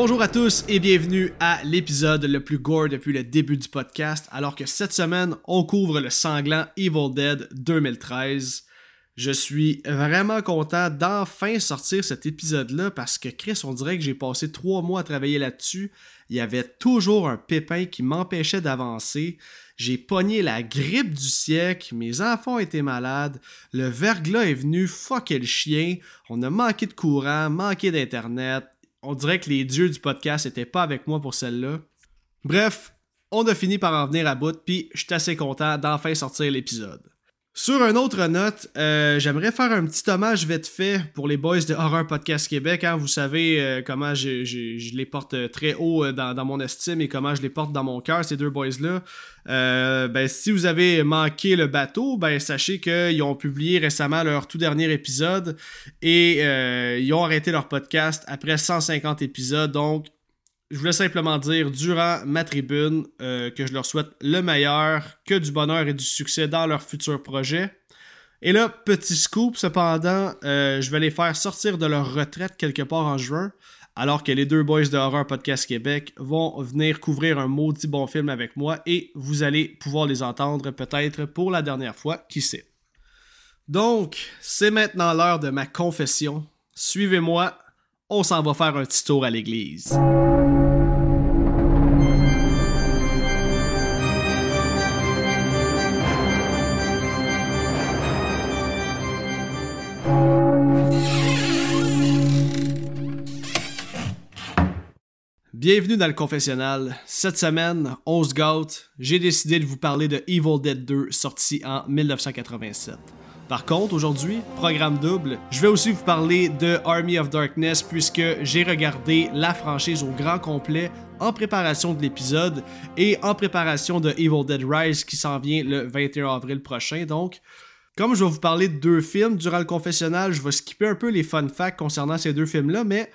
Bonjour à tous et bienvenue à l'épisode le plus gore depuis le début du podcast, alors que cette semaine, on couvre le sanglant Evil Dead 2013. Je suis vraiment content d'enfin sortir cet épisode-là parce que Chris, on dirait que j'ai passé trois mois à travailler là-dessus. Il y avait toujours un pépin qui m'empêchait d'avancer. J'ai pogné la grippe du siècle, mes enfants étaient malades, le verglas est venu fucker le chien, on a manqué de courant, manqué d'internet. On dirait que les dieux du podcast n'étaient pas avec moi pour celle-là. Bref, on a fini par en venir à bout, puis je suis assez content d'enfin sortir l'épisode. Sur une autre note, euh, j'aimerais faire un petit hommage vite fait pour les boys de Horror Podcast Québec. Hein. Vous savez euh, comment je, les porte euh, très haut dans, mon estime et comment je les porte dans mon cœur, ces deux boys-là. ben, si vous avez manqué le bateau, ben, sachez qu'ils ont publié récemment leur tout dernier épisode et ils ont arrêté leur podcast après 150 épisodes. Donc, je voulais simplement dire durant ma tribune euh, que je leur souhaite le meilleur, que du bonheur et du succès dans leurs futurs projets. Et là, petit scoop, cependant, euh, je vais les faire sortir de leur retraite quelque part en juin, alors que les deux boys de Horror Podcast Québec vont venir couvrir un maudit bon film avec moi et vous allez pouvoir les entendre peut-être pour la dernière fois, qui sait. Donc, c'est maintenant l'heure de ma confession. Suivez-moi, on s'en va faire un petit tour à l'église. Bienvenue dans le confessionnal. Cette semaine, 11 gâte, j'ai décidé de vous parler de Evil Dead 2 sorti en 1987. Par contre, aujourd'hui, programme double, je vais aussi vous parler de Army of Darkness puisque j'ai regardé la franchise au grand complet en préparation de l'épisode et en préparation de Evil Dead Rise qui s'en vient le 21 avril prochain. Donc, comme je vais vous parler de deux films durant le confessionnal, je vais skipper un peu les fun facts concernant ces deux films-là, mais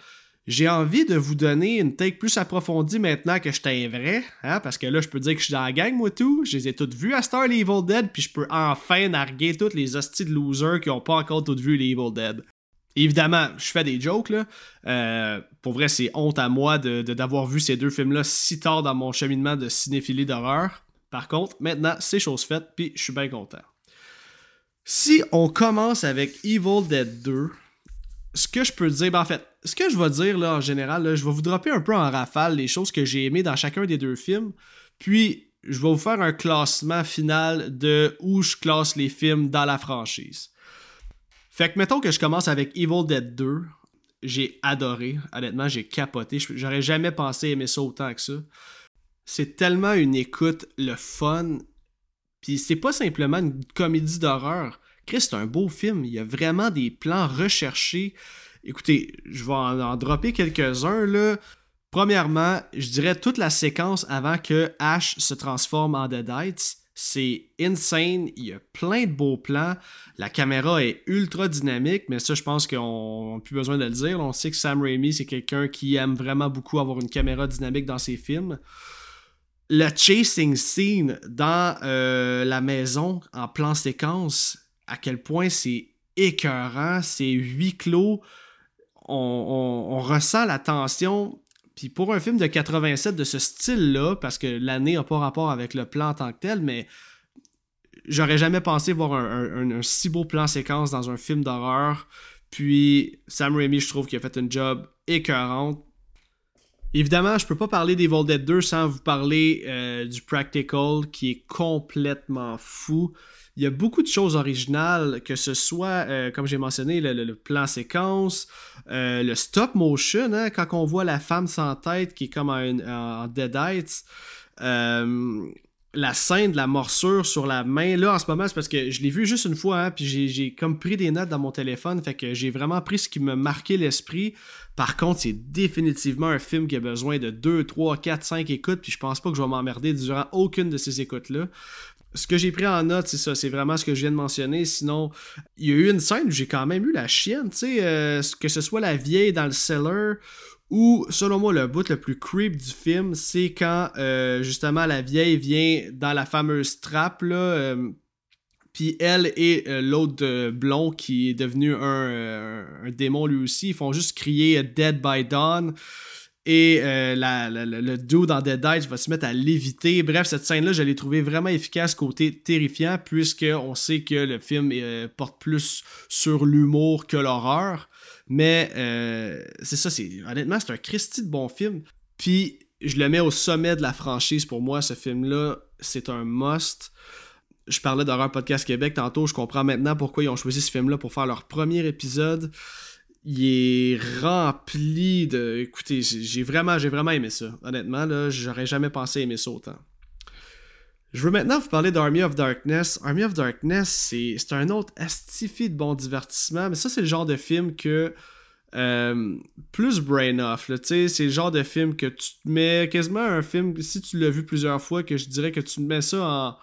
j'ai envie de vous donner une take plus approfondie maintenant que je un vrai, hein, parce que là, je peux dire que je suis dans la gang, moi, tout. Je les ai toutes vues à Star les Evil Dead, puis je peux enfin narguer toutes les hosties de losers qui ont pas encore toutes vu les Evil Dead. Évidemment, je fais des jokes, là. Euh, pour vrai, c'est honte à moi de, d'avoir vu ces deux films-là si tard dans mon cheminement de cinéphilie d'horreur. Par contre, maintenant, c'est chose faite, puis je suis bien content. Si on commence avec Evil Dead 2, ce que je peux dire, ben en fait, ce que je vais dire là en général, je vais vous dropper un peu en rafale les choses que j'ai aimées dans chacun des deux films, puis je vais vous faire un classement final de où je classe les films dans la franchise. Fait que mettons que je commence avec Evil Dead 2, j'ai adoré, honnêtement, j'ai capoté, j'aurais jamais pensé aimer ça autant que ça. C'est tellement une écoute, le fun, puis c'est pas simplement une comédie d'horreur. Chris, c'est un beau film. Il y a vraiment des plans recherchés. Écoutez, je vais en, dropper quelques-uns là. Premièrement, je dirais toute la séquence avant que Ash se transforme en Deadites. C'est insane, il y a plein de beaux plans. La caméra est ultra dynamique, mais ça, je pense qu'on n'a plus besoin de le dire. On sait que Sam Raimi, c'est quelqu'un qui aime vraiment beaucoup avoir une caméra dynamique dans ses films. Le chasing scene dans euh, la maison en plan séquence, à quel point c'est écœurant, c'est huis clos. On, ressent la tension. Puis pour un film de 87 de ce style-là, parce que l'année n'a pas rapport avec le plan en tant que tel, mais j'aurais jamais pensé voir un, si beau plan séquence dans un film d'horreur. Puis Sam Raimi, je trouve qu'il a fait un job écœurante. Évidemment, je peux pas parler d'Evil Dead 2 sans vous parler euh, du practical qui est complètement fou. Il y a beaucoup de choses originales, que ce soit, euh, comme j'ai mentionné, le, plan séquence, euh, le stop motion, hein, quand on voit la femme sans tête qui est comme en, en Deadites. Euh, la scène de la morsure sur la main, là en ce moment, c'est parce que je l'ai vu juste une fois, hein, puis j'ai comme pris des notes dans mon téléphone, fait que j'ai vraiment pris ce qui me marquait l'esprit. Par contre, c'est définitivement un film qui a besoin de 2, 3, 4, 5 écoutes, puis je pense pas que je vais m'emmerder durant aucune de ces écoutes-là ce que j'ai pris en note, c'est ça, c'est vraiment ce que je viens de mentionner. Sinon, il y a eu une scène où j'ai quand même eu la chienne, tu sais, euh, que ce soit la vieille dans le cellar ou, selon moi, le bout le plus creep du film, c'est quand euh, justement la vieille vient dans la fameuse trappe, là. Euh, puis elle et l'autre blond qui est devenu un, un, démon lui aussi, ils font juste crier Dead by Dawn. Et euh, le dos dans Dead Eye va se mettre à léviter. Bref, cette scène-là, je l'ai trouvé vraiment efficace côté terrifiant, puisqu'on sait que le film euh, porte plus sur l'humour que l'horreur. Mais euh, c'est ça, c'est honnêtement, c'est un Christy de bon film. Puis je le mets au sommet de la franchise pour moi, ce film-là, c'est un must. Je parlais d'Horreur Podcast Québec tantôt, je comprends maintenant pourquoi ils ont choisi ce film-là pour faire leur premier épisode il est rempli de. Écoutez, j'ai vraiment, j'ai vraiment aimé ça. Honnêtement, là, j'aurais jamais pensé aimer ça autant. Je veux maintenant vous parler d'Army of Darkness. Army of Darkness, c'est un autre astifi de bon divertissement, mais ça, c'est le genre de film que. Euh, plus brain off, c'est le genre de film que tu te mets quasiment un film, si tu l'as vu plusieurs fois, que je dirais que tu mets ça en.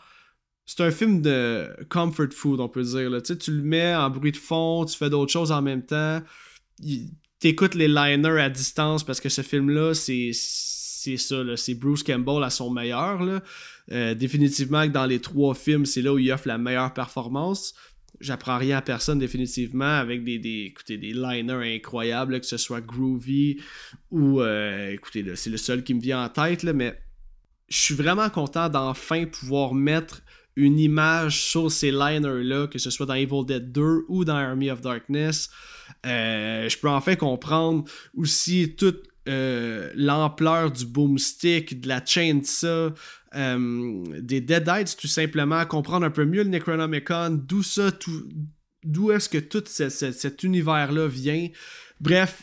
C'est un film de comfort food, on peut dire. Tu le mets en bruit de fond, tu fais d'autres choses en même temps t'écoutes les liners à distance parce que ce film-là, c'est ça, c'est Bruce Campbell à son meilleur. Là. Euh, définitivement que dans les trois films, c'est là où il offre la meilleure performance. J'apprends rien à personne définitivement avec des, des, écoutez, des liners incroyables, que ce soit groovy ou euh, écoutez, c'est le seul qui me vient en tête, là, mais je suis vraiment content d'enfin pouvoir mettre une image sur ces liners-là, que ce soit dans Evil Dead 2 ou dans Army of Darkness. Euh, je peux enfin comprendre aussi toute euh, l'ampleur du boomstick, de la chainsaw, euh, des Deadites, tout simplement, comprendre un peu mieux le Necronomicon, d'où ça, d'où est-ce que tout cet univers-là vient. Bref,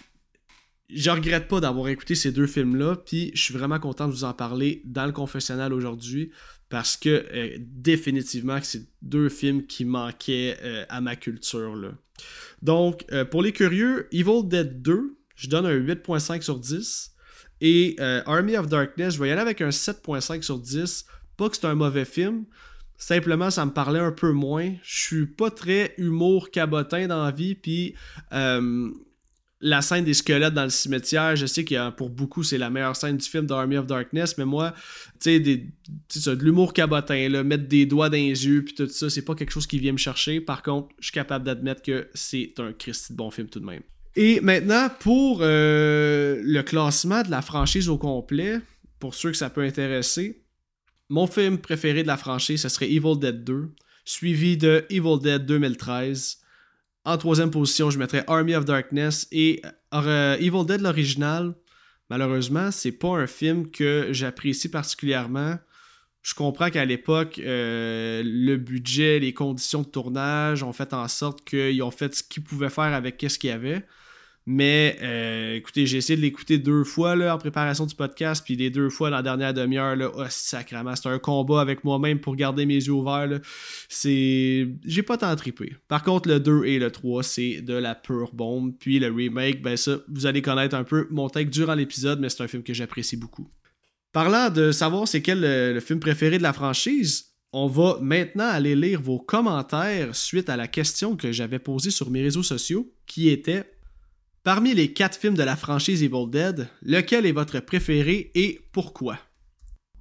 je regrette pas d'avoir écouté ces deux films-là, puis je suis vraiment content de vous en parler dans le confessionnal aujourd'hui parce que euh, définitivement c'est deux films qui manquaient euh, à ma culture. Donc, euh, pour les curieux, Evil Dead 2, je donne un 8.5 sur 10. Et Army of Darkness, je vais y aller avec un 7.5 sur 10. Pas que c'est un mauvais film, simplement ça me parlait un peu moins. Je suis pas très humour cabotin dans la vie, puis la scène des squelettes dans le cimetière, je sais que pour beaucoup c'est la meilleure scène du film d'Army of Darkness, mais moi, tu sais, de l'humour cabotin, là, mettre des doigts dans les yeux, puis tout ça, c'est pas quelque chose qui vient me chercher. Par contre, je suis capable d'admettre que c'est un Christy de bon film tout de même. Et maintenant, pour euh, le classement de la franchise au complet, pour ceux que ça peut intéresser, mon film préféré de la franchise, ce serait Evil Dead 2, suivi de Evil Dead 2013. En troisième position, je mettrais Army of Darkness et euh, Evil Dead l'original. Malheureusement, c'est pas un film que j'apprécie particulièrement. Je comprends qu'à l'époque, euh, le budget, les conditions de tournage ont fait en sorte qu'ils ont fait ce qu'ils pouvaient faire avec ce qu'il y avait. Mais euh, écoutez, j'ai essayé de l'écouter deux fois là, en préparation du podcast, puis les deux fois dans la dernière demi-heure, oh, sacrément, c'était un combat avec moi-même pour garder mes yeux ouverts. C'est. J'ai pas tant trippé. Par contre, le 2 et le 3, c'est de la pure bombe. Puis le remake, ben ça, vous allez connaître un peu mon take durant l'épisode, mais c'est un film que j'apprécie beaucoup. Parlant de savoir c'est quel le, le film préféré de la franchise, on va maintenant aller lire vos commentaires suite à la question que j'avais posée sur mes réseaux sociaux, qui était Parmi les quatre films de la franchise Evil Dead, lequel est votre préféré et pourquoi?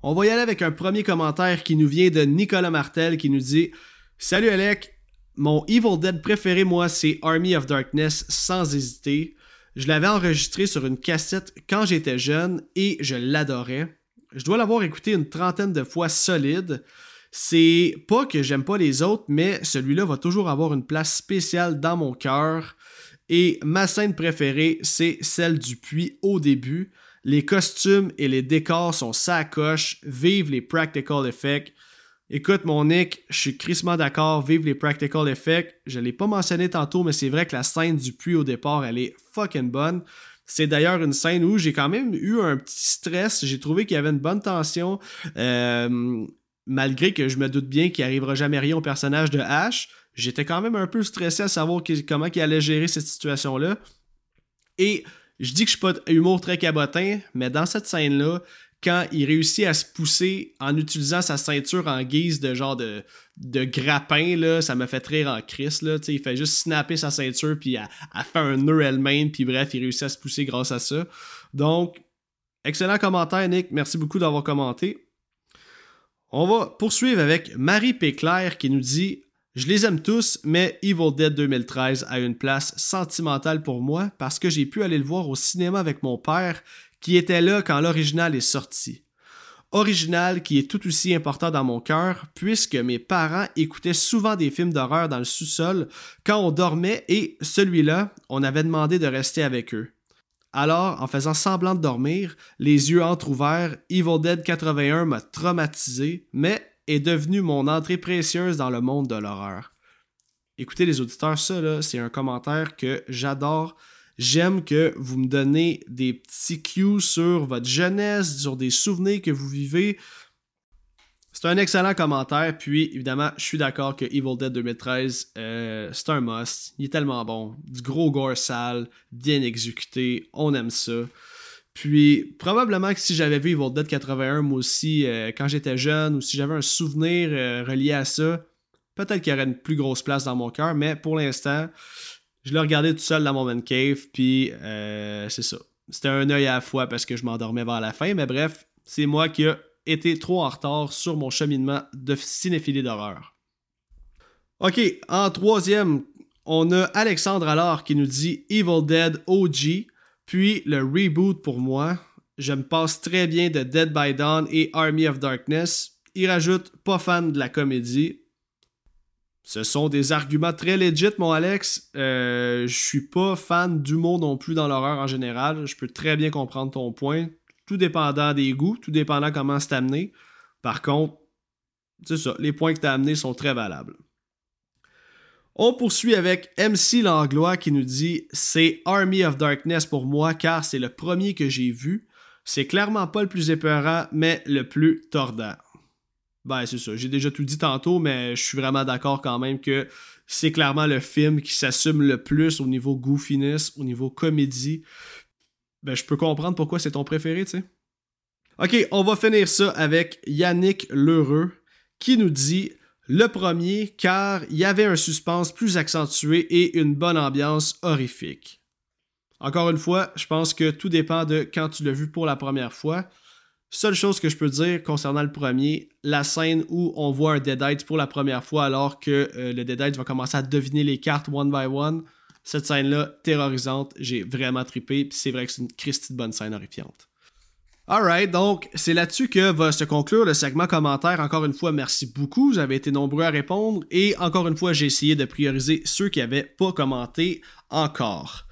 On va y aller avec un premier commentaire qui nous vient de Nicolas Martel qui nous dit Salut Alec, mon Evil Dead préféré moi c'est Army of Darkness sans hésiter. Je l'avais enregistré sur une cassette quand j'étais jeune et je l'adorais. Je dois l'avoir écouté une trentaine de fois solide. C'est pas que j'aime pas les autres, mais celui-là va toujours avoir une place spéciale dans mon cœur. Et ma scène préférée, c'est celle du puits au début. Les costumes et les décors sont sacoches. Vive les practical effects. Écoute, mon Nick, je suis crissement d'accord. Vive les practical effects. Je l'ai pas mentionné tantôt, mais c'est vrai que la scène du puits au départ, elle est fucking bonne. C'est d'ailleurs une scène où j'ai quand même eu un petit stress. J'ai trouvé qu'il y avait une bonne tension. Euh, malgré que je me doute bien qu'il arrivera jamais rien au personnage de Ash j'étais quand même un peu stressé à savoir comment il allait gérer cette situation-là. Et je dis que je suis pas humour très cabotin, mais dans cette scène-là, quand il réussit à se pousser en utilisant sa ceinture en guise de genre de, de grappin, là, ça m'a fait rire en crise. Là, il fait juste snapper sa ceinture, puis elle, fait un nœud elle-même, puis bref, il réussit à se pousser grâce à ça. Donc, excellent commentaire, Nick. Merci beaucoup d'avoir commenté. On va poursuivre avec Marie Péclair qui nous dit je les aime tous, mais Evil Dead 2013 a une place sentimentale pour moi parce que j'ai pu aller le voir au cinéma avec mon père qui était là quand l'original est sorti. Original qui est tout aussi important dans mon cœur, puisque mes parents écoutaient souvent des films d'horreur dans le sous-sol quand on dormait et celui-là, on avait demandé de rester avec eux. Alors, en faisant semblant de dormir, les yeux entr'ouverts, Evil Dead 81 m'a traumatisé, mais est devenu mon entrée précieuse dans le monde de l'horreur. Écoutez les auditeurs, ça c'est un commentaire que j'adore. J'aime que vous me donnez des petits cues sur votre jeunesse, sur des souvenirs que vous vivez. C'est un excellent commentaire, puis évidemment, je suis d'accord que Evil Dead 2013, euh, c'est un must. Il est tellement bon. Du gros gore sale, bien exécuté, on aime ça. Puis, probablement que si j'avais vu Evil Dead 81, moi aussi, euh, quand j'étais jeune, ou si j'avais un souvenir euh, relié à ça, peut-être qu'il y aurait une plus grosse place dans mon cœur, mais pour l'instant, je l'ai regardé tout seul dans mon man cave, puis euh, c'est ça. C'était un œil à la fois parce que je m'endormais vers la fin, mais bref, c'est moi qui ai été trop en retard sur mon cheminement de cinéphilie d'horreur. Ok, en troisième, on a Alexandre alors qui nous dit Evil Dead OG, puis le reboot pour moi. Je me passe très bien de Dead by Dawn et Army of Darkness. Il rajoute pas fan de la comédie. Ce sont des arguments très legit, mon Alex. Euh, je suis pas fan d'humour non plus dans l'horreur en général. Je peux très bien comprendre ton point. Tout dépendant des goûts, tout dépendant comment c'est amené. Par contre, c'est ça, les points que tu as amenés sont très valables. On poursuit avec MC Langlois qui nous dit C'est Army of Darkness pour moi car c'est le premier que j'ai vu. C'est clairement pas le plus épeurant, mais le plus tordant. Ben, c'est ça. J'ai déjà tout dit tantôt, mais je suis vraiment d'accord quand même que c'est clairement le film qui s'assume le plus au niveau goofiness, au niveau comédie. Ben, je peux comprendre pourquoi c'est ton préféré, tu sais. Ok, on va finir ça avec Yannick Lheureux qui nous dit le premier car il y avait un suspense plus accentué et une bonne ambiance horrifique. Encore une fois, je pense que tout dépend de quand tu l'as vu pour la première fois. Seule chose que je peux dire concernant le premier, la scène où on voit un Deadite pour la première fois alors que euh, le Deadite va commencer à deviner les cartes one by one. Cette scène-là, terrorisante, j'ai vraiment trippé, c'est vrai que c'est une Christie de bonne scène horrifiante. Alright, donc c'est là-dessus que va se conclure le segment commentaire. Encore une fois, merci beaucoup, vous avez été nombreux à répondre, et encore une fois, j'ai essayé de prioriser ceux qui n'avaient pas commenté encore.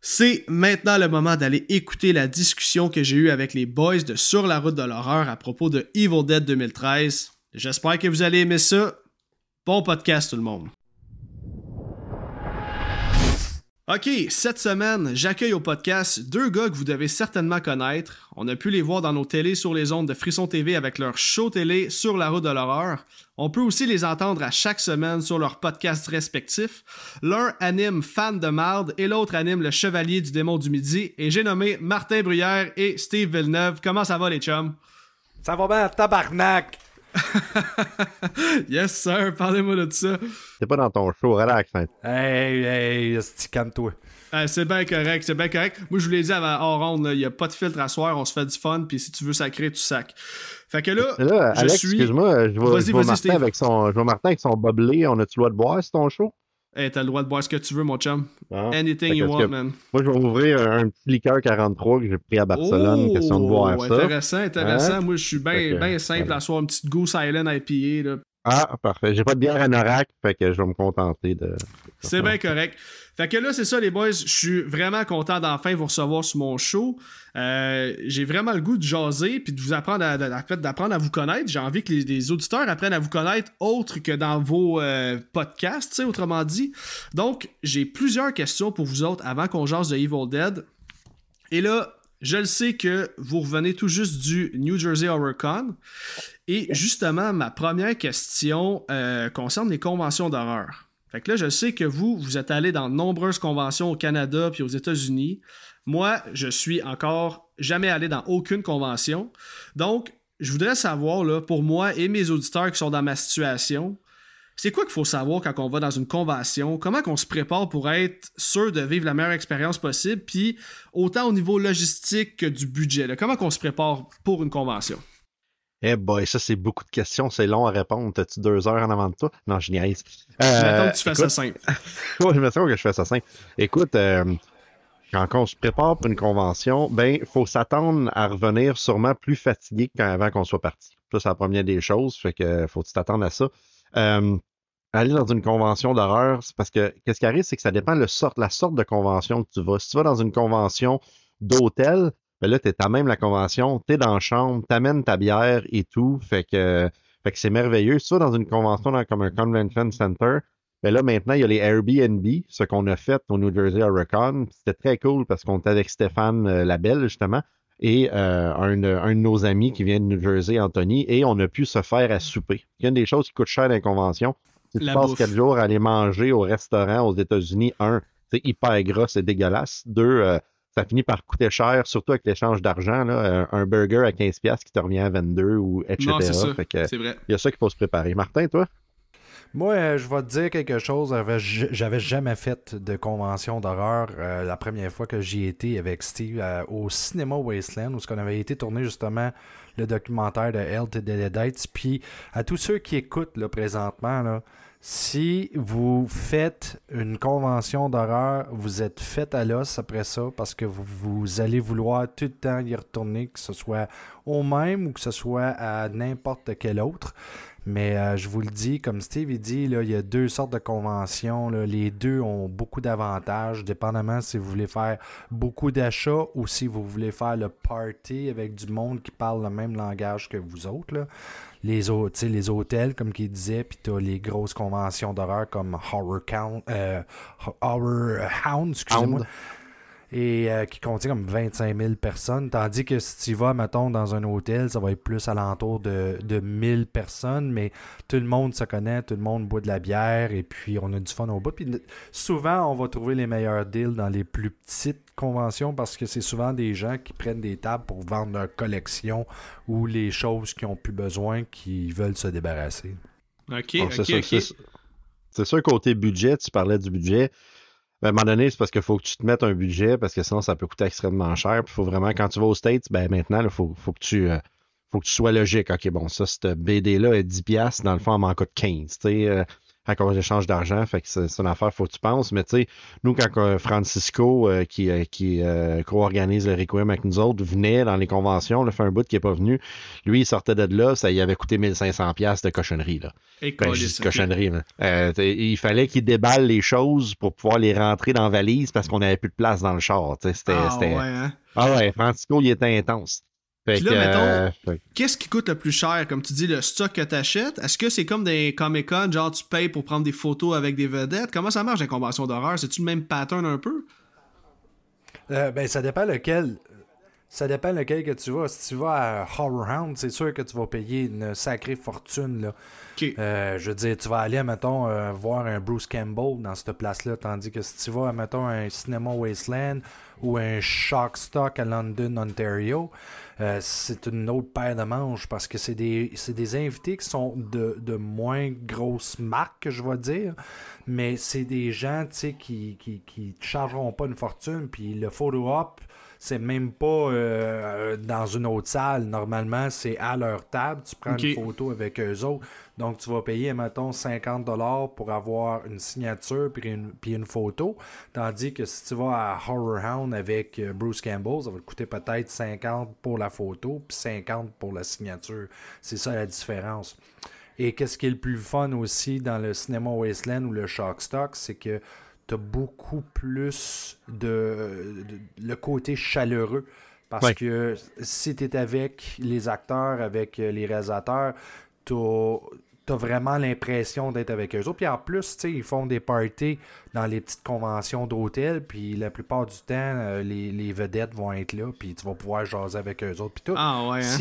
C'est maintenant le moment d'aller écouter la discussion que j'ai eue avec les boys de Sur la route de l'horreur à propos de Evil Dead 2013. J'espère que vous allez aimer ça. Bon podcast tout le monde. Ok, cette semaine, j'accueille au podcast deux gars que vous devez certainement connaître. On a pu les voir dans nos télés sur les ondes de Frisson TV avec leur show télé sur la route de l'horreur. On peut aussi les entendre à chaque semaine sur leurs podcasts respectifs. L'un anime Fan de Marde et l'autre anime Le Chevalier du Démon du Midi. Et j'ai nommé Martin Bruyère et Steve Villeneuve. Comment ça va les chums? Ça va bien, tabarnak! yes, sir, parlez-moi de ça. C'est pas dans ton show, relax. Hein. Hey, hey, calme-toi. c'est bien correct, c'est bien correct. Moi, je vous l'ai dit avant hors ronde, il n'y a pas de filtre à soir, on se fait du fun, puis si tu veux sacrer, tu sacs. Fait que là, là je suis... excuse-moi, je vois, je Martin, avec son, je vois Martin avec son boblé, on a-tu le droit de boire, c'est ton show? Hey, t'as le droit de boire ce que tu veux, mon chum. Ah, Anything you want, man. Moi, je vais ouvrir un petit liqueur 43 que j'ai pris à Barcelone. Oh, question de boire ça. Intéressant, intéressant. Hein? Moi, je suis bien simple à soir, une petite Goose Island IPA. Là. Ah, parfait. J'ai pas de bière à Norac, fait que je vais me contenter de. C'est bien correct. Fait que là, c'est ça, les boys. Je suis vraiment content d'enfin vous recevoir sur mon show. Euh, j'ai vraiment le goût de jaser puis de vous apprendre à, d'apprendre à vous connaître. J'ai envie que les, auditeurs apprennent à vous connaître autre que dans vos euh, podcasts, autrement dit. Donc, j'ai plusieurs questions pour vous autres avant qu'on jase de Evil Dead. Et là, je le sais que vous revenez tout juste du New Jersey HorrorCon. Et justement, ma première question euh, concerne les conventions d'horreur. Fait que là, je sais que vous, vous êtes allé dans de nombreuses conventions au Canada puis aux États-Unis. Moi, je suis encore jamais allé dans aucune convention. Donc, je voudrais savoir, là, pour moi et mes auditeurs qui sont dans ma situation, c'est quoi qu'il faut savoir quand on va dans une convention? Comment qu'on se prépare pour être sûr de vivre la meilleure expérience possible? Puis autant au niveau logistique que du budget. Comment qu'on se prépare pour une convention? Eh boy, ça c'est beaucoup de questions, c'est long à répondre. T'as-tu deux heures en avant de toi? Non, je niaise. Euh, que tu fais ça simple. oui, je me que je fais ça simple. Écoute, euh, quand on se prépare pour une convention, ben, il faut s'attendre à revenir sûrement plus fatigué qu'avant qu'on soit parti. Ça, c'est la première des choses. Fait que faut t'attendre à ça. Euh, aller dans une convention d'horreur, c'est parce que qu'est-ce qui arrive, c'est que ça dépend de la sorte de convention que tu vas. Si tu vas dans une convention d'hôtel, ben là, tu es à même la convention, tu es dans la chambre, tu amènes ta bière et tout. Fait que, fait que c'est merveilleux. Si tu vas dans une convention comme un convention center, ben là, maintenant, il y a les Airbnb, ce qu'on a fait au New Jersey Recon. C'était très cool parce qu'on était avec Stéphane euh, Labelle, justement, et euh, un, de nos amis qui vient de New Jersey, Anthony, et on a pu se faire à souper. Il y a une des choses qui coûte cher dans les conventions. Si tu passes quatre jours à aller manger au restaurant aux États-Unis, un, c'est hyper gras, c'est dégueulasse. Deux, euh, ça finit par coûter cher, surtout avec l'échange d'argent. Un burger à 15$ qui te revient à 22 ou etc. c'est vrai. Il y a ça qu'il faut se préparer. Martin, toi? Moi, euh, je vais te dire quelque chose. J'avais jamais fait de convention d'horreur. Euh, la première fois que j'y étais avec Steve euh, au cinéma Wasteland, où on avait été tourné justement le documentaire de Health Deadites. Puis à tous ceux qui écoutent là, présentement, si vous faites une convention d'horreur, vous êtes fait à l'os après ça parce que vous, allez vouloir tout le temps y retourner, que ce soit au même ou que ce soit à n'importe quel autre. Mais euh, je vous le dis, comme Steve il dit, là, il y a deux sortes de conventions. Les deux ont beaucoup d'avantages, dépendamment si vous voulez faire beaucoup d'achats ou si vous voulez faire le party avec du monde qui parle le même langage que vous autres. Les, les hôtels, comme qu'il disait, puis tu as les grosses conventions d'horreur comme Horror, Count, euh, Horror Hound, excusez-moi et euh, qui contient comme 25 000 personnes. Tandis que si tu vas, mettons, dans un hôtel, ça va être plus alentour de, de 1000 personnes, mais tout le monde se connaît, tout le monde boit de la bière et puis on a du fun au bout. Puis souvent, on va trouver les meilleurs deals dans les plus petites conventions parce que c'est souvent des gens qui prennent des tables pour vendre leur collection ou les choses qu'ils ont plus besoin, qui veulent se débarrasser. OK, ok, C'est sûr, côté budget, tu parlais du budget. Ben, à un moment donné, c'est parce qu'il faut que tu te mettes un budget, parce que sinon, ça peut coûter extrêmement cher. Puis, faut vraiment, quand tu vas aux States, ben maintenant, il faut, faut, que tu, euh, faut que tu sois logique. OK, bon, ça, cette BD-là est 10$, dans le fond, elle m'en coûte 15$. Tu euh, à cause d'échange d'argent, fait que c'est une affaire, faut que tu penses. Mais tu sais, nous, quand Francisco, euh, qui, euh, qui euh, co-organise le Requiem avec nous autres, venait dans les conventions, le fait un bout qui est pas venu, lui, il sortait de là, ça y avait coûté 1500$ de cochonnerie. Là. Et ben, cochonnerie. il fallait qu'il déballe les choses pour pouvoir les rentrer dans la valise parce qu'on n'avait plus de place dans le char. C'était, ah, ouais, hein? ah ouais, Francisco, il était intense. Puis là, mettons, qu'est-ce qui coûte le plus cher? Comme tu dis, le stock que tu achètes. Est-ce que c'est comme des Comic-Con, genre tu payes pour prendre des photos avec des vedettes? Comment ça marche, les conventions d'horreur? C'est-tu le même pattern un peu? Euh, ben, ça dépend lequel. Ça dépend lequel que tu vas. Si tu vas à Horror Hound, c'est sûr que tu vas payer une sacrée fortune. Là. Euh, je veux dire, tu vas aller, mettons, euh, voir un Bruce Campbell dans cette place-là, tandis que si tu vas, mettons, un Cinema Wasteland ou un Shock Stock à London, Ontario, euh, c'est une autre paire de manches parce que c'est des, des invités qui sont de, de moins grosses marques, je vais dire, mais c'est des gens qui, qui, qui te chargeront pas une fortune, puis le photo op c'est même pas euh, dans une autre salle. Normalement, c'est à leur table. Tu prends une photo avec eux autres. Donc, tu vas payer, mettons, 50$ pour avoir une signature puis une, puis une photo. Tandis que si tu vas à Horror Hound avec euh, Bruce Campbell, ça va te coûter peut-être 50$ pour la photo puis 50$ pour la signature. C'est ça la différence. Et qu'est-ce qui est le plus fun aussi dans le cinéma Wasteland ou le Shockstock, c'est que tu as beaucoup plus de, le côté chaleureux. Parce que si tu es avec les acteurs, avec euh, les réalisateurs, tu as, vraiment l'impression d'être avec eux autres. Puis en plus, ils font des parties dans les petites conventions d'hôtel. Puis la plupart du temps, euh, les, vedettes vont être là. Puis tu vas pouvoir jaser avec eux autres. Puis tout. Ah ouais, hein?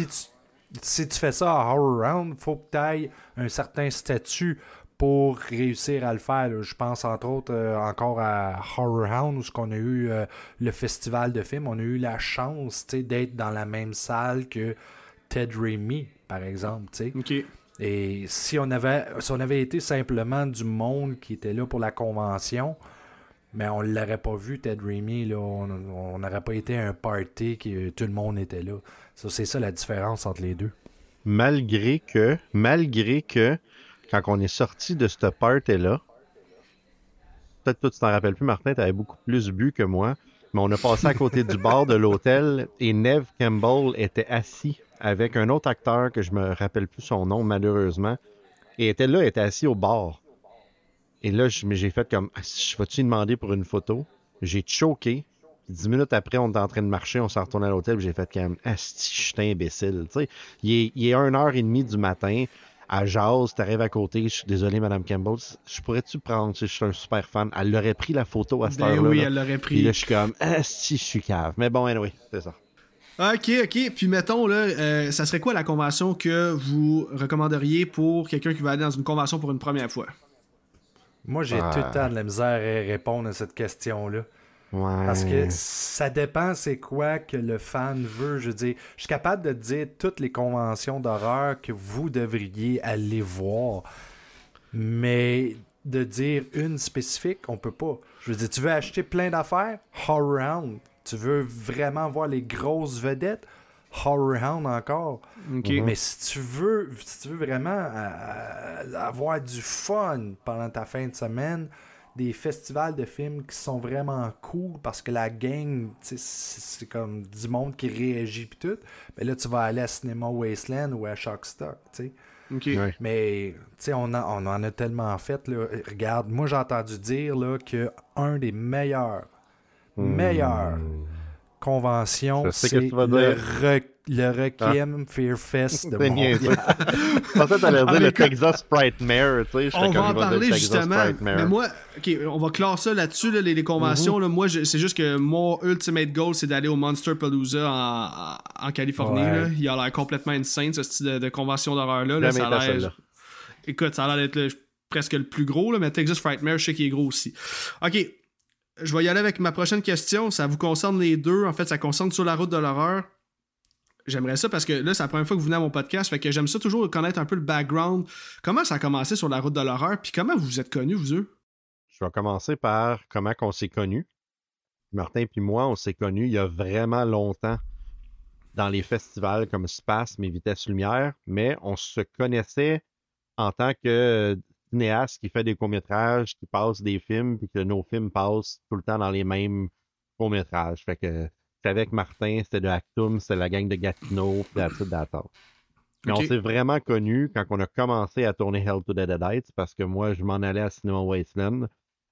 si, tu, fais ça à Horror Round, faut que tu ailles un certain statut pour réussir à le faire. Je pense entre autres euh, encore à Horror Hound où on a eu euh, le festival de films. On a eu la chance d'être dans la même salle que Ted Raimi, par exemple. Et si on, avait, si on avait été simplement du monde qui était là pour la convention, mais on ne l'aurait pas vu, Ted Raimi. Là, on n'aurait pas été un party que tout le monde était là. c'est ça la différence entre les deux. Malgré que, malgré que quand on est sorti de cette party-là, peut-être que tu t'en rappelles plus, Martin, tu avais beaucoup plus bu que moi. Mais on a passé à côté du bar de l'hôtel et Neve Campbell était assis avec un autre acteur que je me rappelle plus son nom, malheureusement. Et était là, était assis au bar. Et là, j'ai fait comme, ah, je vais-tu demander pour une photo? J'ai choqué. Dix minutes après, on était en train de marcher, on s'est retourné à l'hôtel, j'ai fait comme, asti, je suis imbécile. Il est, il est 1h30 du matin, à Jazz, t'arrives à côté, je suis désolé, Madame Campbell, je pourrais-tu prendre, je suis un super fan. Elle aurait pris la photo à cette ben heure-là. oui, elle l'aurait pris. Et là, je suis comme, asti, je suis cave. Mais bon, anyway, c'est ça. Ok, ok. Puis mettons, là, euh, ça serait quoi la convention que vous recommanderiez pour quelqu'un qui va aller dans une convention pour une première fois? Moi, j'ai tout le temps de la misère à répondre à cette question-là. Parce que ça dépend c'est quoi que le fan veut. Je veux dire, je suis capable de dire toutes les conventions d'horreur que vous devriez aller voir. Mais de dire une spécifique, on peut pas. Je veux dire, tu veux acheter plein d'affaires? Horror Round. Tu veux vraiment voir les grosses vedettes? Horror Hound encore. Mais si tu veux, si tu veux vraiment euh, avoir du fun pendant ta fin de semaine, des festivals de films qui sont vraiment cool parce que la gang, c'est comme du monde qui réagit puis tout. Mais là, tu vas aller à Cinema Wasteland ou à Shockstock, tu sais. Mais on, on en a tellement fait. Là. Regarde, moi j'ai entendu dire là, que un des meilleurs, hmm. meilleurs conventions, c'est le, le Requiem ah. Fear Fest de Montréal. Je pensais que t'allais dire le Texas Frightmare, tu sais. On va en parler justement. Mais moi, ok, on va classer ça là-dessus, les, les, conventions. Mm-hmm. là, moi, c'est juste que mon ultimate goal, c'est d'aller au Monster Palooza en, en Californie. Là. Il a l'air complètement insane, ce style de, convention d'horreur-là. Là, ça a l'air. Écoute, ça a l'air d'être presque le plus gros, là, mais Texas Frightmare, je sais qu'il est gros aussi. Ok, je vais y aller avec ma prochaine question. Ça vous concerne les deux. En fait, ça concerne sur la route de l'horreur. J'aimerais ça parce que là, c'est la première fois que vous venez à mon podcast. Fait que j'aime ça toujours connaître un peu le background. Comment ça a commencé sur la route de l'horreur? Puis comment vous vous êtes connus, vous deux? Je vais commencer par comment on s'est connus. Martin et moi, on s'est connus il y a vraiment longtemps dans les festivals comme Space, mais Vitesse Lumière, mais on se connaissait en tant que cinéaste qui fait des courts-métrages, qui passe des films, puis que nos films passent tout le temps dans les mêmes courts-métrages. Fait que c'était avec Martin, c'était de Actum, c'était la gang de Gatineau, puis that's it, Mais on s'est vraiment connus quand on a commencé à tourner Hell to the Deadites, parce que moi, je m'en allais à Cinema Wasteland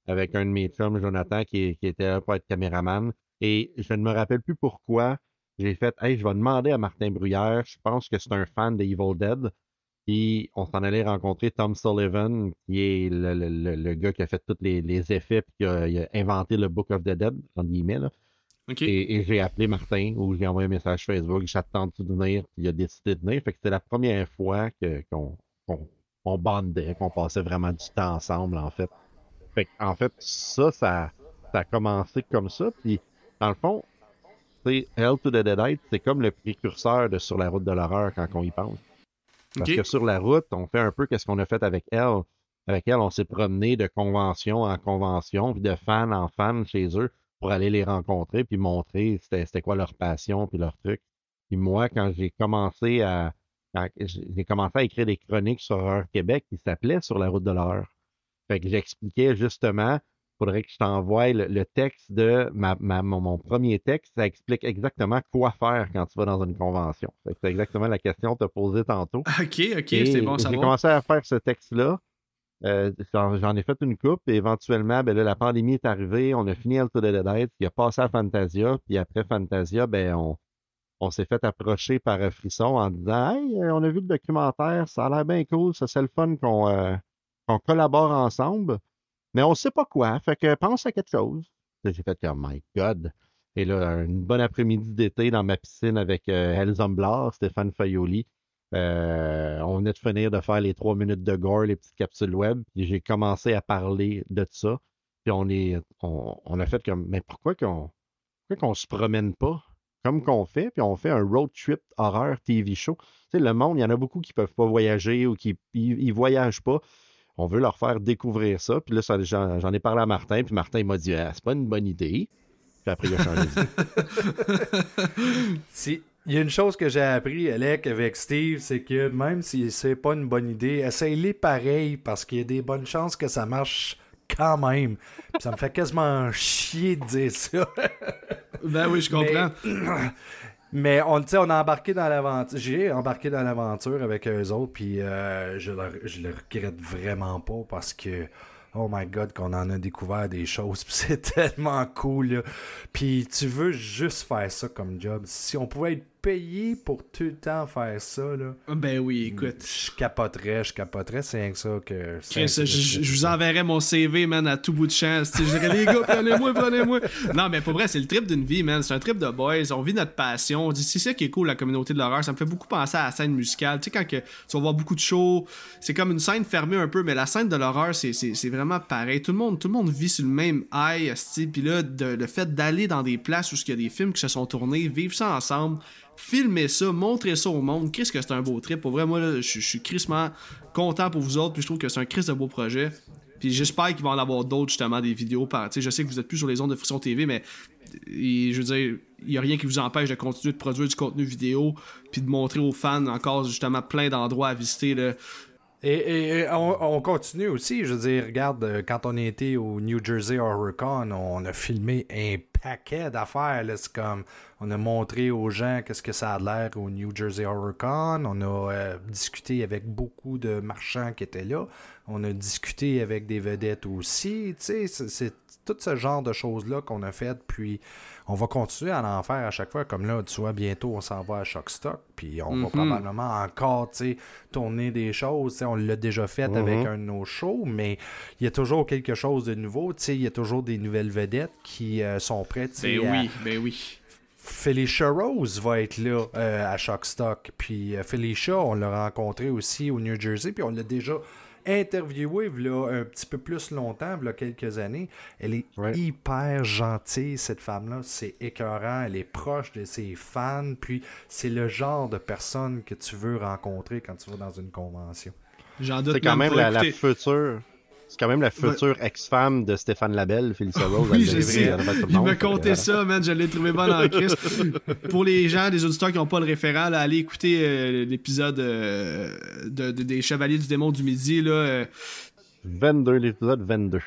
avec un de mes chums, Jonathan, qui, qui était là pour être caméraman. Et je ne me rappelle plus pourquoi. J'ai fait, hey, je vais demander à Martin Bruyère, je pense que c'est un fan de Evil Dead. Puis on s'en allait rencontrer Tom Sullivan, qui est le, gars qui a fait tous les, effets puis qui a, inventé le Book of the Dead, en guillemets. Là. Et, j'ai appelé Martin ou j'ai envoyé un message Facebook, j'attends de venir, il a décidé de venir. Fait que c'était la première fois qu'on qu bandait, qu'on passait vraiment du temps ensemble, en fait. Fait en fait, ça, ça, ça a commencé comme ça. Puis, dans le fond, c'est Hell to the Deadite, c'est comme le précurseur de Sur la route de l'horreur quand on y pense. Parce que sur la route, on fait un peu qu'est-ce qu'on a fait avec elle. Avec elle, on s'est promené de convention en convention, puis de fan en fan chez eux pour aller les rencontrer, puis montrer c'était quoi leur passion, puis leur truc. Puis moi, quand j'ai commencé à j'ai commencé à écrire des chroniques sur Horreur Québec qui s'appelaient Sur la route de l'horreur. Fait que j'expliquais justement faudrait que je t'envoie le, texte de ma, mon, premier texte. Ça explique exactement quoi faire quand tu vas dans une convention. C'est exactement la question que tu as posée tantôt. OK, OK, c'est bon J'ai commencé à faire ce texte-là. Euh, j'en ai fait une coupe et éventuellement, ben la pandémie est arrivée, on a fini Alto de Dead, il a passé à Fantasia, puis après Fantasia, ben on, s'est fait approcher par Frisson en disant Hey, euh, on a vu le documentaire, ça a l'air bien cool, ça c'est le fun qu'on euh, collabore ensemble. Mais on sait pas quoi. Fait que pense à quelque chose. J'ai fait comme, my God. Et là, une bonne après-midi d'été dans ma piscine avec euh, Stéphane Fayoli. Euh, on venait de finir de faire les trois minutes de gore, les petites capsules web. J'ai commencé à parler de ça. Puis on est, on, a fait comme, mais pourquoi qu'on, pourquoi qu'on se promène pas comme qu'on fait, puis on fait un road trip horreur TV show. Tu sais, le monde, il y en a beaucoup qui peuvent pas voyager ou qui ils voyagent pas on veut leur faire découvrir ça. Puis là, j'en ai parlé à Martin, puis Martin m'a dit ah, c'est pas une bonne idée. Puis après, il a changé si, il y a une chose que j'ai appris, Alec, avec Steve, c'est que même si c'est pas une bonne idée, essaye-les pareil parce qu'il y a des bonnes chances que ça marche quand même. ça me fait quasiment chier de dire ça. ben oui, je comprends. Mais, on, on a embarqué dans l'aventure. J'ai embarqué dans l'aventure avec eux autres, puis euh, je, le, je le regrette vraiment pas parce que oh my god, qu'on en a découvert des choses, c'est tellement cool. Puis tu veux juste faire ça comme job. Si on pouvait être payé pour tout le temps faire ça, là. Ben oui, écoute. Je capoterais, je capoterais, c'est rien que ça que. je, vous enverrais mon CV, man, à tout bout de champ. Je dirais, les gars, prenez-moi, prenez-moi. Non, mais pour vrai, c'est le trip d'une vie, man. C'est un trip de boys. On vit notre passion. C'est ça qui est cool, la communauté de l'horreur. Ça me fait beaucoup penser à la scène musicale. Tu sais, quand que, tu vas voir beaucoup de shows, c'est comme une scène fermée un peu, mais la scène de l'horreur, c'est vraiment pareil. Tout le monde, tout le monde vit sur le même high, puis là, le fait d'aller dans des places où il y a des films qui se sont tournés, vivre ça ensemble, filmer ça, montrer ça au monde. Qu'est-ce que c'est un beau trip? Pour vrai, moi, je, suis crissement content pour vous autres. Puis je trouve que c'est un crise de beau projet. Puis j'espère qu'il va en avoir d'autres, justement, des vidéos. Par, je sais que vous êtes plus sur les ondes de Friction TV, mais je veux dire, il n'y a rien qui vous empêche de continuer de produire du contenu vidéo puis de montrer aux fans encore, justement, plein d'endroits à visiter. Là. Et, on, continue aussi, je veux dire, regarde, euh, quand on était au New Jersey HorrorCon, on a filmé un paquet d'affaires. C'est comme, on a montré aux gens qu'est-ce que ça a l'air au New Jersey HorrorCon. On a euh, discuté avec beaucoup de marchands qui étaient là. On a discuté avec des vedettes aussi. Tu sais, c'est tout ce genre de choses-là qu'on a fait. Puis on va continuer à en faire à chaque fois. Comme là, tu vois, bientôt, on s'en va à Shockstock. Puis on va mhm. probablement encore tourner des choses. on l'a déjà fait avec mhm. un de nos shows, mais il y a toujours quelque chose de nouveau. Il y a toujours des nouvelles vedettes qui euh, sont prêtes. Ben oui, ben oui. Felicia Rose va être là euh, à Shockstock. Puis euh, Felicia, on l'a rencontré aussi au New Jersey, puis on l'a déjà interviewé là, un petit peu plus longtemps, il y a quelques années. Elle est hyper gentille, cette femme-là. C'est écœurant. Elle est proche de ses fans. Puis c'est le genre de personne que tu veux rencontrer quand tu vas dans une convention. C'est quand même la, future c'est quand même la future ex-femme de Stéphane Labelle, Felicia Rose. oui, je sais. Il m'a conté ça, man. Je l'ai trouvé bon en Christ. Pour les gens, des auditeurs qui n'ont pas le référent, allez écouter euh, l'épisode euh, de, des Chevaliers du Démon du Midi. Là, 22, euh. l'épisode 22.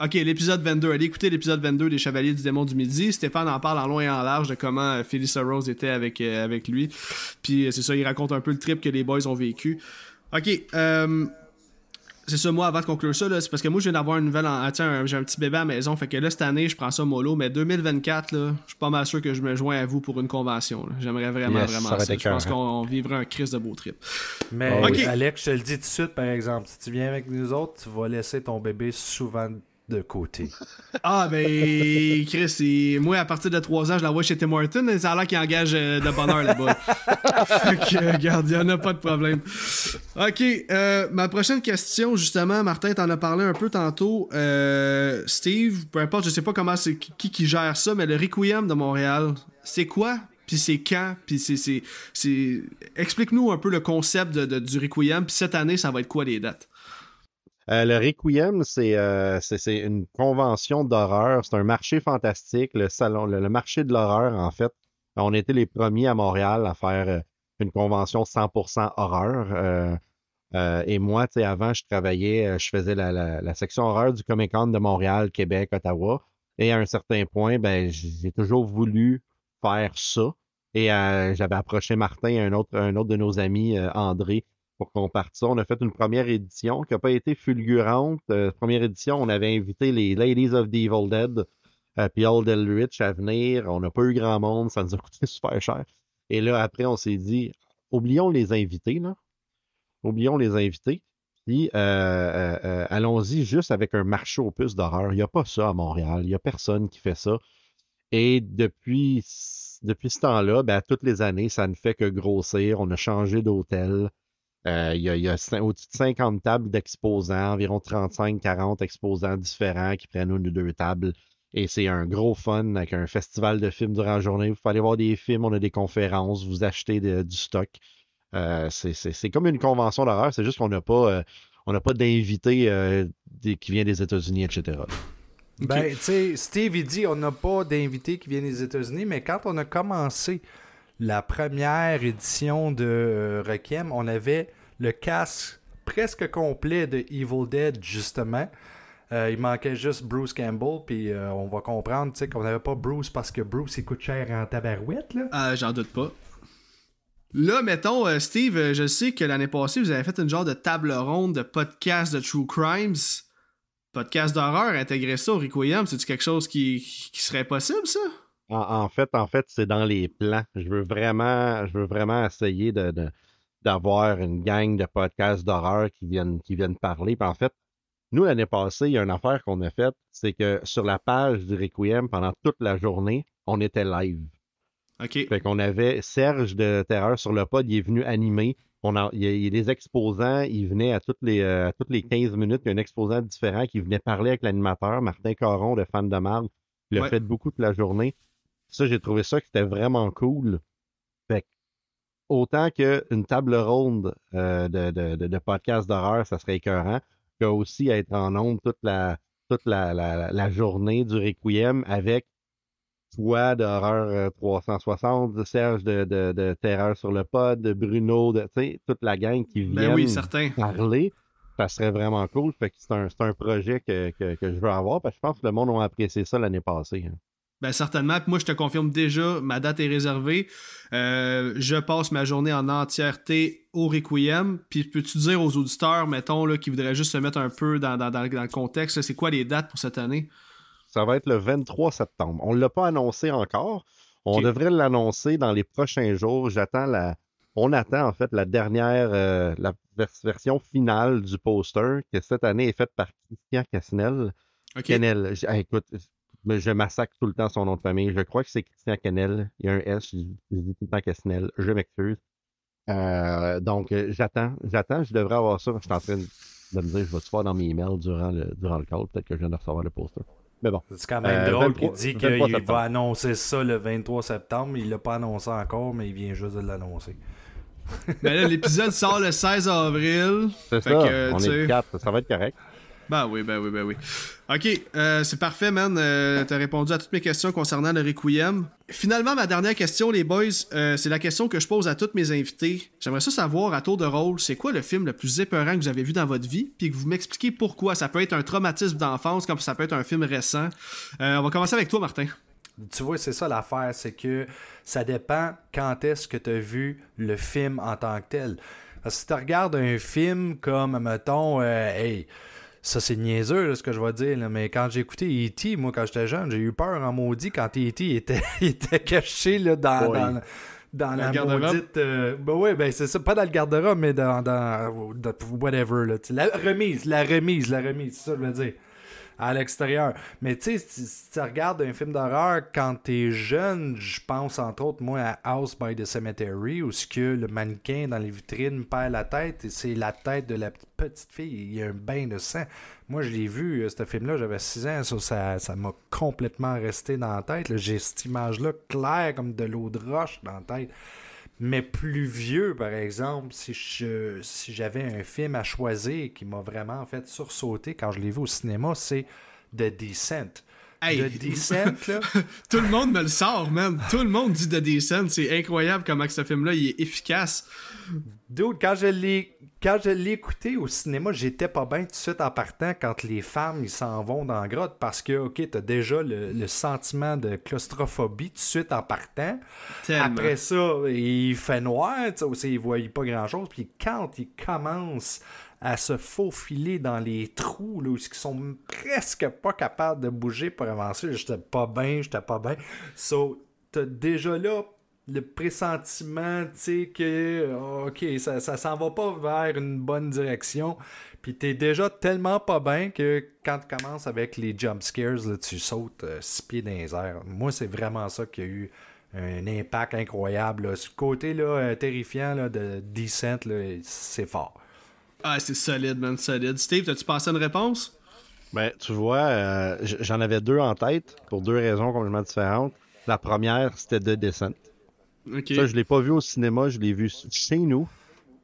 Ok, l'épisode 22. Allez écouter l'épisode 22 des Chevaliers du Démon du Midi. Stéphane en parle en long et en large de comment Felicia Rose était avec, avec lui. Puis c'est ça, il raconte un peu le trip que les boys ont vécu. Ok, euh, c'est ça, moi, avant de conclure ça, c'est parce que moi, je viens d'avoir une nouvelle. En... Tiens, j'ai un petit bébé à la maison. Fait que là, cette année, je prends ça mollo. Mais 2024, là, je suis pas mal sûr que je me joins à vous pour une convention. J'aimerais vraiment, vraiment ça. Je pense qu'on vivrait un crise de beau trip. Mais Alex, je te le dis tout de suite, par exemple, si tu viens avec nous autres, tu vas laisser ton bébé souvent de côté. Ah, ben, Chris, moi, à partir de 3 ans, je la vois chez Tim Horton. Ça a l'air qu'il engage euh, de bonheur là-bas. fait que, regarde, il n'y en a pas de problème. Ok, euh, ma prochaine question, justement, Martin, t'en as parlé un peu tantôt. Euh, Steve, peu importe, je sais pas comment c'est qui qui gère ça, mais le Requiem de Montréal, c'est quoi? Puis c'est quand? Puis c'est. Explique-nous un peu le concept de, du Requiem. Puis cette année, ça va être quoi les dates? Euh, le Requiem, euh, c'est une convention d'horreur. C'est un marché fantastique, le salon, le, marché de l'horreur, en fait. On était les premiers à Montréal à faire euh, une convention 100% horreur. et moi, tu sais, avant, je travaillais, je faisais la, section horreur du Comic Con de Montréal, Québec, Ottawa. Et à un certain point, ben, j'ai toujours voulu faire ça. Et j'avais approché Martin, un autre, un autre de nos amis, André, qu'on parte. On a fait une première édition qui n'a pas été fulgurante. Euh, première édition, on avait invité les Ladies of the Evil Dead euh, puis Old à venir. On n'a pas eu grand monde, ça nous a coûté super cher. Et là, après, on s'est dit, oublions les invités, là. Oublions les invités. Puis euh, allons-y juste avec un marché aux puces d'horreur. Il n'y a pas ça à Montréal. Il n'y a personne qui fait ça. Et depuis, depuis ce temps-là, ben, toutes les années, ça ne fait que grossir. On a changé d'hôtel. Euh, il y a, au-dessus de 50 tables d'exposants, environ 35-40 exposants différents qui prennent une ou deux tables. Et c'est un gros fun avec un festival de films durant la journée. Vous pouvez aller voir des films, on a des conférences, vous achetez du stock. Euh, c'est comme une convention d'horreur, c'est juste qu'on n'a pas, euh, pas d'invités qui viennent des États-Unis, etc. Ben, tu sais, Steve, il dit on n'a pas d'invités qui viennent des États-Unis, mais quand on a commencé la première édition de euh, Requiem, on avait le casque presque complet de Evil Dead, justement. Euh, il manquait juste Bruce Campbell, puis euh, on va comprendre qu'on n'avait pas Bruce parce que Bruce il coûte cher en tabarouette. Là. J'en doute pas. Là, mettons, Steve, je sais que l'année passée, vous avez fait une genre de table ronde de podcast de True Crimes. Podcast d'horreur, intégrer ça au Requiem, c'est-tu quelque chose qui, serait possible, ça? En, fait, en fait, c'est dans les plans. Je veux vraiment, je veux vraiment essayer de, d'avoir une gang de podcasts d'horreur qui viennent, qui viennent parler. Puis en fait, nous, l'année passée, il y a une affaire qu'on a faite, c'est que sur la page du Requiem, pendant toute la journée, on était live. OK. Fait qu'on avait Serge de Terreur sur le pod, il est venu animer. On a, il, y a, des exposants, il venait à toutes, les, euh, toutes les 15 minutes, il y a un exposant différent qui venait parler avec l'animateur, Martin Caron de Fan de Marde. Il l'a fait beaucoup toute la journée. Ça, j'ai trouvé ça que c'était vraiment cool. Fait autant qu'une table ronde euh, de, de, de, de podcasts d'horreur, ça serait écœurant aussi être en ondes toute la, toute la, la, journée du Requiem avec toi d'horreur 360, euh, Serge de, de, de, Terreur sur le pod, de Bruno, de toute la gang qui ben vient parler. Ça serait vraiment cool. Fait que c'est un, un, projet que, que, que, je veux avoir parce que je pense que le monde a apprécié ça l'année passée. Hein. Ben certainement. moi, je te confirme déjà, ma date est réservée. Euh, je passe ma journée en entièreté au Requiem. Puis peux-tu dire aux auditeurs, mettons, là, qui voudraient juste se mettre un peu dans, le contexte, c'est quoi les dates pour cette année? Ça va être le 23 septembre. On ne l'a pas annoncé encore. On devrait l'annoncer dans les prochains jours. J'attends la. On attend en fait la dernière euh, la version finale du poster que cette année est faite par Christian Casnel. Okay. écoute, mais je massacre tout le temps son nom de famille. Je crois que c'est Christian Canel. Il y a un S, je, dis tout le temps Casnel. Je m'excuse. Euh, donc, euh, j'attends, j'attends. Je devrais avoir ça. Je suis en train de me dire, je vais te faire dans mes emails durant le, durant le call? Peut-être que je viens de recevoir le poster. Mais bon. C'est quand même euh, drôle qu'il dit qu'il va annoncer ça le 23 septembre. Il l'a pas annoncé encore, mais il vient juste de l'annoncer. mais là, l'épisode sort le 16 avril. C'est ça. on est le 4. Ça va être correct. Ben oui, ben oui, ben oui. Ok, euh, c'est parfait, man. Euh, T'as répondu à toutes mes questions concernant le Requiem. Finalement, ma dernière question, les boys, euh, c'est la question que je pose à tous mes invités. J'aimerais ça savoir, à tour de rôle, c'est quoi le film le plus épeurant que vous avez vu dans votre vie, puis que vous m'expliquez pourquoi. Ça peut être un traumatisme d'enfance, comme ça peut être un film récent. On va commencer avec toi, Martin. Tu vois, c'est ça l'affaire, c'est que ça dépend quand est-ce que tu as vu le film en tant que tel. Parce que si tu regardes un film comme, mettons, hey, ça, c'est niaiseux, ce que je vais dire, mais quand j'ai écouté E.T., moi, quand j'étais jeune, j'ai eu peur en maudit quand E.T. était, était caché là, dans, dans, la maudite. Euh, ben oui, ben c'est ça, pas dans le garde-robe, mais dans, dans, whatever. Là, la remise, la remise, la remise, c'est ça que je veux dire à l'extérieur. Mais tu sais, si, tu regardes un film d'horreur quand t'es jeune, je pense entre autres, moi, à House by the Cemetery, où ce que le mannequin dans les vitrines perd la tête et c'est la tête de la petite fille. Il y a un bain de sang. Moi, je l'ai vu, euh, ce film-là, j'avais 6 ans, ça, ça m'a complètement resté dans la tête. J'ai cette image-là claire comme de l'eau de roche dans la tête. Mais plus vieux, par exemple, si je j'avais un film à choisir qui m'a vraiment fait sursauter quand je l'ai vu au cinéma, c'est The Descent. The Descent, là. Tout le monde me le sort, man. Tout le monde dit The Descent. C'est incroyable comment ce film-là il est efficace. Dude, quand je l'ai quand je l'ai écouté au cinéma, j'étais pas bien tout de suite en partant quand les femmes ils s'en vont dans la grotte parce que ok, t'as déjà le, sentiment de claustrophobie tout de suite en partant. Après ça, il fait noir, aussi, il voit pas grand chose. Puis quand il commence à se faufiler dans les trous là, où ils sont presque pas capables de bouger pour avancer, j'étais pas bien, j'étais pas bien. So, t'as déjà là le pressentiment, tu sais, que, OK, ça, ça s'en va pas vers une bonne direction. Puis t'es déjà tellement pas bien que quand tu commences avec les jump scares, tu sautes euh, six pieds dans les airs. Moi, c'est vraiment ça qui a eu un impact incroyable. Ce côté là, euh, terrifiant là, de Descent, c'est fort. Ah, c'est solide, man, solide. Steve, as-tu pensé à une réponse? Ben, tu vois, euh, j'en avais deux en tête pour deux raisons complètement différentes. La première, c'était de Descent. Ça, je l'ai pas vu au cinéma, je l'ai vu chez nous,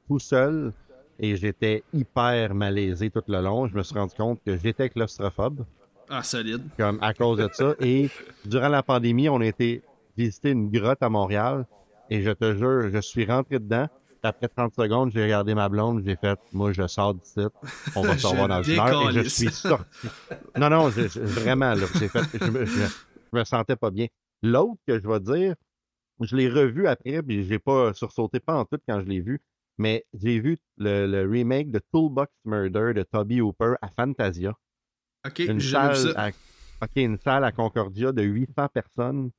tout seul, et j'étais hyper malaisé tout le long. Je me suis rendu compte que j'étais claustrophobe. Ah, solide. Comme à cause de ça. Et durant la pandémie, on a été visiter une grotte à Montréal, et je te jure, je suis rentré dedans. Après 30 secondes, j'ai regardé ma blonde, j'ai fait, moi, je sors d'ici, on va se revoir dans une heure, et je suis sorti. Non, non, vraiment, là, j'ai fait, je me, je, me sentais pas bien. L'autre que je vais dire, je l'ai revu après, puis j'ai pas sursauté pas en tout quand je l'ai vu, mais j'ai vu le, remake de Toolbox Murder de Toby Hooper à Fantasia. OK, une salle, à, OK, une salle à Concordia de 800 personnes.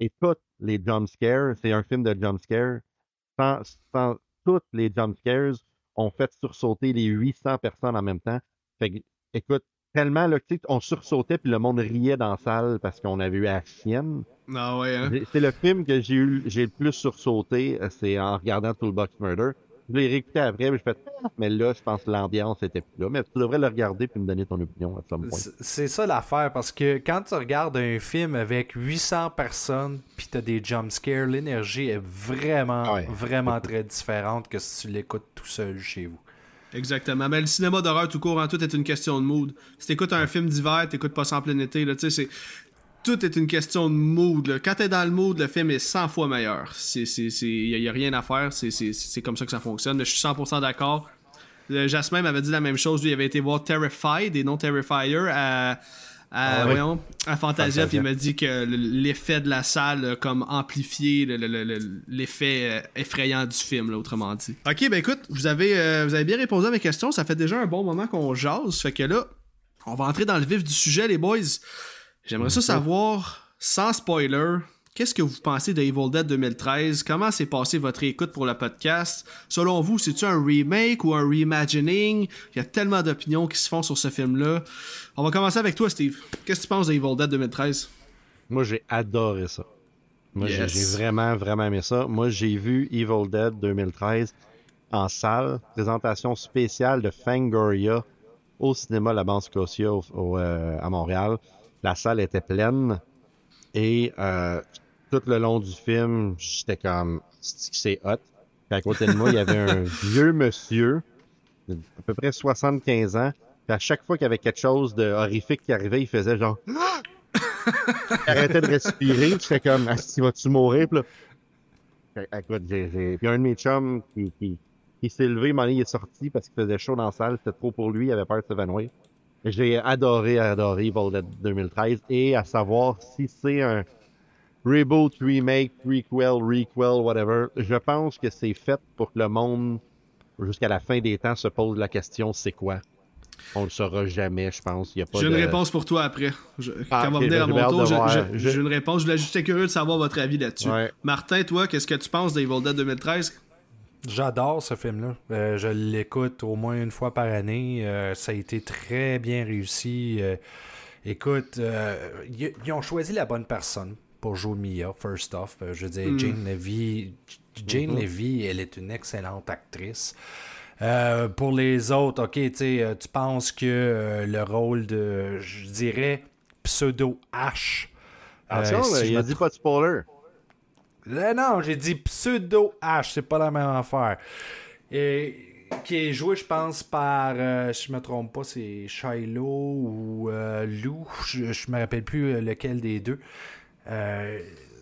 Et toutes les jumpscares, c'est un film de jumpscares, sans, sans toutes les jumpscares ont fait sursauter les 800 personnes en même temps. Fait que, écoute, tellement, là, on sursautait puis le monde riait dans la salle parce qu'on avait eu chienne. Ah ouais, hein? C'est le film que j'ai eu, j'ai le plus sursauté, euh, c'est en regardant Toolbox Murder. Je l'ai réécouté après, mais je fais, ah, mais là, je pense que l'ambiance était plus là. Mais tu devrais le regarder puis me donner ton opinion à ce moment. C'est ça l'affaire, parce que quand tu regardes un film avec 800 personnes puis t'as des jumpscares, l'énergie est vraiment, vraiment très différente que si tu l'écoutes tout seul chez vous. Exactement. Mais le cinéma d'horreur tout court, en tout est une question de mood. Si t'écoutes un film d'hiver, t'écoutes pas sans plein été, là, tu sais, c'est tout est une question de mood. Là. Quand t'es dans le mood, le film est 100 fois meilleur. Il n'y a, rien à faire. C'est comme ça que ça fonctionne. Je suis 100% d'accord. Jasmin m'avait dit la même chose. Lui, il avait été voir Terrified et non Terrifier à, à, ah à Fantasia, puis il m'a dit que l'effet de la salle comme amplifié l'effet euh, effrayant du film, là, autrement dit. Ok, ben écoute, vous avez, euh, vous avez bien répondu à mes questions. Ça fait déjà un bon moment qu'on jase. Fait que là, on va entrer dans le vif du sujet, les boys. J'aimerais ça savoir, sans spoiler, qu'est-ce que vous pensez de Evil Dead 2013? Comment s'est passé votre écoute pour le podcast? Selon vous, c'est-tu un remake ou un reimagining? Il y a tellement d'opinions qui se font sur ce film-là. On va commencer avec toi, Steve. Qu'est-ce que tu penses de Evil Dead 2013? Moi, j'ai adoré ça. Moi, j'ai vraiment, vraiment aimé ça. Moi, j'ai vu Evil Dead 2013 en salle, présentation spéciale de Fangoria au cinéma La Banque Scotia euh, à Montréal. La salle était pleine et euh, tout le long du film, j'étais comme c'est hot? Puis à côté de moi, il y avait un vieux monsieur, à peu près 75 ans. Puis à chaque fois qu'il y avait quelque chose de horrifique qui arrivait, il faisait genre il arrêtait de respirer. J'étais comme si vas-tu mourir? Puis là, écoute, j'ai, Puis un de mes chums qui, qui, qui s'est levé, il est sorti parce qu'il faisait chaud dans la salle, c'était trop pour lui, il avait peur de s'évanouir. J'ai adoré, adoré Evil Dead 2013 et à savoir si c'est un reboot, remake, prequel, requel, whatever, je pense que c'est fait pour que le monde, jusqu'à la fin des temps, se pose la question c'est quoi? On le saura jamais, je pense. J'ai une réponse pour toi après. Ah, quand on va venir à mon tour, j'ai une réponse. Je voulais juste être curieux de savoir votre avis là-dessus. Martin, toi, qu'est-ce que tu penses d'Evil Dead 2013 J'adore ce film-là. Euh, je l'écoute au moins une fois par année. Euh, ça a été très bien réussi. Euh, écoute, ils ont choisi la bonne personne pour jouer Mia, first off. je veux dire, hmm. Jane Levy, Jane mm-hmm. Levy, elle est une excellente actrice. pour les autres, ok, tu penses que le rôle de, je dirais, pseudo H. Attention, il a dit pas de spoiler. Euh, non, j'ai dit pseudo H, c'est pas la même affaire. Et, qui est joué, je pense, par, euh, si je me trompe pas, c'est Shiloh ou euh, Lou, je, me rappelle plus lequel des deux.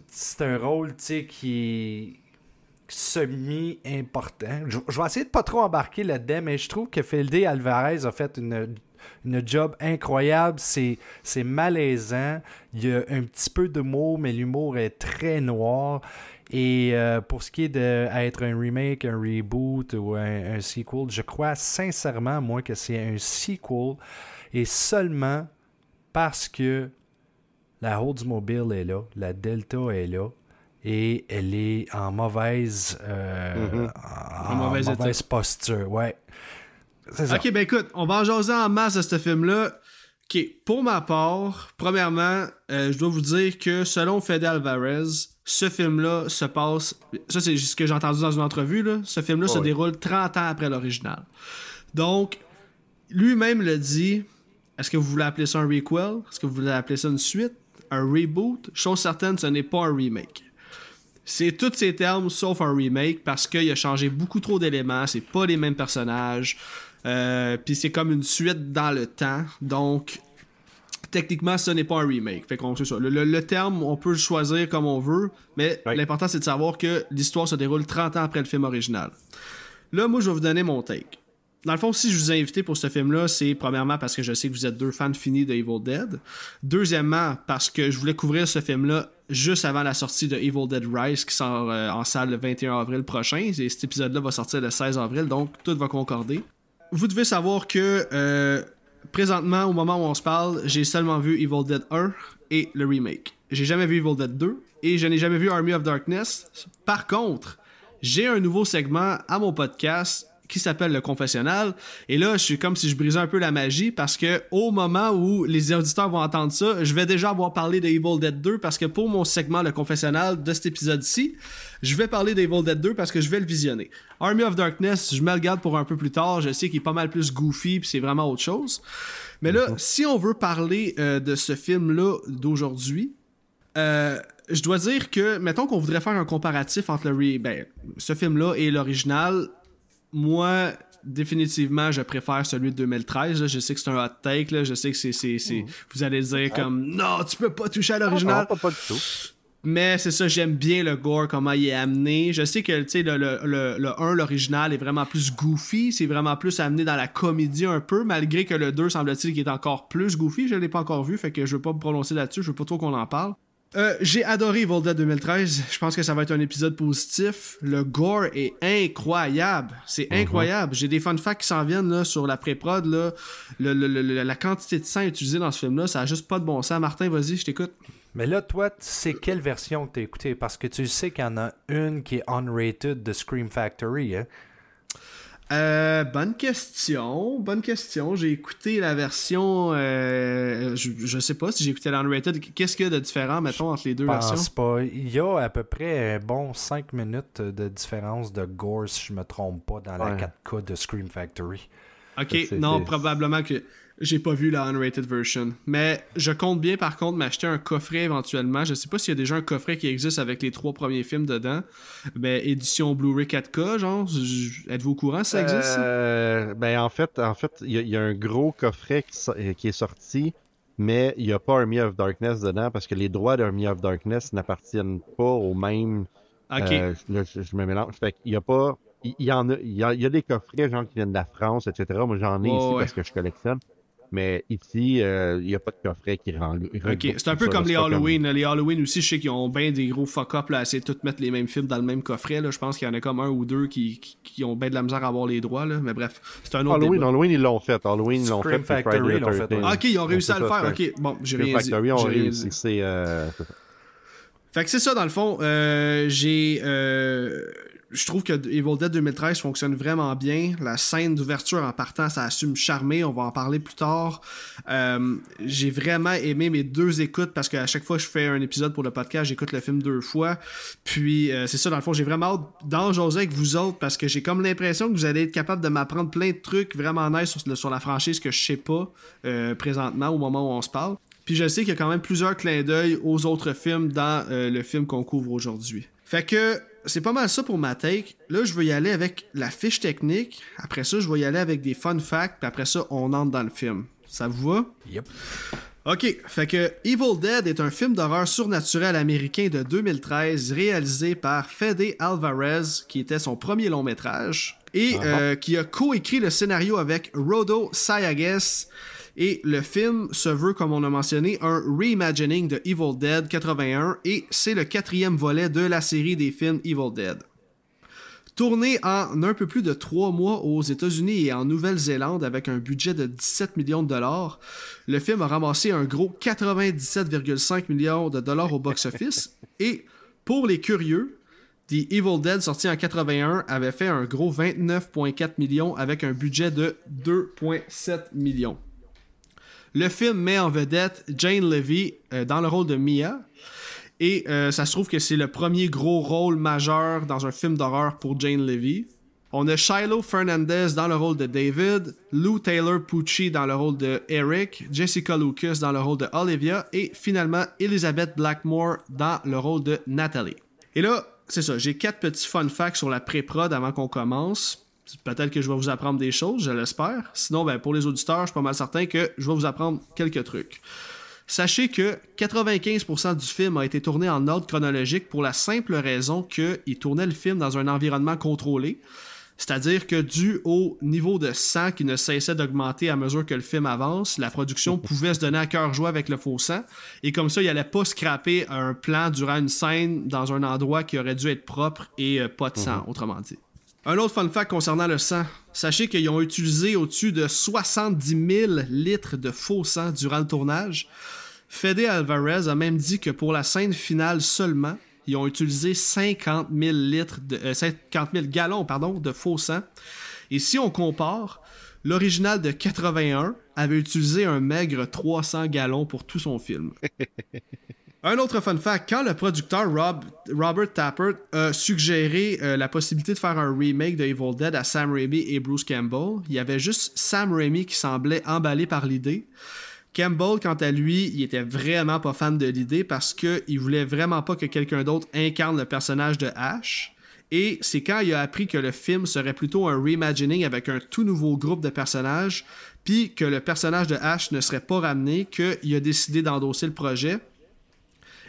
c'est un rôle, tu sais, qui est semi-important. Je, je, vais essayer de pas trop embarquer là-dedans, mais je trouve que Felde Alvarez a fait une une job incroyable. C'est, c'est malaisant. Il y a un petit peu d'humour, mais l'humour est très noir. Et euh, pour ce qui est d'être un remake, un reboot ou un, sequel, je crois sincèrement, moi, que c'est un sequel. Et seulement parce que la Oldsmobile est là, la Delta est là, et elle est en mauvaise, euh, mm-hmm. en, mauvaise, posture. Ouais. Ok, ben écoute, on va en jaser en masse de ce film-là. Ok, pour ma part, premièrement, euh, je dois vous dire que selon Fede Alvarez, ce film-là se passe. Ça, c'est ce que j'ai entendu dans une entrevue. Là. Ce film-là se déroule 30 ans après l'original. Donc, lui-même le dit. Est-ce que vous voulez appeler ça un requel? Est-ce que vous voulez appeler ça une suite? Un reboot? Chose certaine, ce n'est pas un remake. C'est tous ces termes sauf un remake parce qu'il a changé beaucoup trop d'éléments, c'est pas les mêmes personnages. Euh, puis c'est comme une suite dans le temps. Donc, techniquement, ce n'est pas un remake. Fait qu'on ça. Le, terme, on peut le choisir comme on veut, mais l'important, c'est de savoir que l'histoire se déroule 30 ans après le film original. Là, moi, je vais vous donner mon take. Dans le fond, si je vous ai invité pour ce film-là, c'est premièrement parce que je sais que vous êtes deux fans finis de Evil Dead. Deuxièmement, parce que je voulais couvrir ce film-là juste avant la sortie de Evil Dead Rise qui sort euh, en salle le 21 avril prochain. Et cet épisode-là va sortir le 16 avril, donc tout va concorder. Vous devez savoir que euh, présentement, au moment où on se parle, j'ai seulement vu Evil Dead 1 et le remake. J'ai jamais vu Evil Dead 2 et je n'ai jamais vu Army of Darkness. Par contre, j'ai un nouveau segment à mon podcast qui s'appelle le confessionnal. Et là, je suis comme si je brisais un peu la magie parce que au moment où les auditeurs vont entendre ça, je vais déjà avoir parlé de Evil Dead 2 parce que pour mon segment le confessionnal de cet épisode-ci, je vais parler d'Evil Dead 2 parce que je vais le visionner. Army of Darkness, je me le garde pour un peu plus tard. Je sais qu'il est pas mal plus goofy puis c'est vraiment autre chose. Mais là, mhm. si on veut parler euh, de ce film-là d'aujourd'hui, euh, je dois dire que, mettons qu'on voudrait faire un comparatif entre le ben, ce film-là et l'original, moi, définitivement, je préfère celui de 2013. Je sais que c'est un hot take. Je sais que c'est. Mm. Vous allez dire comme Non, tu peux pas toucher à l'original. pas, du tout. Mais c'est ça, j'aime bien le gore, comment il est amené. Je sais que le, le, le, 1, l'original, est vraiment plus goofy. C'est vraiment plus amené dans la comédie un peu, malgré que le 2, semble-t-il, qu'il est encore plus goofy. Je l'ai pas encore vu, fait que je veux pas me prononcer là-dessus. Je veux pas trop qu'on en parle. Euh, j'ai adoré Evil 2013. Je pense que ça va être un épisode positif. Le gore est incroyable. C'est mhm. incroyable. J'ai des fun facts qui s'en viennent là, sur la pré-prod. la quantité de sang utilisée dans ce film-là, ça a juste pas de bon sens. Martin, vas-y, je t'écoute. Mais là, toi, c'est quelle version que t'as écouté? Parce que tu sais qu'il y en a une qui est unrated de Scream Factory. Hein? Euh, bonne question, bonne question. J'ai écouté la version, euh, je, sais pas si j'ai écouté l'unrated. Qu'est-ce qu'il y a de différent, mettons, entre les deux versions? pas. Il y a à peu près bon 5 minutes de différence de gore, si je me trompe pas, dans la 4K de Scream Factory. Ok, non, probablement que j'ai pas vu la unrated version. Mais je compte bien par contre m'acheter un coffret éventuellement. Je sais pas s'il y a déjà un coffret qui existe avec les trois premiers films dedans. Mais édition Blu-ray 4K, genre. Êtes-vous au courant si ça existe? Euh, ben en fait, en fait, il y, a un gros coffret qui, est sorti. Mais il n'y a pas Army of Darkness dedans parce que les droits d'Army of Darkness n'appartiennent pas au même. Ok. Euh, je, me mélange. Fait qu'il n'y a pas. Il y, en a, il y, a, des coffrets genre qui viennent de la France, etc. Moi j'en ai ici parce que je collectionne. Mais ici, il euh, n'y a pas de coffret qui rend. Ok, c'est un peu comme les Halloween. Les Halloween aussi, je sais qu'ils ont bien des gros fuck-up à essayer de tout mettre les mêmes films dans le même coffret. Là. Je pense qu'il y en a comme un ou deux qui, qui, ont bien de la misère à avoir les droits. Là. Mais bref, c'est un autre. Halloween, Halloween, ils l'ont fait. Halloween, ils l'ont fait. Factory, l'ont fait. Ah, ok, ils ont réussi à le faire. Ok, bon, j'ai rien dit. Factory ont réussi. C'est. Euh, fait que c'est ça, dans le fond. Euh, j'ai je trouve que Evil Dead 2013 fonctionne vraiment bien. La scène d'ouverture en partant, ça assume charmer. On va en parler plus tard. Euh, j'ai vraiment aimé mes deux écoutes parce qu'à chaque fois que je fais un épisode pour le podcast, j'écoute le film deux fois. Puis euh, c'est ça, dans le fond, j'ai vraiment hâte d'en jaser avec vous autres parce que j'ai comme l'impression que vous allez être capable de m'apprendre plein de trucs vraiment nice sur, sur la franchise que je sais pas euh, présentement au moment où on se parle. Puis je sais qu'il y a quand même plusieurs clins d'œil aux autres films dans le film qu'on couvre aujourd'hui. Fait que c'est pas mal ça pour ma take. Là, je vais y aller avec la fiche technique. Après ça, je vais y aller avec des fun facts. Puis après ça, on entre dans le film. Ça vous va? Yep. Ok, fait que Evil Dead est un film d'horreur surnaturel américain de 2013 réalisé par Fede Alvarez, qui était son premier long métrage, et ah euh, qui a coécrit le scénario avec Rodo Sayagues, et le film se veut, comme on a mentionné, un reimagining de Evil Dead 81 et c'est le quatrième volet de la série des films Evil Dead. Tourné en un peu plus de trois mois aux États-Unis et en Nouvelle-Zélande avec un budget de 17 millions de dollars, le film a ramassé un gros 97,5 millions de dollars au box-office et pour les curieux, The Evil Dead sorti en 81 avait fait un gros 29,4 millions avec un budget de 2,7 millions. Le film met en vedette Jane Levy euh, dans le rôle de Mia. Et euh, ça se trouve que c'est le premier gros rôle majeur dans un film d'horreur pour Jane Levy. On a Shiloh Fernandez dans le rôle de David, Lou Taylor Pucci dans le rôle de Eric, Jessica Lucas dans le rôle de Olivia et finalement Elizabeth Blackmore dans le rôle de Natalie. Et là, c'est ça, j'ai quatre petits fun facts sur la pré-prod avant qu'on commence. Peut-être que je vais vous apprendre des choses, je l'espère. Sinon, ben, pour les auditeurs, je suis pas mal certain que je vais vous apprendre quelques trucs. Sachez que 95% du film a été tourné en ordre chronologique pour la simple raison qu'il tournait le film dans un environnement contrôlé. C'est-à-dire que dû au niveau de sang qui ne cessait d'augmenter à mesure que le film avance, la production pouvait se donner à cœur joie avec le faux sang. Et comme ça, il n'allait pas scraper un plan durant une scène dans un endroit qui aurait dû être propre et euh, pas de sang, mhm. autrement dit. Un autre fun fact concernant le sang. Sachez qu'ils ont utilisé au-dessus de 70 000 litres de faux sang durant le tournage. Fede Alvarez a même dit que pour la scène finale seulement, ils ont utilisé 50 000 litres de, 50 euh, 000 gallons pardon, de faux sang. Et si on compare, l'original de 81 avait utilisé un maigre 300 gallons pour tout son film. Un autre fun fact, quand le producteur Rob, Robert Tappert a suggéré euh, la possibilité de faire un remake de Evil Dead à Sam Raimi et Bruce Campbell, il y avait juste Sam Raimi qui semblait emballé par l'idée. Campbell, quant à lui, il était vraiment pas fan de l'idée parce qu'il voulait vraiment pas que quelqu'un d'autre incarne le personnage de Ash. Et c'est quand il a appris que le film serait plutôt un reimagining avec un tout nouveau groupe de personnages, puis que le personnage de Ash ne serait pas ramené, qu'il a décidé d'endosser le projet.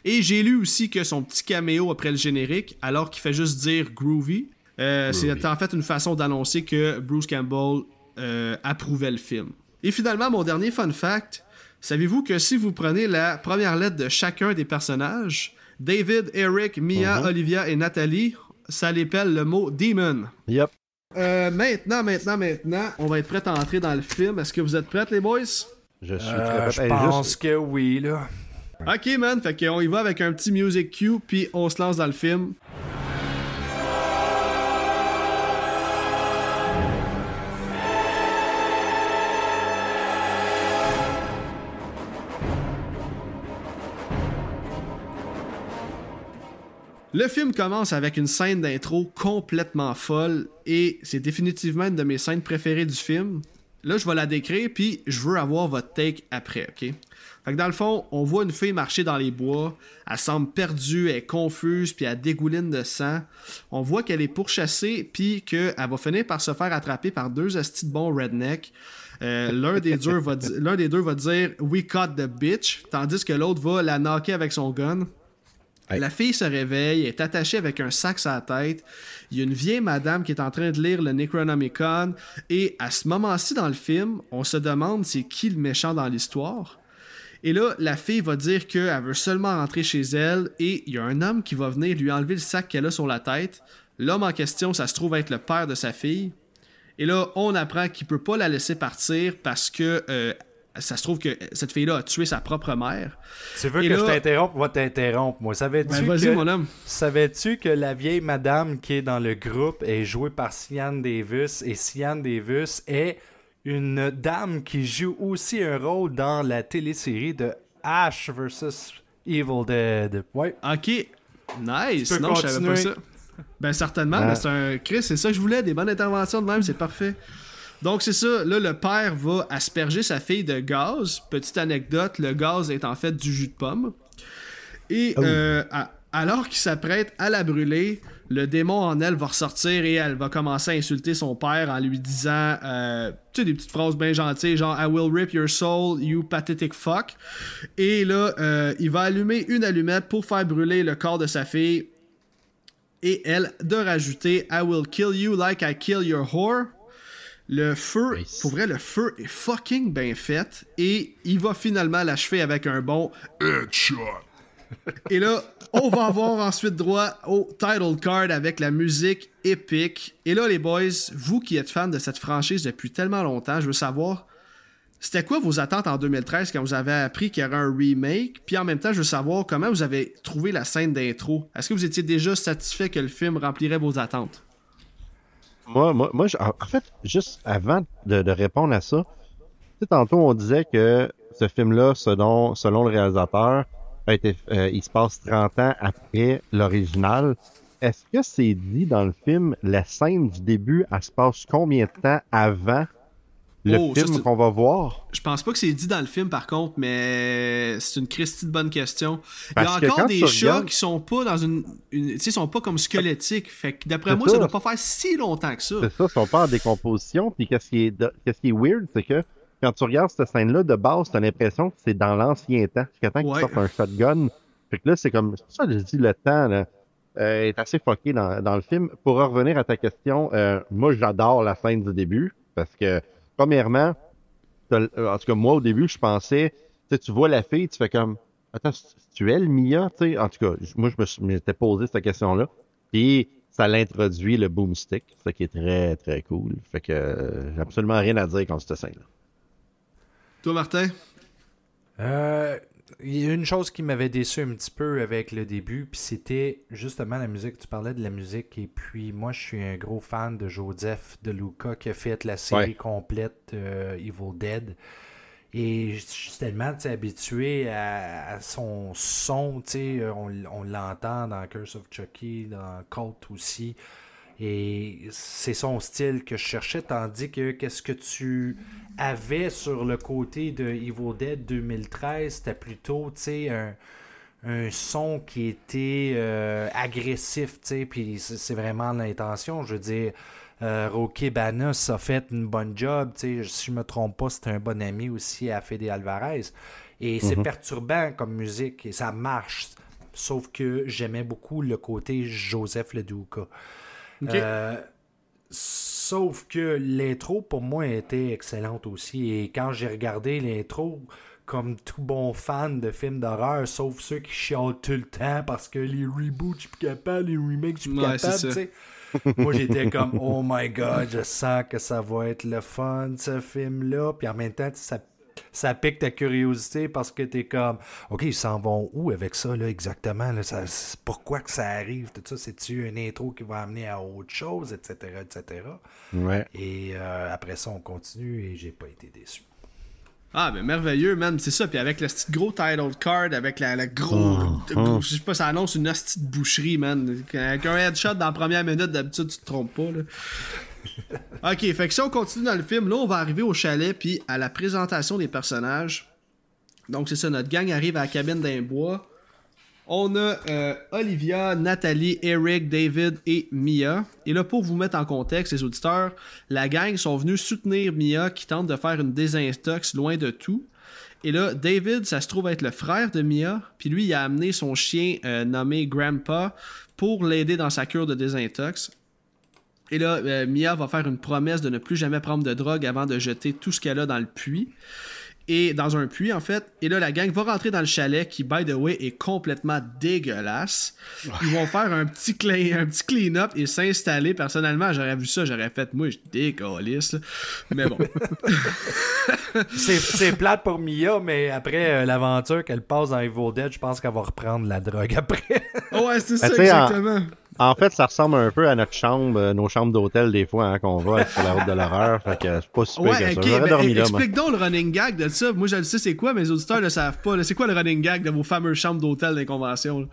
Et j'ai lu aussi que son petit caméo après le générique, alors qu'il fait juste dire groovy, euh, c'est en fait une façon d'annoncer que Bruce Campbell euh, approuvait le film. Et finalement, mon dernier fun fact, savez-vous que si vous prenez la première lettre de chacun des personnages, David, Eric, Mia, uh-huh. Olivia et Nathalie, ça l'épelle le mot Demon. Yep. Euh, maintenant, maintenant, maintenant, on va être prêt à entrer dans le film. Est-ce que vous êtes prêts, les boys? Je suis prêt. Je pense que oui, là. Ok, man, fait qu'on y va avec un petit music cue, puis on se lance dans le film. Le film commence avec une scène d'intro complètement folle et c'est définitivement une de mes scènes préférées du film. Là, je vais la décrire puis je veux avoir votre take après, ok? Fait que dans le fond, on voit une fille marcher dans les bois. Elle semble perdue, elle est confuse, puis elle dégouline de sang. On voit qu'elle est pourchassée, puis qu'elle va finir par se faire attraper par deux astis de bons redneck. Euh, l'un, des deux va l'un des deux va dire We caught the bitch, tandis que l'autre va la knocker avec son gun. La fille se réveille, est attachée avec un sac sur la tête. Il y a une vieille madame qui est en train de lire le Necronomicon. Et à ce moment-ci dans le film, on se demande c'est qui le méchant dans l'histoire. Et là, la fille va dire qu'elle veut seulement rentrer chez elle et il y a un homme qui va venir lui enlever le sac qu'elle a sur la tête. L'homme en question, ça se trouve être le père de sa fille. Et là, on apprend qu'il peut pas la laisser partir parce que euh, ça se trouve que cette fille-là a tué sa propre mère. Tu veux que je t'interrompe? Moi, t'interrompre. Moi, savais-tu ben, que... mon homme. Savais-tu que la vieille madame qui est dans le groupe est jouée par Sian Davis et Sian Davis est une dame qui joue aussi un rôle dans la télésérie de Ash vs Evil Dead. Ouais. Ok. Nice. Non, je savais pas ça. Ben certainement, mais c'est un Chris, c'est ça que je voulais, des bonnes interventions de même, c'est parfait. Donc c'est ça, là le père va asperger sa fille de gaz. Petite anecdote, le gaz est en fait du jus de pomme. Et oh. euh, alors qu'il s'apprête à la brûler, le démon en elle va ressortir et elle va commencer à insulter son père en lui disant euh, tu sais des petites phrases bien gentilles genre I will rip your soul you pathetic fuck. Et là euh, il va allumer une allumette pour faire brûler le corps de sa fille. Et elle de rajouter I will kill you like I kill your whore. Le feu, pour vrai, le feu est fucking bien fait. Et il va finalement l'achever avec un bon headshot. Et là, on va avoir ensuite droit au title card avec la musique épique. Et là, les boys, vous qui êtes fans de cette franchise depuis tellement longtemps, je veux savoir, c'était quoi vos attentes en 2013 quand vous avez appris qu'il y aurait un remake? Puis en même temps, je veux savoir comment vous avez trouvé la scène d'intro. Est-ce que vous étiez déjà satisfait que le film remplirait vos attentes? Moi, moi, moi en fait, juste avant de, répondre à ça, tantôt on disait que ce film-là, selon, selon le réalisateur, euh, il se passe 30 ans après l'original. Est-ce que c'est dit dans le film, la scène du début, elle se passe combien de temps avant le oh, film qu'on va voir? Je pense pas que c'est dit dans le film par contre, mais c'est une Christie de bonne question. il y a encore des chats qui sont pas dans une. tu sais, sont pas comme squelettiques. Fait que d'après moi, ça. doit pas faire si longtemps que ça. C'est ça, ils sont pas en décomposition. Puis qu'est-ce qui est, qu'est-ce qui est weird, c'est que quand tu regardes cette scène-là, de base, t'as l'impression que c'est dans l'ancien temps. Jusqu'à temps qu'il sorte un shotgun. Fait que là, c'est comme. C'est ça, je dis, le temps, là, euh, est assez foqué dans, dans, le film. Pour revenir à ta question, euh, moi, j'adore la scène du début. Parce que, premièrement, en tout cas, moi, au début, je pensais, tu vois la fille, tu fais comme, attends, tu es le Mia, tu sais? En tout cas, moi, je me m'étais posé cette question-là. Puis, ça l'introduit le boomstick, ce qui est très, très cool. Fait que euh, j'ai absolument rien à dire contre cette scène-là. Toi, Martin? Euh, il y a une chose qui m'avait déçu un petit peu avec le début, puis c'était justement la musique. Tu parlais de la musique, et puis moi, je suis un gros fan de Joseph De Luca qui a fait la série complète euh, Evil Dead. Et je suis tellement habitué à, son son, on, on l'entend dans Curse of Chucky, dans Cult aussi. Et c'est son style que je cherchais, tandis que qu'est-ce que tu avais sur le côté de Evil Dead 2013, c'était plutôt, un, un son qui était euh, agressif, puis c'est vraiment l'intention. Je veux dire, euh, Rocky Banos a fait une bonne job. Si je me trompe pas, c'est un bon ami aussi à Fede Alvarez. Et c'est mhm. perturbant comme musique et ça marche. Sauf que j'aimais beaucoup le côté Joseph Euh, sauf que l'intro, pour moi, était excellente aussi. Et quand j'ai regardé l'intro, comme tout bon fan de films d'horreur, sauf ceux qui chialent tout le temps parce que les reboots, je suis plus capable, les remakes, je suis plus capable, tu sais. Moi, j'étais comme, oh my god, je sens que ça va être le fun, ce film-là. Puis en même temps, ça, ça pique ta curiosité parce que t'es comme, OK, ils s'en vont où avec ça, là, exactement? Là, ça, pourquoi que ça arrive? Tout ça, c'est-tu une intro qui va amener à autre chose, etc., etc. Ouais. Et euh, après ça, on continue et j'ai pas été déçu. Ah, ben merveilleux, man. C'est ça. Puis avec le petit gros title card, avec la, la gros, oh, Je sais pas, ça annonce une hostie de boucherie, man. Avec un headshot dans la première minute, d'habitude, tu te trompes pas, là. ok, fait que si on continue dans le film, là, on va arriver au chalet, puis à la présentation des personnages. Donc, c'est ça, notre gang arrive à la cabine d'un bois. On a euh, Olivia, Nathalie, Eric, David et Mia. Et là, pour vous mettre en contexte, les auditeurs, la gang sont venus soutenir Mia qui tente de faire une désintox loin de tout. Et là, David, ça se trouve être le frère de Mia. Puis lui, il a amené son chien euh, nommé Grandpa pour l'aider dans sa cure de désintox. Et là, euh, Mia va faire une promesse de ne plus jamais prendre de drogue avant de jeter tout ce qu'elle a dans le puits et dans un puits en fait. Et là, la gang va rentrer dans le chalet qui, by the way, est complètement dégueulasse. Ils vont faire un petit, clean, un petit clean-up et s'installer. Personnellement, j'aurais vu ça, j'aurais fait, moi, je décalisse. Mais bon. c'est plate pour Mia, mais après euh, l'aventure qu'elle passe dans Evil Dead, je pense qu'elle va reprendre la drogue après. ouais, c'est ça, exactement. En fait, ça ressemble un peu à notre chambre, euh, nos chambres d'hôtel des fois hein, qu'on va sur la route de l'horreur. Fait que c'est pas super ouais, que ça. dormi là, explique donc le running gag de ça. Moi, je le sais c'est quoi, mais les auditeurs ne le savent pas. C'est quoi le running gag de vos fameuses chambres d'hôtel des conventions?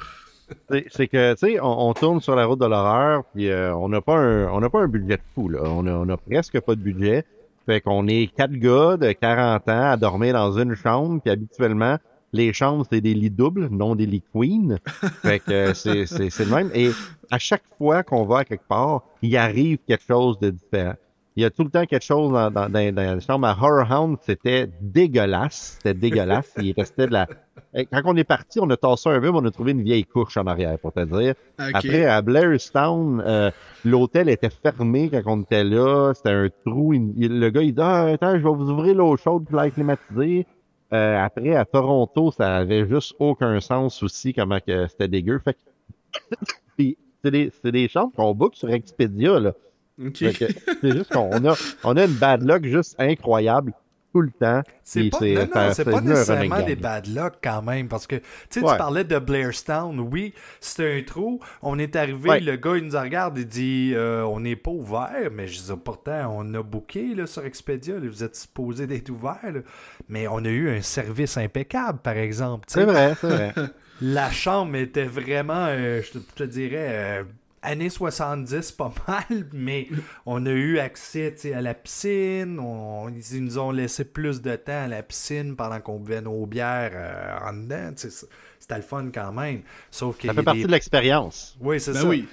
C'est que, tu sais, on, tourne sur la route de l'horreur, puis euh, on n'a pas, un, on pas un budget de fou. Là. On, a, on a presque pas de budget. Fait qu'on est quatre gars de 40 ans à dormir dans une chambre, puis habituellement, les chambres, c'est des lits doubles, non des lits queen. Fait que c'est, c'est, le même. Et à chaque fois qu'on va à quelque part, il arrive quelque chose de différent. Il y a tout le temps quelque chose dans, dans, dans, dans la chambre. À Horror Hound, c'était dégueulasse. C'était dégueulasse. il restait de la. Quand on est parti, on a tassé un peu, mais on a trouvé une vieille couche en arrière, pour te dire. Après, à Blairstown, euh, l'hôtel était fermé quand on était là. C'était un trou. le gars, il dit ah, Attends, je vais vous ouvrir l'eau chaude pour la climatiser. Euh, après, à Toronto, ça avait juste aucun sens aussi, comment que c'était dégueu. Fait que... c'est des, des chambres qu'on book sur Expedia, là. C'est juste qu'on a, on a une bad luck juste incroyable tout le temps. C'est pas, non, non, c'est pas nécessairement des bad luck quand même, parce que tu parlais de Blairstown, oui, c'était un trou. On est arrivé, le gars il nous regarde, il dit euh, on n'est pas ouvert, mais je dis pourtant on a booké là, sur Expedia, vous êtes supposé d'être ouvert, mais on a eu un service impeccable par exemple. C'est vrai, c'est vrai. La chambre était vraiment, euh, je, te, dirais, euh, années 70, pas mal, mais on a eu accès à la piscine. On, ils nous ont laissé plus de temps à la piscine pendant qu'on buvait nos bières euh, en dedans. C'était le fun quand même. Sauf ça fait partie de l'expérience. Oui, c'est ben ça. Oui.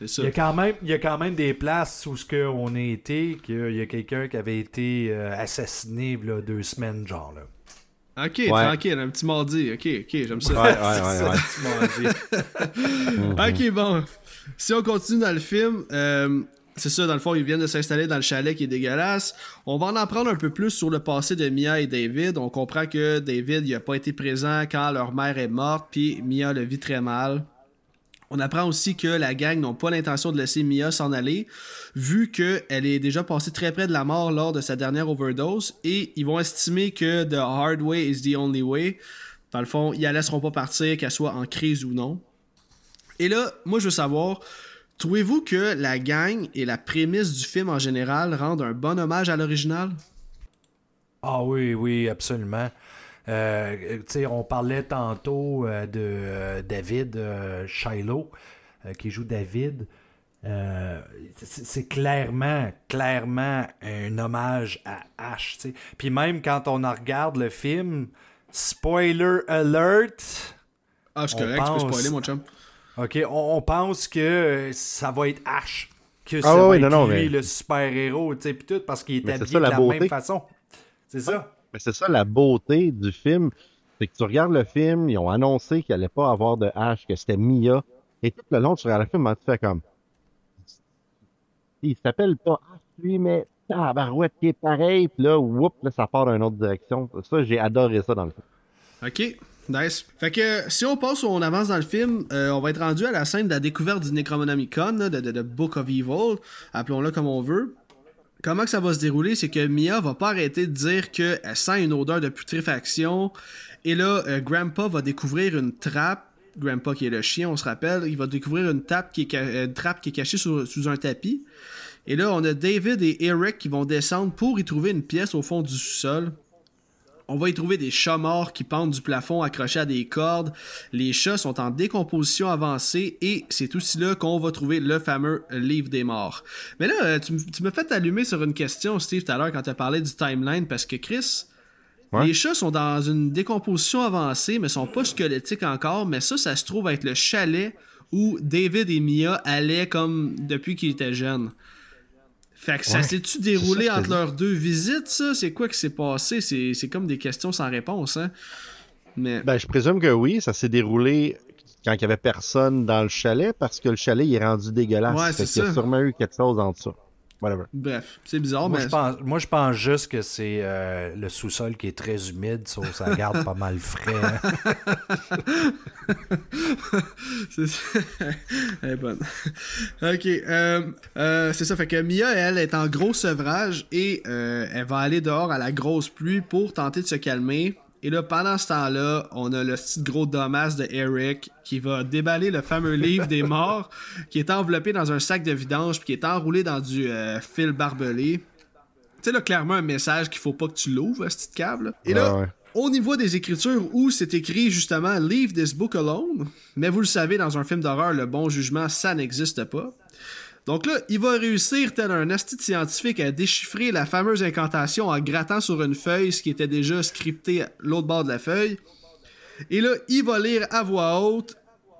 Il y, a quand même, il y a quand même des places où ce que on a été, qu'il y a quelqu'un qui avait été euh, assassiné là, deux semaines, genre. Là. Ok, tranquille, un petit mardi. Ok, ok, j'aime ça. Ouais, ouais, ouais. ouais. ok, bon. Si on continue dans le film, euh, c'est ça, dans le fond, ils viennent de s'installer dans le chalet qui est dégueulasse. On va en apprendre un peu plus sur le passé de Mia et David. On comprend que David n'a pas été présent quand leur mère est morte, puis Mia le vit très mal. On apprend aussi que la gang n'ont pas l'intention de laisser Mia s'en aller, vu qu'elle est déjà passée très près de la mort lors de sa dernière overdose, et ils vont estimer que The Hard Way is the only way. Dans le fond, ils la laisseront pas partir, qu'elle soit en crise ou non. Et là, moi je veux savoir, trouvez-vous que la gang et la prémisse du film en général rendent un bon hommage à l'original? Ah oui, oui, absolument. Euh, on parlait tantôt euh, de euh, David Shiloh, qui joue David. c'est clairement, clairement un hommage à Ash. Puis même quand on regarde le film, spoiler alert. Ah, je suis correct, tu peux spoiler, mon chum. Ok, on, pense que ça va être Ash. Que ah ça va être lui, le super-héros, puis tout, parce qu'il est habillé de la, même façon. C'est ça. Mais c'est ça la beauté du film. C'est que tu regardes le film, ils ont annoncé qu'il allait pas avoir de H, que c'était Mia. Et tout le long, tu regardes le film, tu fais comme. Il s'appelle pas H, lui, mais barouette qui est pareil. Puis là, whoop, là, ça part dans une autre direction. Ça, j'ai adoré ça dans le film. Ok, nice. Fait que si on passe ou on avance dans le film, euh, on va être rendu à la scène de la découverte du Necromonomicon, de, de, de Book of Evil, appelons-le comme on veut comment que ça va se dérouler, c'est que Mia va pas arrêter de dire qu'elle sent une odeur de putréfaction. Et là, euh, Grandpa va découvrir une trappe. Grandpa qui est le chien, on se rappelle, il va découvrir une, qui est, trappe qui est cachée sous, un tapis. Et là, on a David et Eric qui vont descendre pour y trouver une pièce au fond du sous-sol. On va y trouver des chats morts qui pendent du plafond accrochés à des cordes. Les chats sont en décomposition avancée et c'est aussi là qu'on va trouver le fameux livre des morts. Mais là, euh, tu, tu me fais allumer sur une question, Steve, tout à l'heure quand tu as parlé du timeline parce que Chris, Les chats sont dans une décomposition avancée, mais sont pas squelettiques encore. Mais ça, ça se trouve être le chalet où David et Mia allaient comme depuis qu'ils étaient jeunes. Fait que ça s'est-tu déroulé entre leurs deux visites, ça? C'est quoi qui s'est passé? C'est comme des questions sans réponse, hein? Mais... Ben, je présume que oui, ça s'est déroulé quand il y avait personne dans le chalet, parce que le chalet il est rendu dégueulasse. Ouais, c'est ça. Il y a sûrement eu quelque chose en Bref, c'est bizarre, moi, mais. Je pense, moi, je pense juste que c'est euh, le sous-sol qui est très humide, ça, ça garde pas mal frais. c'est Elle est bonne. Ok, euh, euh, c'est ça. Fait que Mia, elle, est en gros sevrage et elle va aller dehors à la grosse pluie pour tenter de se calmer. Et là, pendant ce temps-là, on a le petit gros dommage de Eric qui va déballer le fameux livre des morts qui est enveloppé dans un sac de vidange puis qui est enroulé dans du euh, fil barbelé. Tu sais, là, clairement un message qu'il faut pas que tu l'ouvres, ce petit câble. Et là, on y voit des écritures où c'est écrit justement Leave this book alone. Mais vous le savez, dans un film d'horreur, le bon jugement, ça n'existe pas. Donc là, il va réussir, tel un astide scientifique, à déchiffrer la fameuse incantation en grattant sur une feuille, ce qui était déjà scripté à l'autre bord de la feuille. Et là, il va lire à voix haute.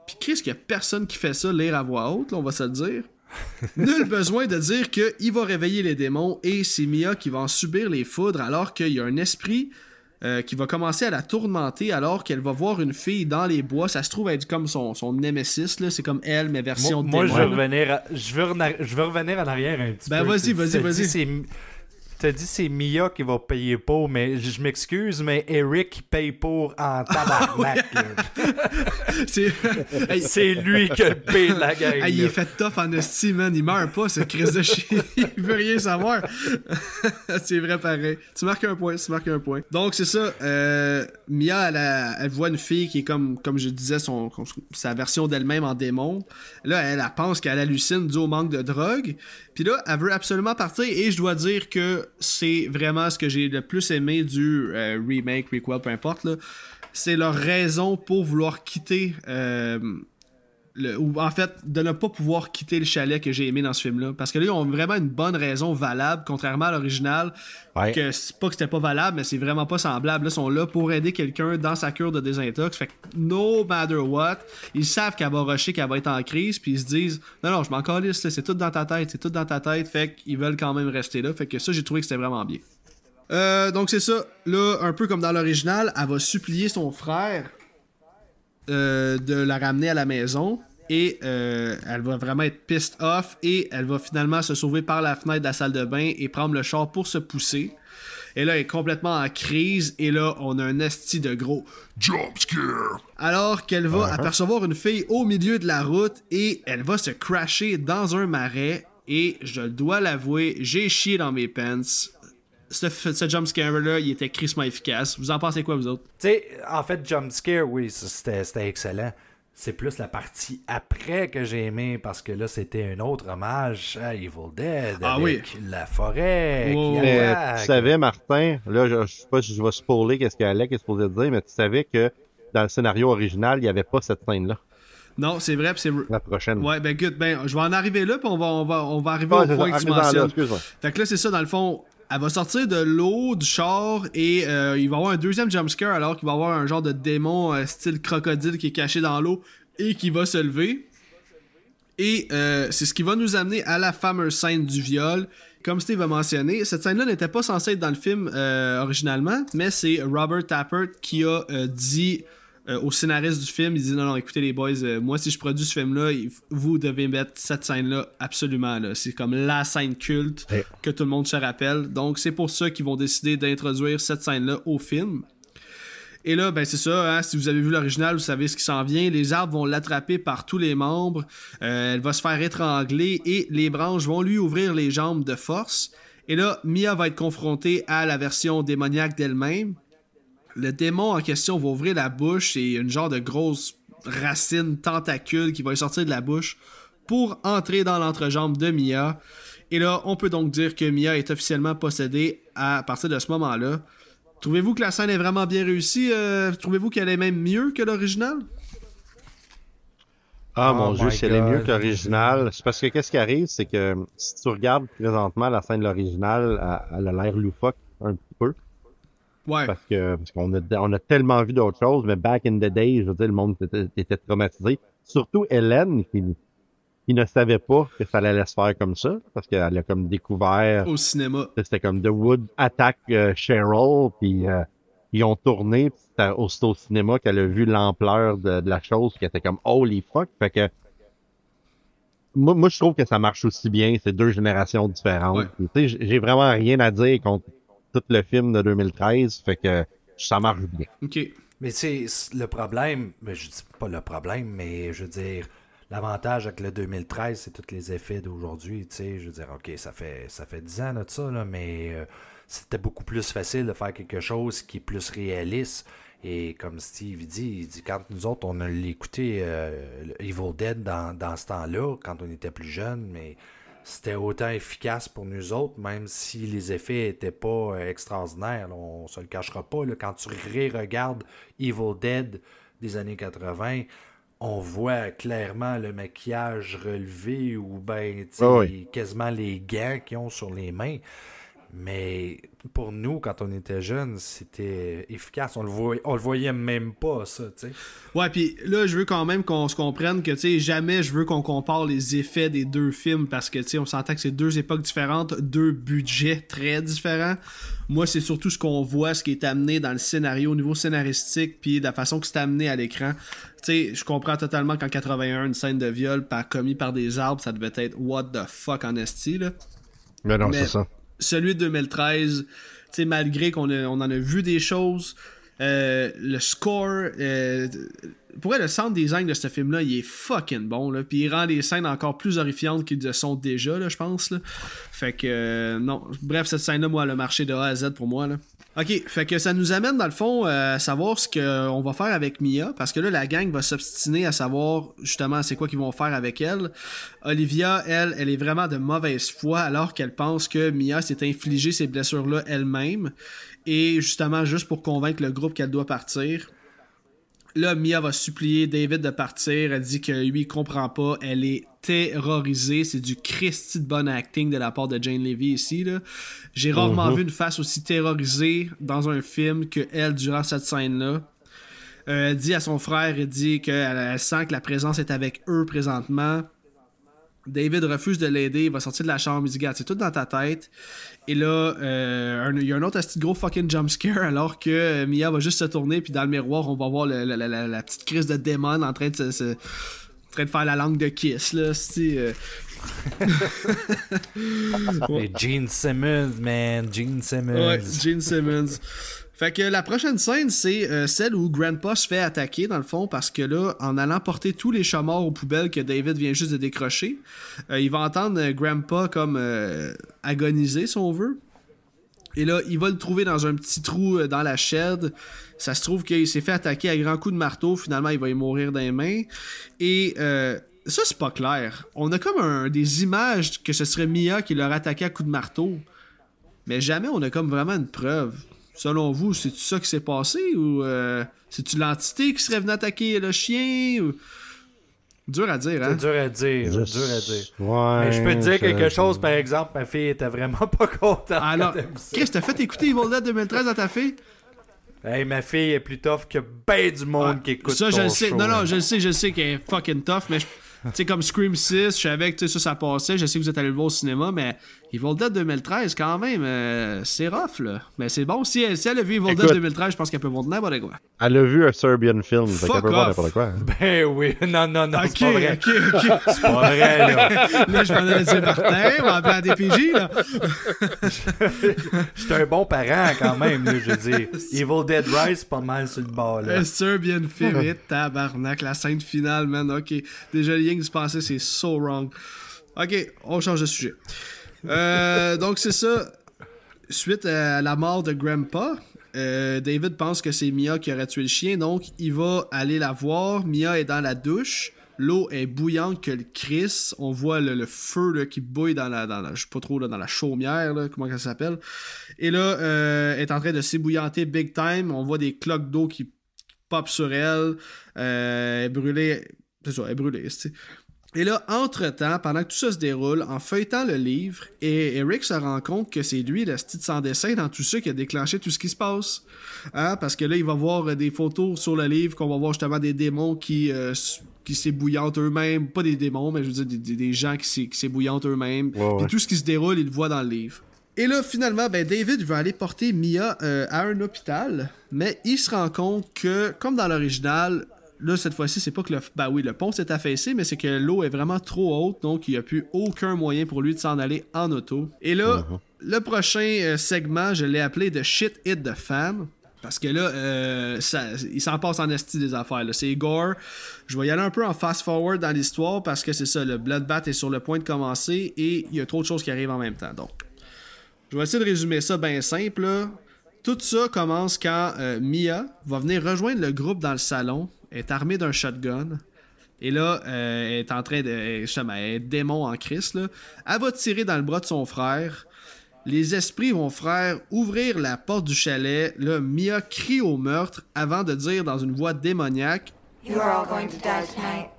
Puis qu'est-ce qu'il y a personne qui fait ça, lire à voix haute, on va se le dire. Nul besoin de dire qu'il va réveiller les démons et c'est Mia qui va en subir les foudres alors qu'il y a un esprit euh, qui va commencer à la tourmenter alors qu'elle va voir une fille dans les bois. Ça se trouve être comme son, son némésis, c'est comme elle, mais version Moi, moi je, veux revenir je, veux je veux revenir en arrière un petit ben, peu. Ben vas-y, vas-y, vas-y. T'as dit c'est Mia qui va payer pour, mais je m'excuse, mais Eric paye pour en tabarnak. c'est lui qui paye la gang. il est fait tough en estime, man. Il meurt pas, ce crise de chien. il veut rien savoir. c'est vrai pareil. Tu marques un point, tu marques un point. Donc c'est ça. Euh, Mia, elle, voit une fille qui est comme, comme je disais, son, sa version d'elle-même en démon. Là, elle, elle pense qu'elle hallucine dû au manque de drogue. Puis là, elle veut absolument partir et je dois dire que c'est vraiment ce que j'ai le plus aimé du euh, remake, requel, peu importe. C'est leur raison pour vouloir quitter euh, ou en fait, de ne pas pouvoir quitter le chalet que j'ai aimé dans ce film-là. Parce que là, ils ont vraiment une bonne raison valable, contrairement à l'original. Que c'est pas que c'était pas valable, mais c'est vraiment pas semblable. Là, ils sont là pour aider quelqu'un dans sa cure de désintox. Fait que no matter what, ils savent qu'elle va rusher, qu'elle va être en crise, puis ils se disent Non, non, je m'en calisse, c'est tout dans ta tête, c'est tout dans ta tête. Fait qu'ils veulent quand même rester là. Fait que ça, j'ai trouvé que c'était vraiment bien. Euh, donc c'est ça. Là, un peu comme dans l'original, elle va supplier son frère euh, de la ramener à la maison. Et euh, elle va vraiment être pissed off. Et elle va finalement se sauver par la fenêtre de la salle de bain et prendre le char pour se pousser. Et là, elle est complètement en crise. Et là, on a un esti de gros jump scare. Alors qu'elle va uh-huh. apercevoir une fille au milieu de la route et elle va se crasher dans un marais. Et je dois l'avouer, j'ai chié dans mes pants ce, ce jumpscare-là, il était crissement efficace. Vous en pensez quoi, vous autres? Tu sais, en fait, jumpscare, oui, c'était excellent. C'est plus la partie après que j'ai aimé parce que là, c'était un autre hommage à Evil Dead ah, avec oui. la forêt tu savais, Martin, là, je, je sais pas si je vais spoiler qu'est-ce qu'Alec est supposé dire, mais tu savais que dans le scénario original, il n'y avait pas cette scène-là. Non, c'est vrai, c'est... La prochaine. Ouais, ben good, ben, je vais en arriver là, puis on va, on va, on va arriver au point que tu mentionnes. Fait que là, c'est ça, dans le fond, elle va sortir de l'eau du char et euh, il va y avoir un deuxième jumpscare alors qu'il va y avoir un genre de démon euh, style crocodile qui est caché dans l'eau et qui va se lever. Et euh, c'est ce qui va nous amener à la fameuse scène du viol. Comme Steve a mentionné, cette scène-là n'était pas censée être dans le film originalement, mais c'est Robert Tappert qui a dit euh, au scénariste du film, il dit non, non, écoutez les boys, euh, moi si je produis ce film-là, vous devez mettre cette scène-là absolument. Là. C'est comme la scène culte que tout le monde se rappelle. Donc c'est pour ça qu'ils vont décider d'introduire cette scène-là au film. Et là, ben c'est ça, hein, si vous avez vu l'original, vous savez ce qui s'en vient. Les arbres vont l'attraper par tous les membres. Euh, elle va se faire étrangler et les branches vont lui ouvrir les jambes de force. Et là, Mia va être confrontée à la version démoniaque d'elle-même le démon en question va ouvrir la bouche et une genre de grosse racine tentacule qui va sortir de la bouche pour entrer dans l'entrejambe de Mia. Et là, on peut donc dire que Mia est officiellement possédée à partir de ce moment-là. Trouvez-vous que la scène est vraiment bien réussie? Euh, trouvez-vous qu'elle est même mieux que l'original? Ah mon oh dieu, si elle est mieux que l'original. C'est parce que qu'est-ce qui arrive, c'est que si tu regardes présentement la scène de l'original, elle a l'air loufoque un petit peu. Parce que parce qu'on a, on a tellement vu d'autres choses, mais back in the day, je veux dire, le monde était, traumatisé. Surtout Hélène, qui, qui, ne savait pas que ça allait se faire comme ça, parce qu'elle a comme découvert... Au cinéma. C'était comme The Wood Attack euh, Cheryl, puis euh, ils ont tourné, puis c'était au cinéma qu'elle a vu l'ampleur de, la chose, qui était comme « Holy fuck! » Fait que moi, moi, je trouve que ça marche aussi bien. C'est deux générations différentes. sais J'ai vraiment rien à dire contre tout le film de 2013, fait que ça marche bien. OK. Mais c'est le problème, mais je dis pas le problème, mais je veux dire, l'avantage avec le 2013, c'est tous les effets d'aujourd'hui, tu sais, je veux dire, OK, ça fait ça fait 10 ans de ça, là, mais euh, c'était beaucoup plus facile de faire quelque chose qui est plus réaliste. Et comme Steve dit, il dit quand nous autres, on a l'écouté euh, Evil Dead dans, dans ce temps-là, quand on était plus jeunes, mais c'était autant efficace pour nous autres, même si les effets n'étaient pas euh, extraordinaires. on se le cachera pas. quand tu ré-regardes Evil Dead des années 80, on voit clairement le maquillage relevé ou ben ah quasiment les gants qu'ils ont sur les mains. Mais pour nous, quand on était jeunes, c'était efficace. On le, voyait, on le voyait même pas, ça, tu sais. Ouais, puis là, je veux quand même qu'on se comprenne que, tu sais, jamais je veux qu'on compare les effets des deux films parce que, tu sais, on s'entend que c'est deux époques différentes, deux budgets très différents. Moi, c'est surtout ce qu'on voit, ce qui est amené dans le scénario au niveau scénaristique, puis de la façon que c'est amené à l'écran. Tu sais, je comprends totalement qu'en 81, une scène de viol par, commis par des arbres, ça devait être what the fuck en esti, là. Mais non, c'est ça celui de 2013, malgré qu'on on en a vu des choses, euh, le score, euh, pour le sound design de ce film-là, il est fucking bon. Là. Puis il rend les scènes encore plus horrifiantes qu'ils le sont déjà, je pense. Là. Fait que, euh, non. Bref, cette scène-là, moi, elle a marché de A à Z pour moi. Là. Ok, fait que ça nous amène dans le fond euh, à savoir ce qu'on va faire avec Mia, parce que là la gang va s'obstiner à savoir justement c'est quoi qu'ils vont faire avec elle. Olivia, elle, elle est vraiment de mauvaise foi alors qu'elle pense que Mia s'est infligé ces blessures-là elle-même, et justement juste pour convaincre le groupe qu'elle doit partir. Là, Mia va supplier David de partir. Elle dit que lui, il comprend pas. Elle est terrorisée. C'est du Christy de bon acting de la part de Jane Levy ici. J'ai rarement mhm. vu une face aussi terrorisée dans un film que elle durant cette scène-là. Euh, elle dit à son frère, elle dit qu'elle sent que la présence est avec eux présentement. David refuse de l'aider, il va sortir de la chambre, il dit c'est tout dans ta tête. Et là, euh, il y a un autre gros fucking jumpscare alors que euh, Mia va juste se tourner, puis dans le miroir, on va voir la, petite crise de démon en train de se, train de faire la langue de kiss là, euh. Gene Simmons, man, Gene Simmons. Ouais, Gene Simmons. Fait que la prochaine scène, c'est euh, celle où Grandpa se fait attaquer, dans le fond, parce que là, en allant porter tous les chats morts aux poubelles que David vient juste de décrocher, euh, il va entendre euh, Grandpa comme agoniser, si on veut. Et là, il va le trouver dans un petit trou dans la shed. Ça se trouve qu'il s'est fait attaquer à grands coups de marteau. Finalement, il va y mourir dans les mains. Et ça, c'est pas clair. On a comme des images que ce serait Mia qui l'aurait attaqué à coups de marteau. Mais jamais on a comme vraiment une preuve. Selon vous, c'est ça qui s'est passé ou euh, c'est-tu l'entité qui serait venue attaquer le chien ou... Dur à dire, hein? C'est dur à dire, dur à dire. Ouais, Mais je peux te dire quelque chose, par exemple, ma fille était vraiment pas contente. Alors, qu'est-ce que t'as fait écouter Evil Dead 2013 à ta fille? Hey, ma fille est plus tough que ben du monde qui écoute Ça, je le sais. Non, non, je le sais, je sais qu'elle est fucking tough, mais tu sais, comme Scream 6, je savais que ça, ça passait. Je sais que vous êtes allé le voir au cinéma, mais Evil Dead 2013, quand même, euh, c'est rough, là. Mais c'est bon. Si elle, si elle a vu Evil Dead 2013, je pense qu'elle peut voir n'importe quoi. Elle a vu un Serbian film, fait qu'elle peut voir n'importe quoi. Hein. Ben oui, non, non, non, c'est pas vrai. Ok, ok, C'est pas vrai, là. là, je m'en allais dire Martin, on va appeler à DPJ, là. J'étais un bon parent, quand même, là, je veux dire. Evil Dead Rise, pas mal sur le bord, là. Un Serbian film, tabarnak, la scène finale, man, ok. Déjà, le lien que tu pensais, c'est so wrong. Ok, on change de sujet. Euh, donc, c'est ça. Suite à la mort de Grandpa, euh, David pense que c'est Mia qui aurait tué le chien, donc il va aller la voir. Mia est dans la douche. L'eau est bouillante que le Chris. On voit le, feu qui bouille dans la, dans la chaumière, comment ça s'appelle. Et là, euh, elle est en train de s'ébouillanter big time. On voit des cloques d'eau qui pop sur elle. elle est brûlée. C'est ça, elle est brûlée. Et là, entre-temps, pendant que tout ça se déroule, en feuilletant le livre, et Eric se rend compte que c'est lui, le style sans dessin, dans tout ça, qui a déclenché tout ce qui se passe. Hein? Parce que là, il va voir des photos sur le livre, qu'on va voir justement des démons qui, euh, qui s'ébouillantent eux-mêmes. Pas des démons, mais je veux dire des, gens qui s'ébouillantent eux-mêmes. Et tout ce qui se déroule, il le voit dans le livre. Et là, finalement, ben, David veut aller porter Mia euh, à un hôpital, mais il se rend compte que, comme dans l'original, Là, cette fois-ci, c'est pas que le. Ben oui, le pont s'est affaissé, mais c'est que l'eau est vraiment trop haute, donc il n'y a plus aucun moyen pour lui de s'en aller en auto. Et là, uh-huh. le prochain euh, segment, je l'ai appelé The Shit Hit the Fan. Parce que là, euh, il s'en passe en esti des affaires. C'est gore. Je vais y aller un peu en fast-forward dans l'histoire parce que c'est ça, le Bloodbath est sur le point de commencer et il y a trop de choses qui arrivent en même temps. Donc, je vais essayer de résumer ça bien simple. Tout ça commence quand euh, Mia va venir rejoindre le groupe dans le salon est armée d'un shotgun. Et là, euh, elle est en train de. Justement, elle est démon en Christ. Là. Elle va tirer dans le bras de son frère. Les esprits vont frère ouvrir la porte du chalet. Là, Mia crie au meurtre avant de dire dans une voix démoniaque You are all going to die tonight.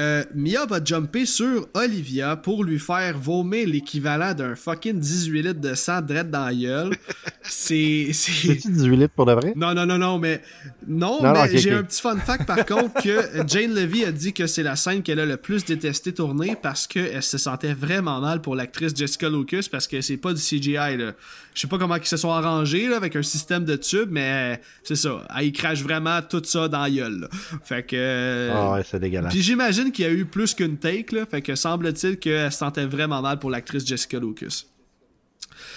Euh, Mia va jumper sur Olivia pour lui faire vomir l'équivalent d'un fucking 18 litres de sang direct dans la gueule. C'est. C'est 18 litres pour de vrai? Non, non, non, non, mais. Non, mais j'ai un petit fun fact par contre que Jane Levy a dit que c'est la scène qu'elle a le plus détesté tourner parce qu'elle se sentait vraiment mal pour l'actrice Jessica Lucas parce que c'est pas du CGI, là. Je sais pas comment ils se sont arrangés là, avec un système de tube, mais c'est ça. Elle crache vraiment tout ça dans la gueule. Fait que. Ah ouais, c'est dégueulasse. Puis j'imagine qu'il y a eu plus qu'une take, là. Fait que semble-t-il qu'elle se sentait vraiment mal pour l'actrice Jessica Lucas.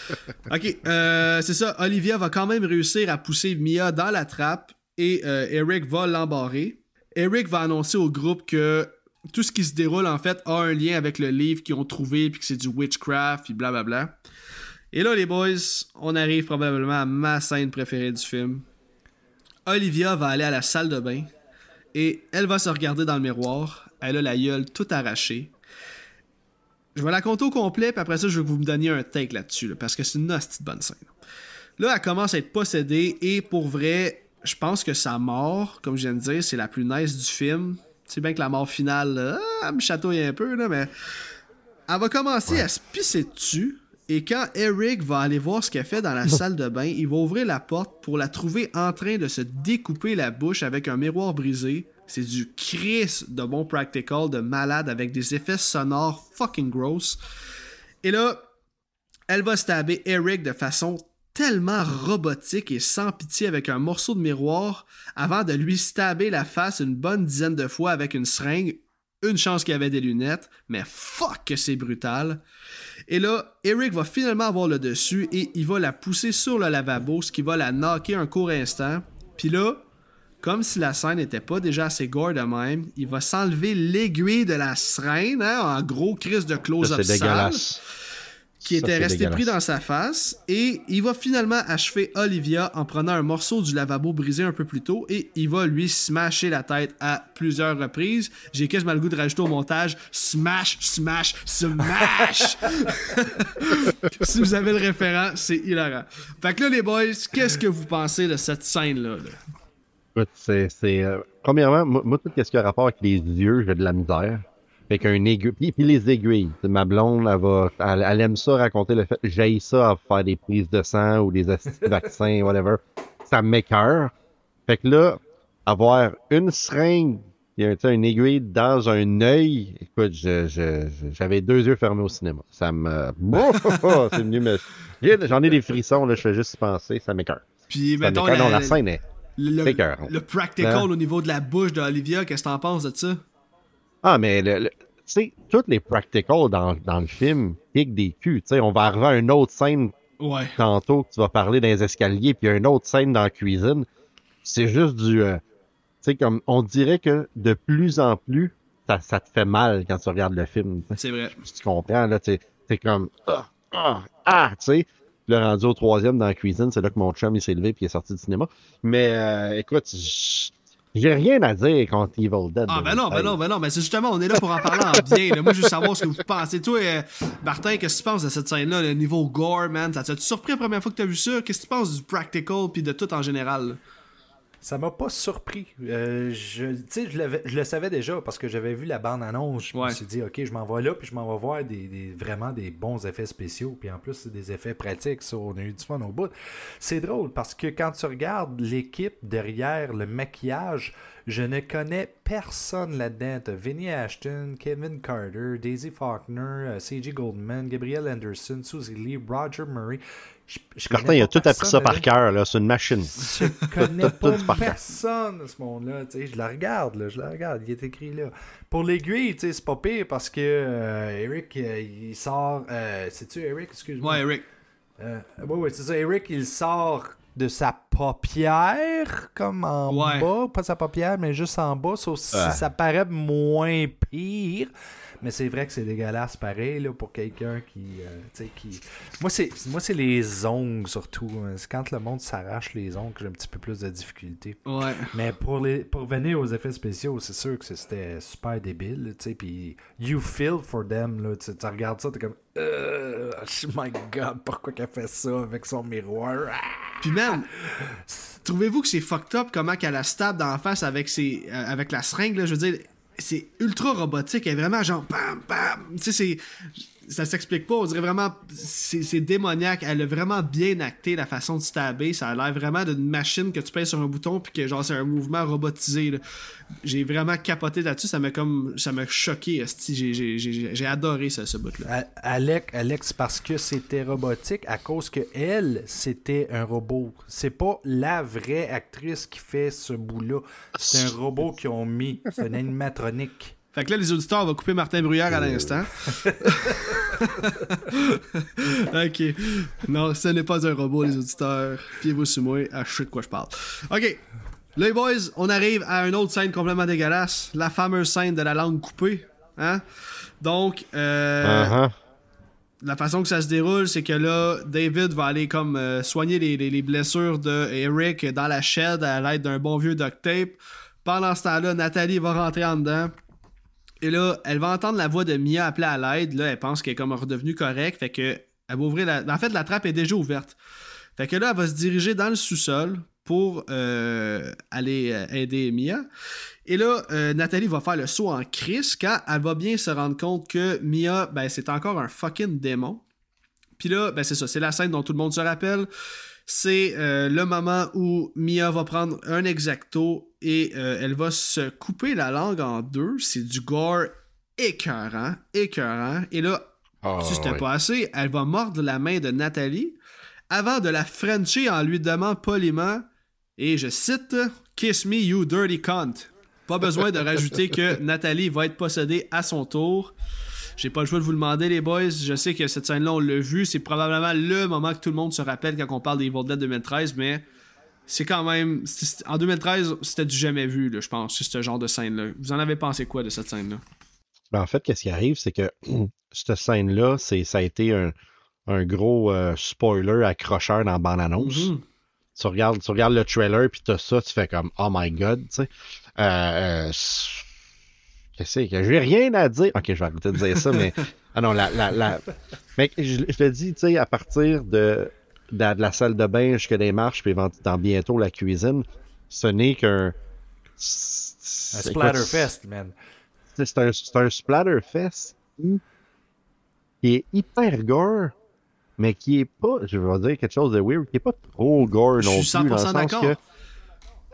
ok, euh, c'est ça. Olivia va quand même réussir à pousser Mia dans la trappe et euh, Eric va l'embarrer. Eric va annoncer au groupe que tout ce qui se déroule en fait a un lien avec le livre qu'ils ont trouvé puis que c'est du witchcraft puis blablabla. Et là, les boys, on arrive probablement à ma scène préférée du film. Olivia va aller à la salle de bain et elle va se regarder dans le miroir. Elle a la gueule tout arrachée. Je vais la compter au complet, puis après ça, je vais vous me donner un take là-dessus, parce que c'est une hostie bonne scène. Là, elle commence à être possédée, et pour vrai, je pense que sa mort, comme je viens de dire, c'est la plus nice du film. C'est bien que la mort finale, ah, me chatouille un peu, là, mais elle va commencer à se pisser dessus. Et quand Eric va aller voir ce qu'elle fait dans la salle de bain, il va ouvrir la porte pour la trouver en train de se découper la bouche avec un miroir brisé. C'est du Chris de bon practical, de malade, avec des effets sonores fucking gross. Et là, elle va stabber Eric de façon tellement robotique et sans pitié avec un morceau de miroir avant de lui stabber la face une bonne dizaine de fois avec une seringue. Une chance qu'il avait des lunettes, mais fuck que c'est brutal. Et là, Eric va finalement avoir le dessus et il va la pousser sur le lavabo, ce qui va la knocker un court instant. Puis là, comme si la scène n'était pas déjà assez gore de même, il va s'enlever l'aiguille de la seringue, hein, en gros crise de close-up qui était resté pris dans sa face et il va finalement achever Olivia en prenant un morceau du lavabo brisé un peu plus tôt et il va lui smasher la tête à plusieurs reprises. J'ai quasiment le goût de rajouter au montage smash, smash, smash. si vous avez le référent, c'est hilarant. Fait que là les boys, qu'est-ce que vous pensez de cette scène là, Écoute, c'est euh, premièrement moi, tout ce qui a rapport avec les yeux, j'ai de la misère. Fait qu'un aiguille. Puis, les aiguilles. Ma blonde, elle, va, elle, aime ça raconter le fait. J'aille ça à faire des prises de sang ou des vaccins, whatever. Ça m'écœure. Fait que là, avoir une seringue, il y a une aiguille dans un œil. Écoute, j'avais je, deux yeux fermés au cinéma. Ça me. c'est venu me. J'en ai des frissons, là, je fais juste penser, ça m'écœure. Puis, mettons. La, la scène est. Le, le, practical hein? au niveau de la bouche d'Olivia, qu'est-ce que t'en penses de ça? Ah, mais le, tu sais, toutes les practicals dans, dans le film piquent des culs. Tu sais, on va arriver à une autre scène ouais. tantôt que tu vas parler dans les escaliers, puis une autre scène dans la cuisine. C'est juste du. Euh, tu sais, comme on dirait que de plus en plus, ça, ça, te fait mal quand tu regardes le film. C'est vrai. Tu comprends, là, tu c'est comme. Ah, ah, ah, tu sais. Le rendu au troisième dans la cuisine, c'est là que mon chum il s'est levé puis il est sorti du cinéma. Mais euh, écoute, j'ai rien à dire contre Evil Dead. Ah, ben non, ben non, ben non. Mais c'est justement, on est là pour en parler en bien. Moi, je veux savoir ce que vous pensez. Toi, euh, Martin, qu'est-ce que tu penses de cette scène-là, le niveau gore, man? Ça t'a surpris la première fois que t'as vu ça? Qu'est-ce que tu penses du practical puis de tout en général? Ça m'a pas surpris. Euh, je, je, je le savais déjà parce que j'avais vu la bande-annonce. Je me suis dit, OK, je m'en vais là, puis je m'en vais voir des, vraiment des bons effets spéciaux. Puis en plus, c'est des effets pratiques. Ça, on a eu du fun au bout. C'est drôle parce que quand tu regardes l'équipe derrière le maquillage, je ne connais personne là-dedans. T'as Vinnie Ashton, Kevin Carter, Daisy Faulkner, euh, C.J. Goldman, Gabriel Anderson, Susie Lee, Roger Murray. Martin, il a tout appris ça par cœur, c'est une machine. Je connais pas personne de ce monde-là. Je la regarde, là, je la regarde, il est écrit là. Pour l'aiguille, c'est pas pire parce que euh, Eric, euh, il sort. Euh, C'est-tu Eric? Excuse-moi. Ouais, Eric. Euh, ouais, ouais, c'est ça. Eric, il sort de sa paupière, comme en bas. Pas sa paupière, mais juste en bas. Sauf si ça paraît moins pire. Mais c'est vrai que c'est dégueulasse pareil là, pour quelqu'un qui, euh, qui. Moi c'est moi c'est les ongles surtout. Hein. C'est quand le monde s'arrache les ongles que j'ai un petit peu plus de difficulté. Ouais. Mais pour les pour venir aux effets spéciaux, c'est sûr que c'était super débile. Puis you feel for them. Là, tu regardes ça, t'es comme. Euh, oh my god, pourquoi qu'elle fait ça avec son miroir? Ah! Puis même, trouvez-vous que c'est fucked up comment qu'elle a stab dans la face avec, ses, euh, avec la seringue? Là, je veux dire, c'est ultra robotique. Elle est vraiment genre bam, bam. Tu sais, c'est ça s'explique pas. On dirait vraiment, c'est démoniaque. Elle a vraiment bien acté la façon de stabber. Ça a l'air vraiment d'une machine que tu pèses sur un bouton puis que genre c'est un mouvement robotisé. J'ai vraiment capoté là-dessus. Ça m'a comme, ça m'a choqué. J'ai adoré ce, ce bout-là. Alex, Alex, parce que c'était robotique à cause que elle, c'était un robot. C'est pas la vraie actrice qui fait ce bout-là. C'est un robot qu'ils ont mis. C'est une animatronique. Fait que là, les auditeurs, on va couper Martin Bruyère à l'instant. ok. Non, ce n'est pas un robot, les auditeurs. Fiez-vous sur moi, à de quoi je parle. Ok. Les boys, on arrive à une autre scène complètement dégueulasse. La fameuse scène de la langue coupée. Hein? Donc, euh, uh-huh. la façon que ça se déroule, c'est que là, David va aller comme euh, soigner les, les, blessures de Eric dans la shed à l'aide d'un bon vieux duct tape. Pendant ce temps-là, Nathalie va rentrer en dedans. Et là, elle va entendre la voix de Mia appeler à l'aide. Là, elle pense qu'elle est comme redevenue correcte. Fait que va la. En fait, la trappe est déjà ouverte. Fait que là, elle va se diriger dans le sous-sol. pour aller aider Mia. Et là, Nathalie va faire le saut en crise quand elle va bien se rendre compte que Mia, ben, c'est encore un fucking démon. Puis là, ben, c'est ça, c'est la scène dont tout le monde se rappelle. C'est le moment où Mia va prendre un exacto et elle va se couper la langue en deux. C'est du gore écœurant, écœurant. Et là, ah, si c'était pas assez, elle va mordre la main de Nathalie avant de la frencher en lui demandant poliment, et je cite, Kiss me, you dirty cunt. Pas besoin de rajouter que Nathalie va être possédée à son tour. J'ai pas le choix de vous le demander, les boys. Je sais que cette scène-là, on l'a vu. C'est probablement le moment que tout le monde se rappelle quand on parle des Evil Dead 2013, mais c'est quand même. En 2013, c'était du jamais vu, je pense, ce genre de scène-là. Vous en avez pensé quoi de cette scène-là? Ben, en fait, qu'est-ce qui arrive, c'est que cette scène-là, ça a été un, gros euh, spoiler accrocheur dans la bande-annonce. Mm-hmm. tu, regardes, tu regardes le trailer, puis as ça, tu fais comme Oh my god, tu sais. Euh, euh Qu'est-ce que j'ai rien à dire. Ok, je vais arrêter de dire ça, mais. Ah non, la. la, la... Mais je, te dis, tu sais, à partir de, de, la salle de bain jusqu'à des marches, puis dans bientôt la cuisine, ce n'est qu'un. Un splatterfest, man c'est un, un splatterfest qui est hyper gore, mais qui est pas, je vais dire quelque chose de weird, qui est pas trop gore non plus. Dans le sens que, tu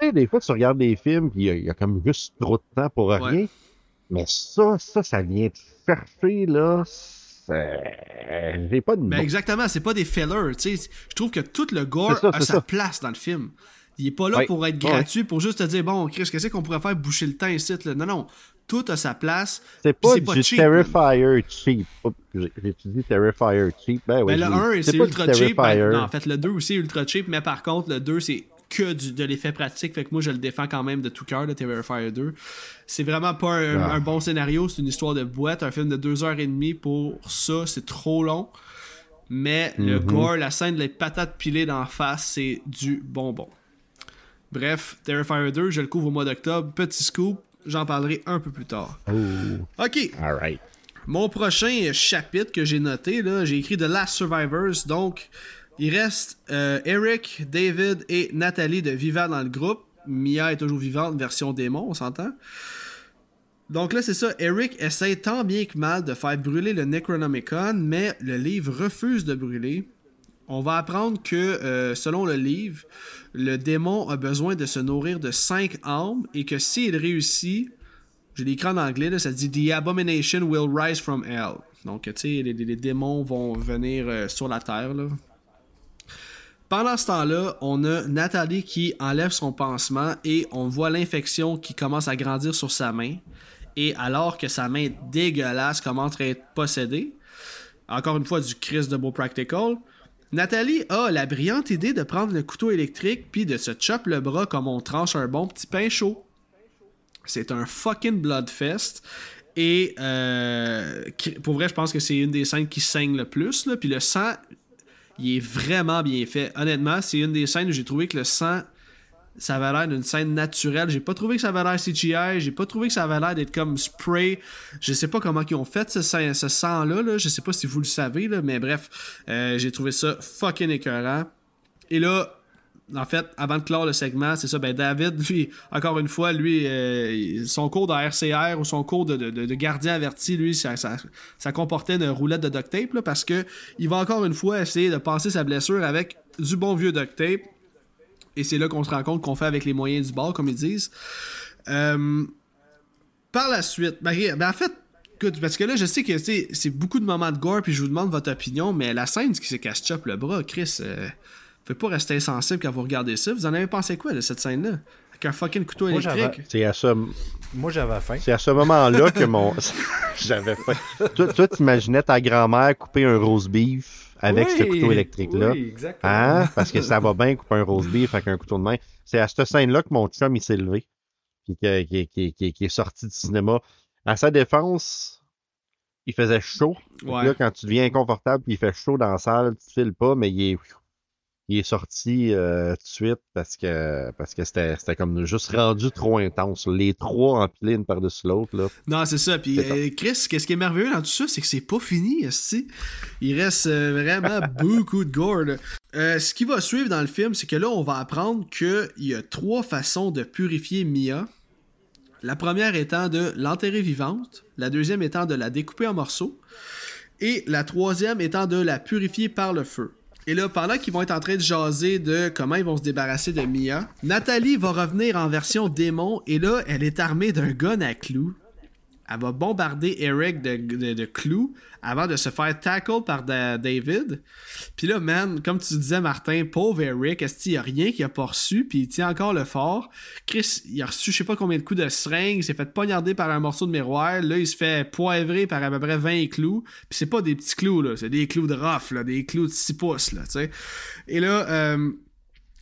sais, des fois, tu regardes des films, puis il y, a comme juste trop de temps pour rien. Mais ça, ça, ça vient de chercher, là. J'ai pas de. Mais exactement, c'est pas des fillers. Tu sais, je trouve que tout le gore a sa place dans le film. Il est pas là pour être gratuit, pour juste te dire, bon, Chris, qu'est-ce qu'on pourrait faire boucher le temps ici? Là? Non, non tout a sa place. C'est pas, du Terrifier cheap. J'ai dit Terrifier cheap? Ben, oui, ben le 1, c'est ultra cheap. Ben, non, en fait, le 2 aussi est ultra cheap, mais par contre, le 2, c'est que du, de l'effet pratique. Fait que moi, je le défends quand même de tout cœur, le Terrifier 2. C'est vraiment pas ah. un, bon scénario. C'est une histoire de boîte. Un film de 2h30 pour ça, c'est trop long. Mais le mm-hmm. gore, la scène de les patates pilées d'en face, c'est du bonbon. Bref, Terrifier 2, je le couvre au mois d'octobre. Petit scoop, J'en parlerai un peu plus tard. Oh. OK. All Mon prochain chapitre que j'ai noté, là, j'ai écrit The Last Survivors. Donc, il reste euh, Eric, David et Nathalie de vivant dans le groupe. Mia est toujours vivante, version démon, on s'entend. Donc là, c'est ça. Eric essaie tant bien que mal de faire brûler le Necronomicon, mais le livre refuse de brûler. On va apprendre que, euh, selon le livre, le démon a besoin de se nourrir de cinq âmes et que s'il réussit, je l'écris en anglais, ça dit The abomination will rise from hell. Donc, tu sais, les, démons vont venir euh, sur la terre. Pendant ce temps-là, on a Nathalie qui enlève son pansement et on voit l'infection qui commence à grandir sur sa main. Et alors que sa main dégueulasse commence à être possédée, encore une fois du Christ de Beau Practical, Nathalie a la brillante idée de prendre le couteau électrique puis de se chop le bras comme on tranche un bon petit pain chaud. C'est un fucking bloodfest. Et euh, pour vrai, je pense que c'est une des scènes qui saigne le plus. Là. Puis le sang, il est vraiment bien fait. Honnêtement, c'est une des scènes où j'ai trouvé que le sang ça avait l'air d'une scène naturelle. J'ai pas trouvé que ça avait l'air CGI. J'ai pas trouvé que ça avait l'air d'être comme spray. Je sais pas comment ils ont fait ce, sang-là. Là. Je sais pas si vous le savez, mais bref, euh, j'ai trouvé ça fucking écœurant. Et là, en fait, avant de clore le segment, c'est ça, ben David, lui, encore une fois, lui, euh, son cours de RCR ou son cours de, gardien averti, lui, ça, comportait une roulette de duct tape, parce que il va encore une fois essayer de passer sa blessure avec du bon vieux duct tape. Et c'est là qu'on se rend compte qu'on fait avec les moyens du bord, comme ils disent. Euh, par la suite, ben, ben, en fait, parce que là, je sais que c'est beaucoup de moments de gore, puis je vous demande votre opinion, mais la scène qui se casse chop le bras, Chris, euh, fait pas rester insensible quand vous regardez ça. Vous en avez pensé quoi de cette scène-là? Avec un fucking couteau électrique? C'est à ce... Moi, j'avais faim. C'est à ce moment-là que mon... j'avais faim. toi, toi t'imaginais ta grand-mère couper un rose beef avec ce couteau électrique-là? Oui, exactement. Hein? Parce que ça va bien couper un rose beef avec un couteau de main. C'est à cette scène-là que mon chum il s'est levé. Puis qui, qui, est sorti du cinéma. À sa défense, il faisait chaud. Là, quand tu deviens inconfortable puis il fait chaud dans la salle, tu files pas, mais il est, il est sorti euh, tout de suite parce que parce que c'était comme juste rendu trop intense. Les trois empilés une par-dessus l'autre. là. Non, c'est ça. Puis euh, Chris, qu'est-ce qui est merveilleux dans tout ça, c'est que c'est pas fini. Il reste euh, vraiment beaucoup de gore. ce qui va suivre dans le film, c'est que là, on va apprendre qu'il y a trois façons de purifier Mia. La première étant de l'enterrer vivante, la deuxième étant de la découper en morceaux, et la troisième étant de la purifier par le feu. Et là, pendant qu'ils vont être en train de jaser de comment ils vont se débarrasser de Mia, Nathalie va revenir en version démon et là, elle est armée d'un gun à clous. Elle va bombarder Eric de, clous avant de se faire tackle par David. Puis là, man, comme tu disais, Martin, pauvre Eric, est-ce qu'il n'y a rien qu'il a pas reçu, puis il tient encore le fort. Chris, il a reçu je sais pas combien de coups de seringue, il s'est fait poignarder par un morceau de miroir. Là, il se fait poivrer par à peu près 20 clous. Puis c'est pas des petits clous, là, c'est des clous de rough, là, des clous de 6 pouces, là, tu sais. Et là, euh,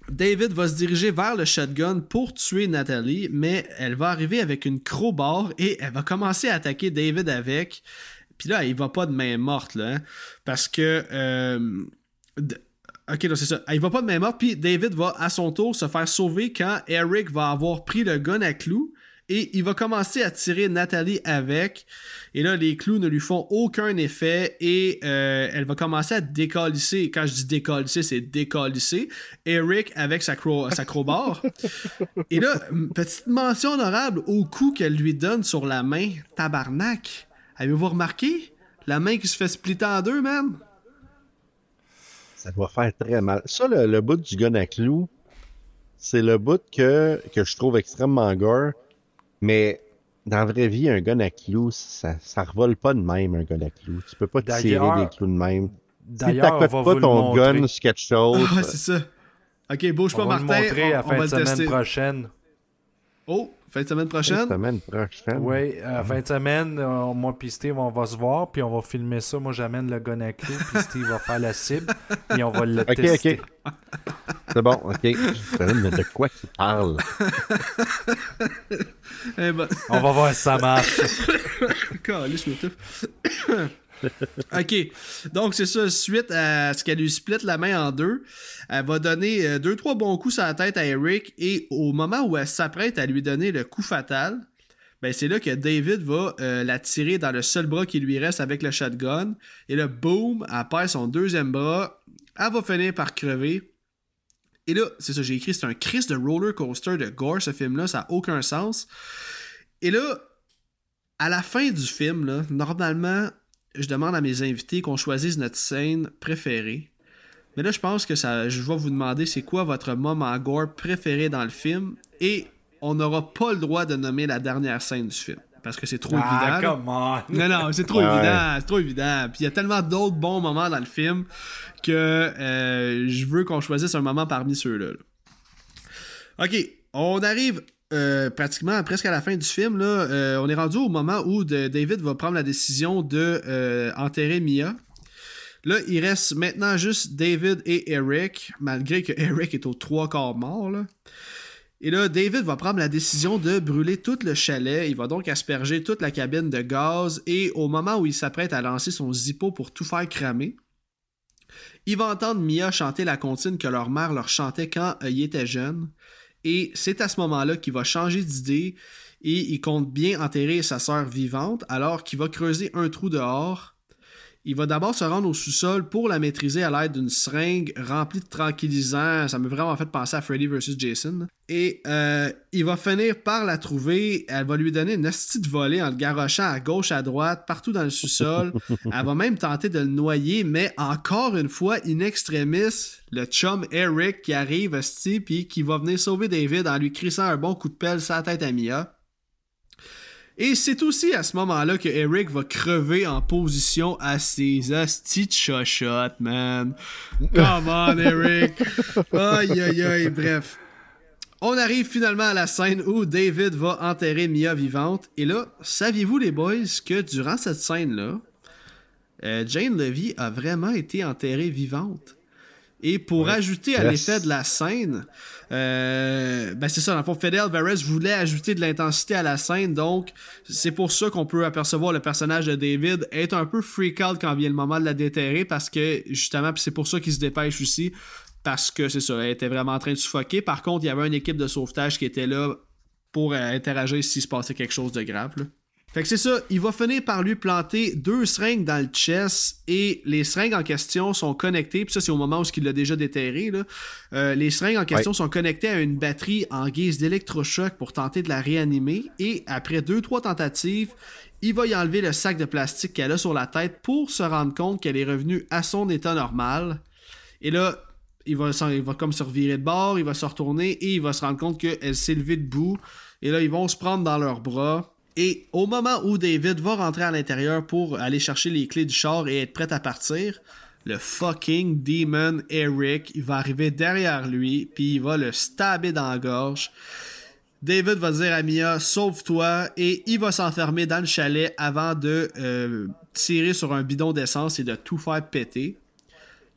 David va se diriger vers le shotgun pour tuer Nathalie, mais elle va arriver avec une crowbar et elle va commencer à attaquer David avec. Puis là, il va pas de main morte, là, hein, parce que. Euh, ok, c'est ça. Il va pas de main morte, puis David va à son tour se faire sauver quand Eric va avoir pris le gun à clous et il va commencer à tirer Nathalie avec. Et là, les clous ne lui font aucun effet et euh, elle va commencer à décalisser. Quand je dis décalisser, c'est décalisser. Eric avec sa, sa crowbar. et là, petite mention honorable au coup qu'elle lui donne sur la main. Tabarnak. Avez-vous remarqué? La main qui se fait splitter en deux, man? Ça doit faire très mal. Ça, le, bout du gun à clous, c'est le bout que, que je trouve extrêmement gore mais dans la vraie vie, un gun à clous, ça, ça revole pas de même, un gun à clous. Tu peux pas tirer des clous de même. D'ailleurs, si pas ton gun sur quelque chose. Ah, c'est ça. Ok, bouge pas, Martin. Le montrer à fin de semaine prochaine. Oh, fin de semaine prochaine? Fin de semaine prochaine. Oui, fin de semaine, euh, moi et Steve, on va se voir, puis on va filmer ça. Moi, j'amène le gun à clous, puis Steve va faire la cible, et on va le tester. Ok, ok. C'est bon, ok. Mais de quoi tu parles? Eh ben... On va voir si ça marche. ok, donc c'est ça, suite à ce qu'elle lui split la main en deux, elle va donner euh, deux, trois bons coups sur la tête à Eric et au moment où elle s'apprête à lui donner le coup fatal, ben c'est là que David va euh, la tirer dans le seul bras qui lui reste avec le shotgun et là, boom, elle perd son deuxième bras, elle va finir par crever. Et là, c'est ça, j'ai écrit, c'est un Chris de roller coaster de gore, ce film-là, ça n'a aucun sens. Et là, à la fin du film, là, normalement, je demande à mes invités qu'on choisisse notre scène préférée. Mais là, je pense que ça, je vais vous demander c'est quoi votre moment gore préféré dans le film? Et on n'aura pas le droit de nommer la dernière scène du film. Parce que c'est trop ah, évident. Non, non, c'est trop évident. C'est trop évident. Puis il y a tellement d'autres bons moments dans le film que euh, je veux qu'on choisisse un moment parmi ceux-là. Ok, on arrive euh, pratiquement presque à la fin du film, euh, on est rendu au moment où David va prendre la décision de euh, Mia. Là, il reste maintenant juste David et Eric, malgré que Eric est aux trois quarts mort. Et là, David va prendre la décision de brûler tout le chalet. Il va donc asperger toute la cabine de gaz. Et au moment où il s'apprête à lancer son zippo pour tout faire cramer, il va entendre Mia chanter la comptine que leur mère leur chantait quand il était jeune. Et c'est à ce moment-là qu'il va changer d'idée et il compte bien enterrer sa sœur vivante alors qu'il va creuser un trou dehors. Il va d'abord se rendre au sous-sol pour la maîtriser à l'aide d'une seringue remplie de tranquillisants. Ça m'a vraiment fait penser à Freddy vs. Jason. Et euh, il va finir par la trouver. Elle va lui donner une astuce de volée en le garochant à gauche, à droite, partout dans le sous-sol. Elle va même tenter de le noyer, mais encore une fois, in extremis, le chum Eric qui arrive, esti, puis qui va venir sauver David en lui crissant un bon coup de pelle sur la tête à Mia. Et c'est aussi à ce moment-là que Eric va crever en position à ses astis de man. Come on, Eric. Aïe, aïe, aïe, bref. On arrive finalement à la scène où David va enterrer Mia vivante. Et là, saviez-vous les boys que durant cette scène-là, euh, Jane Levy a vraiment été enterrée vivante? Et pour ajouter à l'effet de la scène, euh, ben c'est ça, dans le fond, Fede Alvarez voulait ajouter de l'intensité à la scène, donc c'est pour ça qu'on peut apercevoir le personnage de David être un peu freak out quand vient le moment de la déterrer, parce que justement, c'est pour ça qu'il se dépêche aussi, parce que c'est ça, elle était vraiment en train de suffoquer. Par contre, il y avait une équipe de sauvetage qui était là pour euh, interagir s'il se passait quelque chose de grave. Fait que c'est ça, il va finir par lui planter deux seringues dans le chest et les seringues en question sont connectées, puis ça c'est au moment où il l'a déjà déterré. Là. Euh, les seringues en question sont connectées à une batterie en guise d'électrochoc pour tenter de la réanimer et après deux trois tentatives, il va y enlever le sac de plastique qu'elle a sur la tête pour se rendre compte qu'elle est revenue à son état normal. Et là, il va, il va comme se revirer de bord, il va se retourner et il va se rendre compte qu'elle s'est levée debout. Et là, ils vont se prendre dans leurs bras. Et au moment où David va rentrer à l'intérieur pour aller chercher les clés du char et être prêt à partir, le fucking Demon Eric, va arriver derrière lui, puis il va le stabber dans la gorge. David va dire à Mia, sauve-toi, et il va s'enfermer dans le chalet avant de euh, tirer sur un bidon d'essence et de tout faire péter.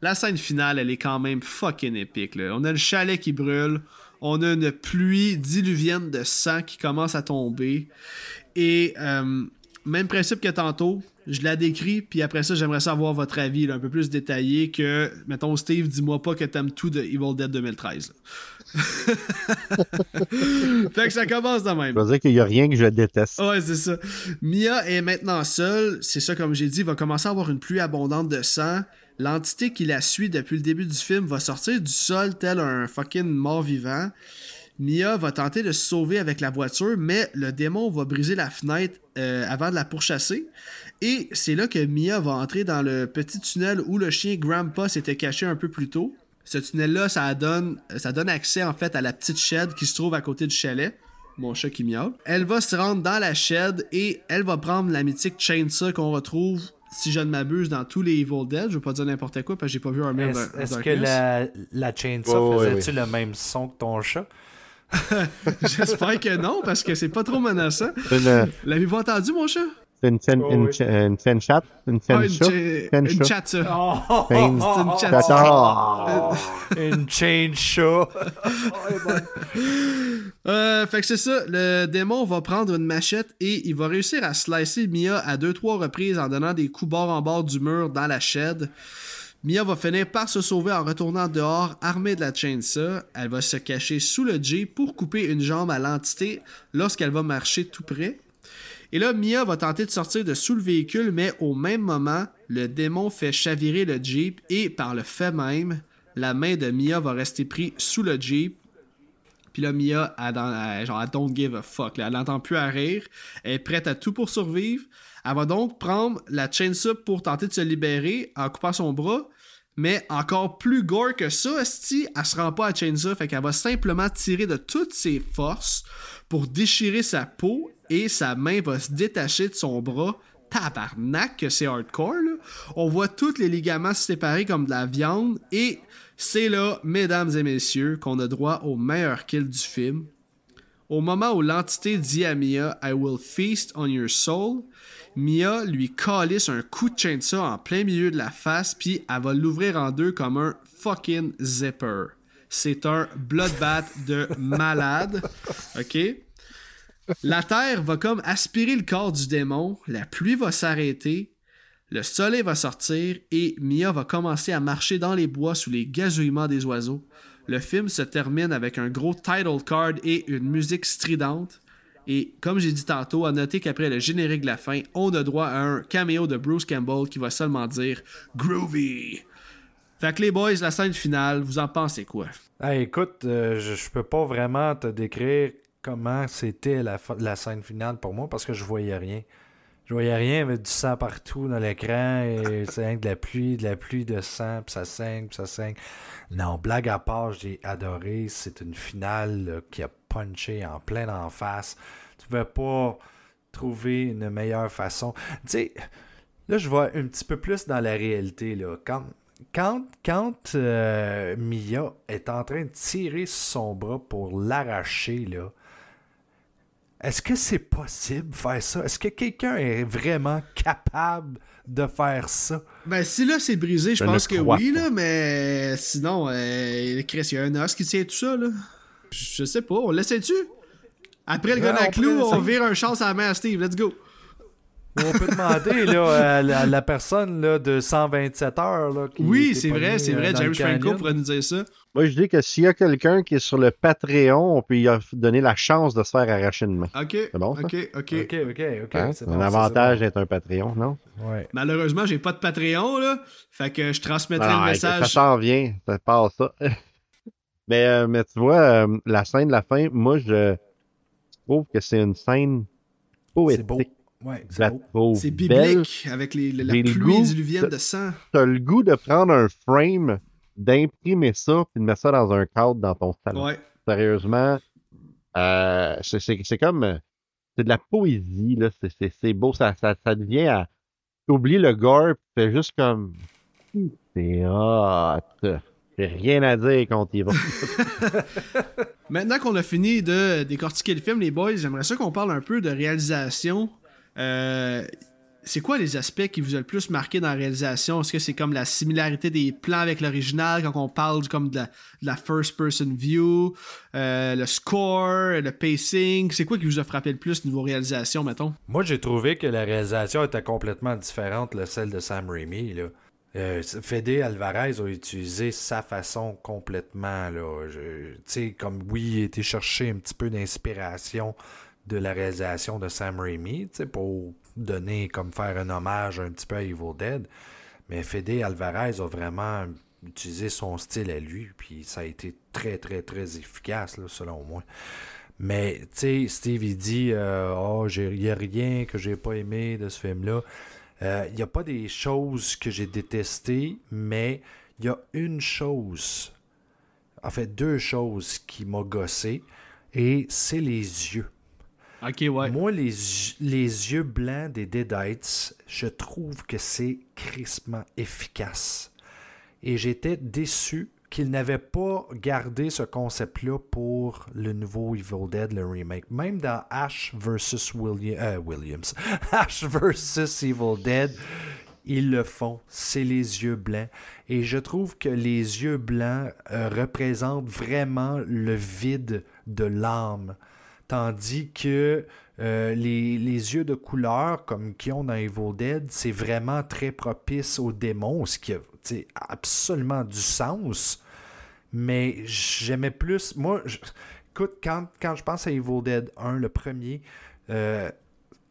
La scène finale, elle est quand même fucking épique. On a le chalet qui brûle, on a une pluie diluvienne de sang qui commence à tomber. Et euh, même principe que tantôt, je la décris, puis après ça, j'aimerais savoir votre avis un peu plus détaillé que, mettons, Steve, dis-moi pas que t'aimes tout de Evil Dead 2013. fait que ça commence de même. Je veux dire qu'il n'y a rien que je déteste. Ouais, c'est ça. Mia est maintenant seule. C'est ça, comme j'ai dit, va commencer à avoir une pluie abondante de sang. L'entité qui la suit depuis le début du film va sortir du sol tel un fucking mort vivant. Mia va tenter de se sauver avec la voiture, mais le démon va briser la fenêtre euh, avant de la pourchasser. Et c'est là que Mia va entrer dans le petit tunnel où le chien Grandpa s'était caché un peu plus tôt. Ce tunnel-là, ça donne, ça donne accès en fait à la petite shed qui se trouve à côté du chalet. Mon chat qui miaule. Elle va se rendre dans la shed et elle va prendre la mythique chainsaw qu'on retrouve si je ne m'abuse, dans tous les Evil Dead. Je veux pas dire n'importe quoi parce que j'ai pas vu un même. Est-ce que la, la chainsaw faisait-tu le même son que ton chat? J'espère que non, parce que c'est pas trop menaçant. L'avez-vous entendu, mon chat? C'est une, chaîne oh, une, une, une chat? Une chaîne ah, une, une chat. Oh, une chat. Oh, une chain show. euh, fait que c'est ça. Le démon va prendre une machette et il va réussir à slicer Mia à deux, trois reprises en donnant des coups bord en bord du mur dans la shed. Mia va finir par se sauver en retournant dehors armée de la chainsaw. Elle va se cacher sous le Jeep pour couper une jambe à l'entité lorsqu'elle va marcher tout près. Et là, Mia va tenter de sortir de sous le véhicule, mais au même moment, le démon fait chavirer le Jeep et par le fait même, la main de Mia va rester prise sous le Jeep. Puis là, Mia, elle, genre, elle don't give a fuck. Elle n'entend plus à rire. Elle est prête à tout pour survivre. Elle va donc prendre la chainsaw pour tenter de se libérer en coupant son bras. Mais encore plus gore que ça, Esti, elle se rend pas à chainsaw, fait qu'elle va simplement tirer de toutes ses forces pour déchirer sa peau et sa main va se détacher de son bras. Tabarnak que c'est hardcore. On voit tous les ligaments se séparer comme de la viande et c'est là, mesdames et messieurs, qu'on a droit au meilleur kill du film. Au moment où l'entité dit à Mia I will feast on your soul, Mia lui calisse un coup de chainsaw en plein milieu de la face, puis elle va l'ouvrir en deux comme un fucking zipper. C'est un bloodbath de malade. OK? La terre va comme aspirer le corps du démon, la pluie va s'arrêter, le soleil va sortir et Mia va commencer à marcher dans les bois sous les gazouillements des oiseaux. Le film se termine avec un gros title card et une musique stridente. Et comme j'ai dit tantôt, à noter qu'après le générique de la fin, on a droit à un caméo de Bruce Campbell qui va seulement dire Groovy. Fait que les boys, la scène finale, vous en pensez quoi? écoute, euh, je, je, peux pas vraiment te décrire comment c'était la, la, scène finale pour moi parce que je voyais rien. Je voyais rien, mais du sang partout dans l'écran, et c'est de la pluie, de la pluie de sang, puis ça saigne, puis ça saigne. Non, blague à part, j'ai adoré. C'est une finale qui a punché en plein en face. Tu pouvais pas trouver une meilleure façon. Tu sais, là, je vois un petit peu plus dans la réalité. Là. Quand, quand, quand euh, Mia est en train de tirer son bras pour l'arracher, là, est-ce que c'est possible de faire ça? Est-ce que quelqu'un est vraiment capable de faire ça? Ben, si là c'est brisé, je, pense que oui, là, mais sinon, euh, Chris, il y a un os qui tient tout ça, là. Je sais pas, on laissait-tu? Après le gun à clou, on vire un chance à la main à Steve, let's go! On peut demander là, à, la, personne là, de 127 heures. Là, oui, c'est vrai, c'est vrai. James Franco pourrait nous dire ça. Moi, je dis que s'il y a quelqu'un qui est sur le Patreon, on peut lui donner la chance de se faire arracher une main. OK. C'est bon, ça? OK, OK. OK, OK, OK. Hein? C'est un avantage d'être un Patreon, non? Ouais. Malheureusement, j'ai pas de Patreon, là. Fait que je transmettrai le message. Ça s'en vient, ça passe ça. mais, euh, mais tu vois, euh, la scène de la fin, moi, je trouve que c'est une scène poétique. Ouais, c'est biblique avec les, la pluie diluvienne de sang. T'as le goût de prendre un frame, d'imprimer ça, puis de mettre ça dans un cadre dans ton salon. Ouais. Sérieusement, euh, c'est comme. C'est de la poésie, là. C'est beau. Ça, ça, ça devient à. T'oublies le gore, puis fais juste comme. C'est hot. J'ai rien à dire contre Eva. Maintenant qu'on a fini de décortiquer le film, les boys, j'aimerais ça qu'on parle un peu de réalisation euh, c'est quoi les aspects qui vous ont le plus marqué dans la réalisation? Est-ce que c'est comme la similarité des plans avec l'original quand on parle comme de la, first person view, euh, le score, le pacing? C'est quoi qui vous a frappé le plus niveau réalisation, mettons? Moi, j'ai trouvé que la réalisation était complètement différente de celle de Sam Raimi. Euh, Fede Alvarez a utilisé sa façon complètement. Là. sais, comme oui, il a chercher un petit peu d'inspiration de la réalisation de Sam Raimi, pour donner, comme faire un hommage un petit peu à Evil Dead. Mais Fede Alvarez a vraiment utilisé son style à lui, puis ça a été très, très, très efficace, selon moi. Mais, tu sais, Steve, il dit Oh, il n'y a rien que j'ai pas aimé de ce film-là. Euh, il n'y a pas des choses que j'ai détestées, mais il y a une chose, en fait, deux choses qui m'ont gossé, et c'est les yeux. Moi, les, les yeux blancs des Deadites, je trouve que c'est crispement efficace. Et j'étais déçu qu'ils n'avaient pas gardé ce concept-là pour le nouveau Evil Dead, le remake. Même dans Ash vs. Euh, Williams, Ash vs. Evil Dead, ils le font. C'est les yeux blancs. Et je trouve que les yeux blancs euh, représentent vraiment le vide de l'âme Tandis que euh, les, yeux de couleur, comme qui ont dans Evil Dead, c'est vraiment très propice aux démons, ce qui a absolument du sens. Mais j'aimais plus. Moi, écoute, quand, quand je pense à Evil Dead 1, le premier, euh,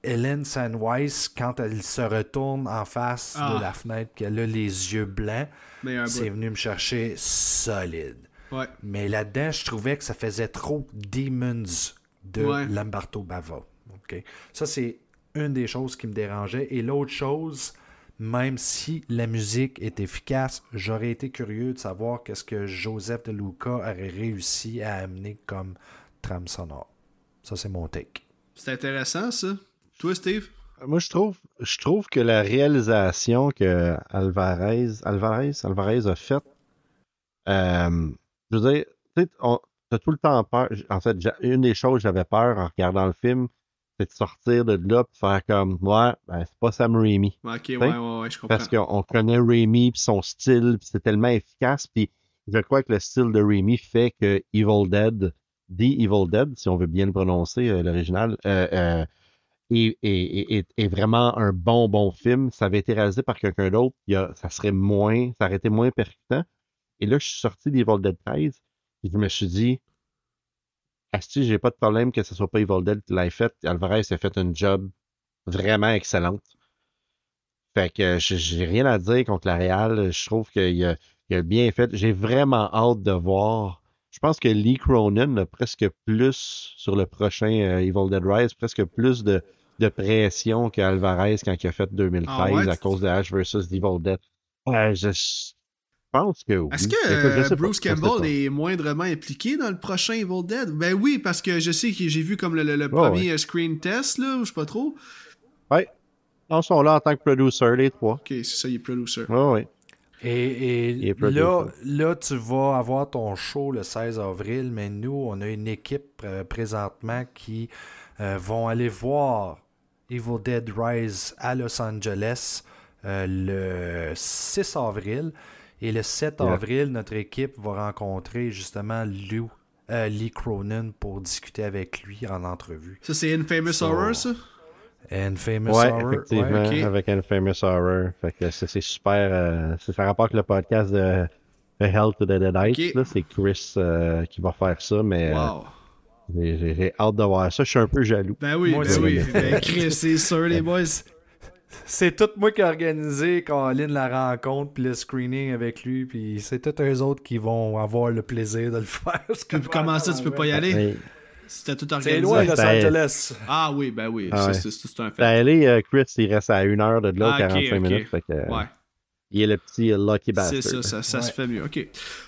Hélène Sandweiss, quand elle se retourne en face de ah. la fenêtre, qu'elle a les yeux blancs, c'est venu me chercher solide. Mais là-dedans, je trouvais que ça faisait trop Demons de Lamberto Bava. Ça, c'est une des choses qui me dérangeait. Et l'autre chose, même si la musique est efficace, j'aurais été curieux de savoir qu'est-ce que Joseph de Luca aurait réussi à amener comme trame sonore. Ça, c'est mon take. C'est intéressant, ça. Toi, Steve? Moi, je trouve, je trouve que la réalisation que Alvarez, Alvarez, Alvarez a faite, euh, je veux dire, on, t'as tout le temps peur. En fait, une des choses que j'avais peur en regardant le film, c'est de sortir de là et faire comme ouais, ben, c'est pas Sam Raimi. Ok, ouais, ouais, ouais, je comprends. Parce qu'on connaît Raimi puis son style, puis c'est tellement efficace, puis je crois que le style de Raimi fait que Evil Dead, The Evil Dead, si on veut bien le prononcer, euh, l'original, euh, euh, est, est, est, vraiment un bon, bon film. Ça avait été réalisé par quelqu'un d'autre, ça serait moins, ça aurait été moins percutant. Et là, je suis sorti d'Evil Dead 13 et je me suis dit, Asti, j'ai pas de problème que ce soit pas Evil Dead qui l'ait fait. Alvarez a fait un job vraiment excellente. Fait que j'ai rien à dire contre la Real. Je trouve qu'il a, a, bien fait. J'ai vraiment hâte de voir. Je pense que Lee Cronin a presque plus sur le prochain euh, Evil Dead Rise, presque plus de, de pression qu'Alvarez quand il a fait 2013 ah à cause de Ash vs Evil Dead. Ouais, je, pense que oui. Est-ce que Bruce Campbell est moindrement impliqué dans le prochain Evil Dead? Ben oui, parce que je sais que j'ai vu comme le, premier screen test, là, ou je sais pas trop. Oui. Ils sont là en tant que producer, les trois. Ok, c'est ça, il est producer. Oui, oui. Et, là, là, tu vas avoir ton show le 16 avril, mais nous, on a une équipe euh, présentement qui euh, vont aller voir Evil Dead Rise à Los Angeles euh, le 6 avril. Et le 7 avril, notre équipe va rencontrer justement Lou, euh, Lee Cronin pour discuter avec lui en entrevue. Ça, c'est Infamous Horror, ça? Infamous ouais, Horror. Effectivement, avec Infamous Horror. Fait que c'est super. Euh, ça rapporte le podcast de, de Hell to the Dead C'est Chris euh, qui va faire ça, mais. Euh, wow. J'ai hâte de voir ça. Je suis un peu jaloux. Ben oui, ben oui. ben Chris, c'est sûr, les boys. C'est tout moi qui ai organisé Colin la rencontre puis le screening avec lui puis c'est tous eux autres qui vont avoir le plaisir de le faire. Comment ça tu peux pas y aller? C'était tout organisé? C'est loin Los Angeles. Ah oui, ben oui, ah c'est un fait. allé, euh, Chris, il reste à une heure de là, 45 minutes. Fait que, ouais. Il est le petit Lucky Bastard. C'est ça, ça, se fait mieux. OK.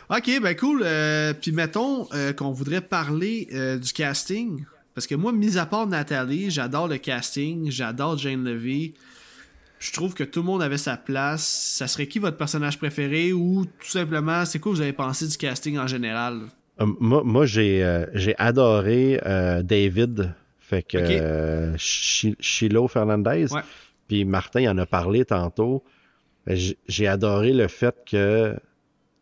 OK, ben cool. Euh, puis mettons euh, qu'on voudrait parler du casting. Parce que moi, mis à part Nathalie, j'adore le casting, j'adore Jane Levy. Je trouve que tout le monde avait sa place. Ça serait qui votre personnage préféré ou tout simplement, c'est quoi vous avez pensé du casting en général? Euh, moi, moi j'ai, euh, j'ai adoré euh, David. Fait que Shiloh Fernandez. Puis Martin en a parlé tantôt. J'ai adoré le fait que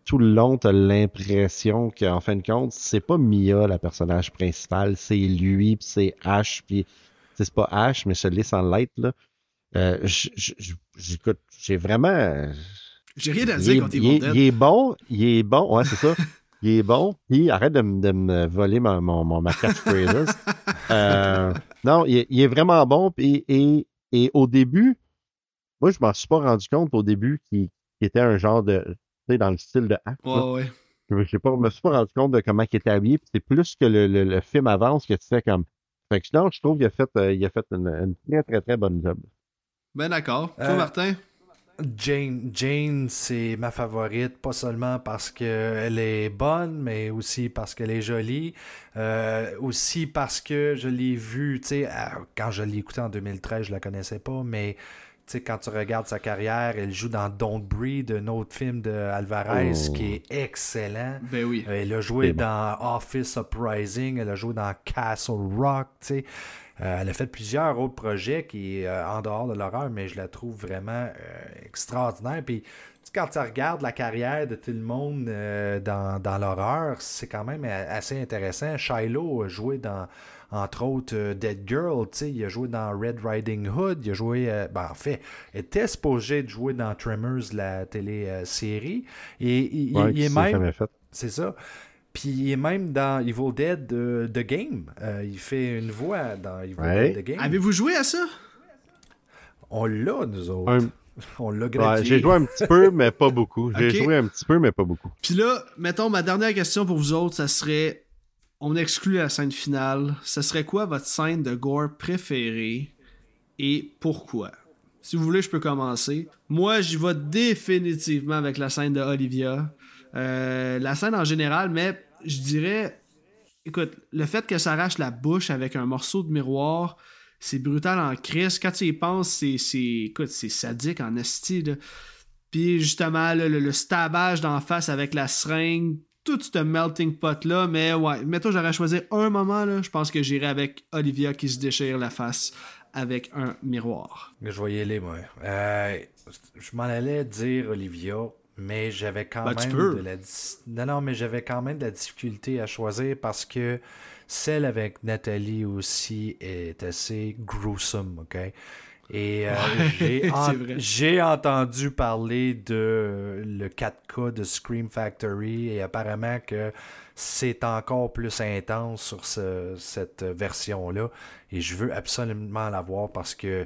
tout le long, tu as l'impression qu'en fin de compte, c'est pas Mia, la personnage principale, c'est lui, puis c'est Ash, puis c'est pas Ash, mais celui sans l'être, là. Euh, j'écoute, j'ai vraiment. J'ai rien à dire quand il, il, il est bon, il est bon, ouais, c'est ça. il est bon, puis arrête de, de me voler mon, mon, mon ma catchphrases. euh, non, il, il, est vraiment bon, puis, et, et au début, moi, je m'en suis pas rendu compte au début qu'il était un genre de, tu sais, dans le style de hack. Ouais, ouais. Je sais pas, me suis pas rendu compte de comment il était habillé, puis c'est plus que le, le, le, film avance que tu fais comme. Fait que non, je trouve qu'il a fait, euh, il a fait une, une, très, très, très bonne job. Ben d'accord. Toi, euh, Martin? Jane, Jane c'est ma favorite, pas seulement parce qu'elle est bonne, mais aussi parce qu'elle est jolie. Euh, aussi parce que je l'ai vue, tu sais, quand je l'ai écoutée en 2013, je la connaissais pas, mais tu sais, quand tu regardes sa carrière, elle joue dans Don't Breathe, un autre film de Alvarez oh. qui est excellent. Ben oui. Elle a joué dans Office Uprising, elle a joué dans Castle Rock, tu sais. Euh, elle a fait plusieurs autres projets qui euh, en dehors de l'horreur, mais je la trouve vraiment euh, extraordinaire. Puis quand tu regardes la carrière de tout le monde dans, dans l'horreur, c'est quand même assez intéressant. Shiloh a joué dans, entre autres, Dead Girl, il a joué dans Red Riding Hood, il a joué, ben, en fait, il était supposé de jouer dans Tremors, la télé-série. Et il, est même... C'est ça. Puis il est même dans Evil Dead The Game. Euh, il fait une voix dans Evil Dead The Game. Avez-vous joué à ça? On l'a, nous autres. On l'a gratuit. j'ai joué un petit peu, mais pas beaucoup. J'ai joué un petit peu, mais pas beaucoup. Puis là, mettons, ma dernière question pour vous autres, ça serait... On exclut la scène finale. Ça serait quoi votre scène de gore préférée et pourquoi? Si vous voulez, je peux commencer. Moi, j'y vais définitivement avec la scène de Olivia. Euh, la scène en général, mais je dirais, écoute, le fait que ça arrache la bouche avec un morceau de miroir, c'est brutal en crise. Quand tu y penses, c'est, écoute, c'est sadique en esti. Puis justement, le, le, d'en face avec la seringue, tout ce melting pot là, mais ouais, mettons j'aurais choisi un moment je pense que j'irais avec Olivia qui se déchire la face avec un miroir. Je voyais les moi. Euh, je m'en allais dire Olivia mais j'avais quand ben, même de la non non mais j'avais quand même de la difficulté à choisir parce que celle avec Nathalie aussi est assez gruesome ok? Et euh, j'ai entendu parler de le 4K de Scream Factory et apparemment que c'est encore plus intense sur cette version là et je veux absolument la voir parce que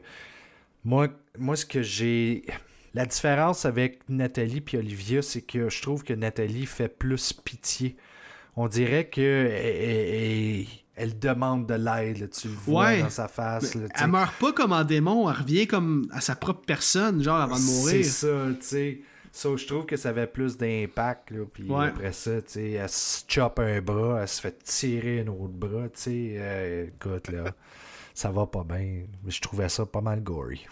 moi moi ce que j'ai la différence avec Nathalie et Olivia, c'est que je trouve que Nathalie fait plus pitié. On dirait que elle, demande de l'aide, tu le vois dans sa face. Là, elle meurt pas comme un démon, elle revient comme à sa propre personne, genre avant de mourir. C'est ça, tu sais. je trouve que ça avait plus d'impact. Puis après ça, tu sais, elle se chope un bras, elle se fait tirer un autre bras. Tu sais, euh, écoute, là, ça va pas bien. Je trouvais ça pas mal gory.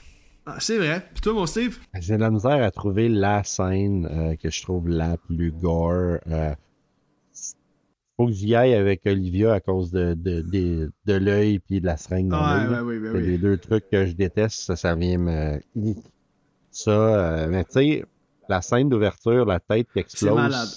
Ah, c'est vrai. Puis toi, mon Steve? J'ai de la misère à trouver la scène euh, que je trouve la plus gore. Euh, faut que j'y aille avec Olivia à cause de, de, de, de l'œil puis de la seringue dans ah, l'œil. Ouais, ouais, les deux trucs que je déteste, ça, ça vient me... Ça, euh, mais tu sais, la scène d'ouverture, la tête qui explose... C'est malade.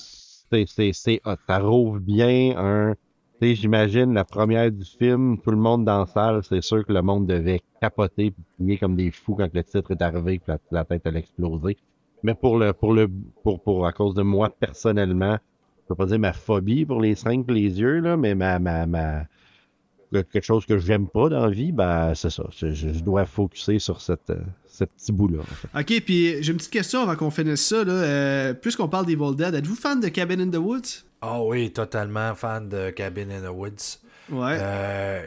C'est, c'est, ça rouvre bien un J'imagine la première du film, tout le monde dans la salle, c'est sûr que le monde devait capoter crier comme des fous quand le titre est arrivé et la, tête a explosé. Mais pour le pour le pour, pour à cause de moi personnellement, je peux pas dire ma phobie pour les cinq les yeux, là, mais ma, ma, ma quelque chose que j'aime pas dans la vie, ben c'est ça. Je, dois focuser sur cette, ce petit bout-là. Ok, puis j'ai une petite question avant qu'on finisse ça. Là. Euh, puisqu'on parle d'Evil Dead, êtes-vous fan de Cabin in the Woods? Ah oh oui, totalement fan de Cabin in the Woods. Ouais. Euh,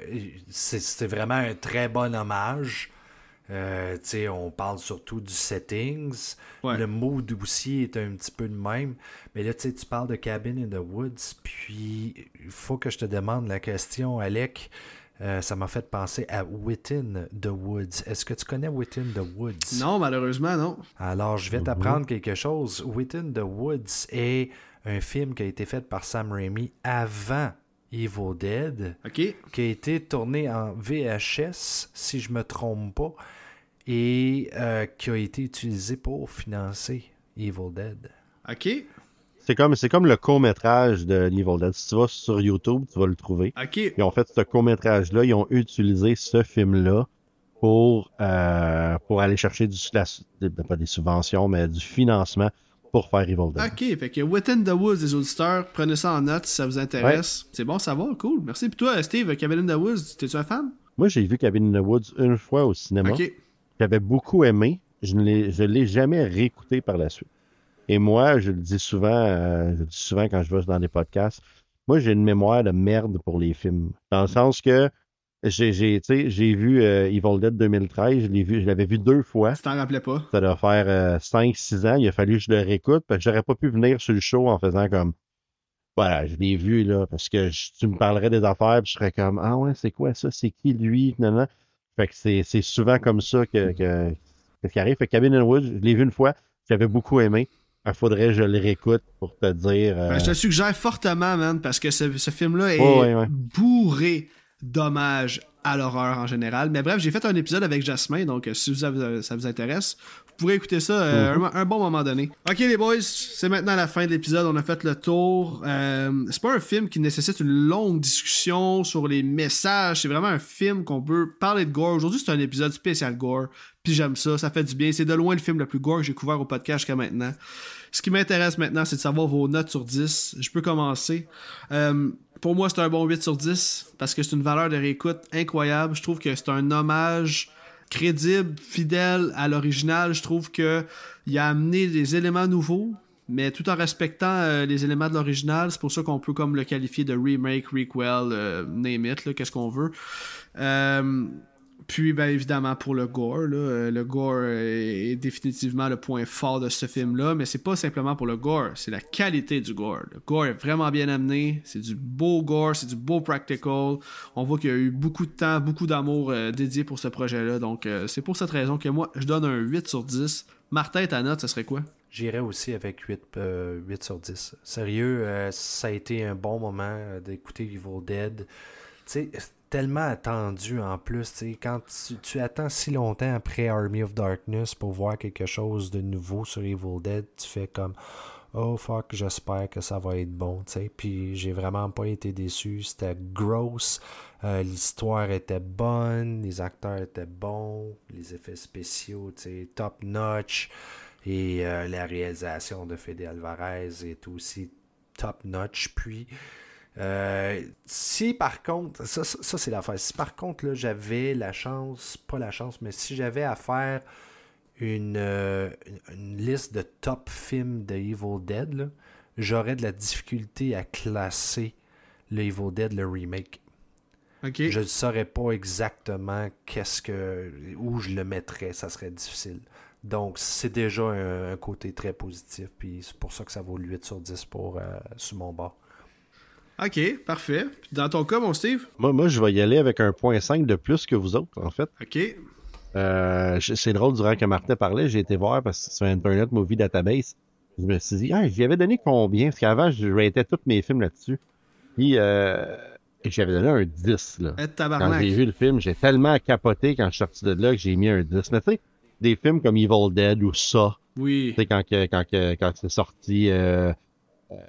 c'est vraiment un très bon hommage. Euh, on parle surtout du settings. Le mood aussi est un petit peu le même. Mais là, tu parles de Cabin in the Woods. Puis, il faut que je te demande la question, Alec. Euh, ça m'a fait penser à Within the Woods. Est-ce que tu connais Within the Woods? Non, malheureusement, non. Alors, je vais t'apprendre quelque chose. Within the Woods est un film qui a été fait par Sam Raimi avant Evil Dead, qui a été tourné en VHS, si je me trompe pas, et euh, qui a été utilisé pour financer Evil Dead. OK. C'est comme, c'est comme le court-métrage de Evil Dead. Si tu vas sur YouTube, tu vas le trouver. OK. Ils ont fait ce court-métrage-là, ils ont utilisé ce film-là pour, euh, pour aller chercher du, pas des subventions, mais du financement pour faire Evil Dead. Ok, fait que Within the Woods des auditeurs, prenez ça en note si ça vous intéresse. C'est bon, ça va, cool. Merci. Puis toi, Steve, Cabin in the Woods, t'es-tu un fan? Moi, j'ai vu Cabin in the Woods une fois au cinéma. Ok. J'avais beaucoup aimé. Je ne l'ai jamais réécouté par la suite. Et moi, je le dis souvent, euh, je le dis souvent quand je vais dans des podcasts, moi, j'ai une mémoire de merde pour les films. Dans le sens que j'ai, j'ai, vu euh, Evil Dead 2013, je, l'ai vu, je l'avais vu deux fois. Tu t'en rappelais pas? Ça doit faire 5-6 euh, ans. Il a fallu que je le réécoute parce que j'aurais pas pu venir sur le show en faisant comme voilà, je l'ai vu là, parce que tu me parlerais des affaires, puis je serais comme Ah ouais, c'est quoi ça? C'est qui lui? Non, Fait que c'est, souvent comme ça que, que, ce qui arrive. Fait que Cabin in Woods, je l'ai vu une fois, j'avais beaucoup aimé. Il faudrait que je le réécoute pour te dire. Ben, je te suggère fortement, man, parce que ce, film-là est bourré d'hommage à l'horreur en général. Mais bref, j'ai fait un épisode avec Jasmin, donc euh, si ça vous intéresse, vous pourrez écouter ça euh, mhm. un, bon moment donné. Ok les boys, c'est maintenant la fin de l'épisode, on a fait le tour. Euh, c'est pas un film qui nécessite une longue discussion sur les messages, c'est vraiment un film qu'on peut parler de gore. Aujourd'hui c'est un épisode spécial gore, puis j'aime ça, ça fait du bien. C'est de loin le film le plus gore que j'ai couvert au podcast jusqu'à maintenant. Ce qui m'intéresse maintenant, c'est de savoir vos notes sur 10. Je peux commencer. Euh, pour moi, c'est un bon 8 sur 10 parce que c'est une valeur de réécoute incroyable. Je trouve que c'est un hommage crédible, fidèle à l'original. Je trouve que il a amené des éléments nouveaux, mais tout en respectant euh, les éléments de l'original. C'est pour ça qu'on peut comme le qualifier de remake, requel, euh, name it, qu'est-ce qu'on veut. Euh, puis, bien évidemment, pour le gore, euh, le gore est, définitivement le point fort de ce film-là, mais c'est pas simplement pour le gore, c'est la qualité du gore. Le gore est vraiment bien amené, c'est du beau gore, c'est du beau practical. On voit qu'il y a eu beaucoup de temps, beaucoup d'amour euh, dédié pour ce projet-là, donc euh, c'est pour cette raison que moi, je donne un 8 sur 10. Martin, ta note, ce serait quoi? J'irais aussi avec 8, 8 sur 10. Sérieux, ça a été un bon moment d'écouter Evil Dead. Tu sais, tellement attendu en plus. Quand tu, attends si longtemps après Army of Darkness pour voir quelque chose de nouveau sur Evil Dead, tu fais comme Oh fuck, j'espère que ça va être bon. Puis j'ai vraiment pas été déçu. C'était gross. Euh, l'histoire était bonne, les acteurs étaient bons, les effets spéciaux top notch. Et euh, la réalisation de Fede Alvarez est aussi top notch. Puis euh, si par contre, ça, ça, c'est l'affaire. Si par contre, j'avais la chance, pas la chance, mais si j'avais à faire une, euh, une, liste de top films de Evil Dead, j'aurais de la difficulté à classer le Evil Dead, le remake. Je ne saurais pas exactement qu'est-ce que où je le mettrais, ça serait difficile. Donc, c'est déjà un, côté très positif, puis c'est pour ça que ça vaut 8 sur 10 pour, euh, sur mon bord. OK, parfait. Dans ton cas, mon Steve? Moi, moi, je vais y aller avec un point 5 de plus que vous autres, en fait. OK. Euh, c'est drôle, durant que Martin parlait, j'ai été voir parce que c'est Internet Movie Database. Je me suis dit, ah, j'y avais donné combien? Parce qu'avant, je ratais tous mes films là-dessus. Puis, euh, j'avais donné un 10, là. Eh, quand j'ai vu le film, j'ai tellement capoté quand je suis sorti de là que j'ai mis un 10. Mais tu sais, des films comme Evil Dead ou ça. Oui. Tu sais, quand, quand, quand, c'est sorti, euh,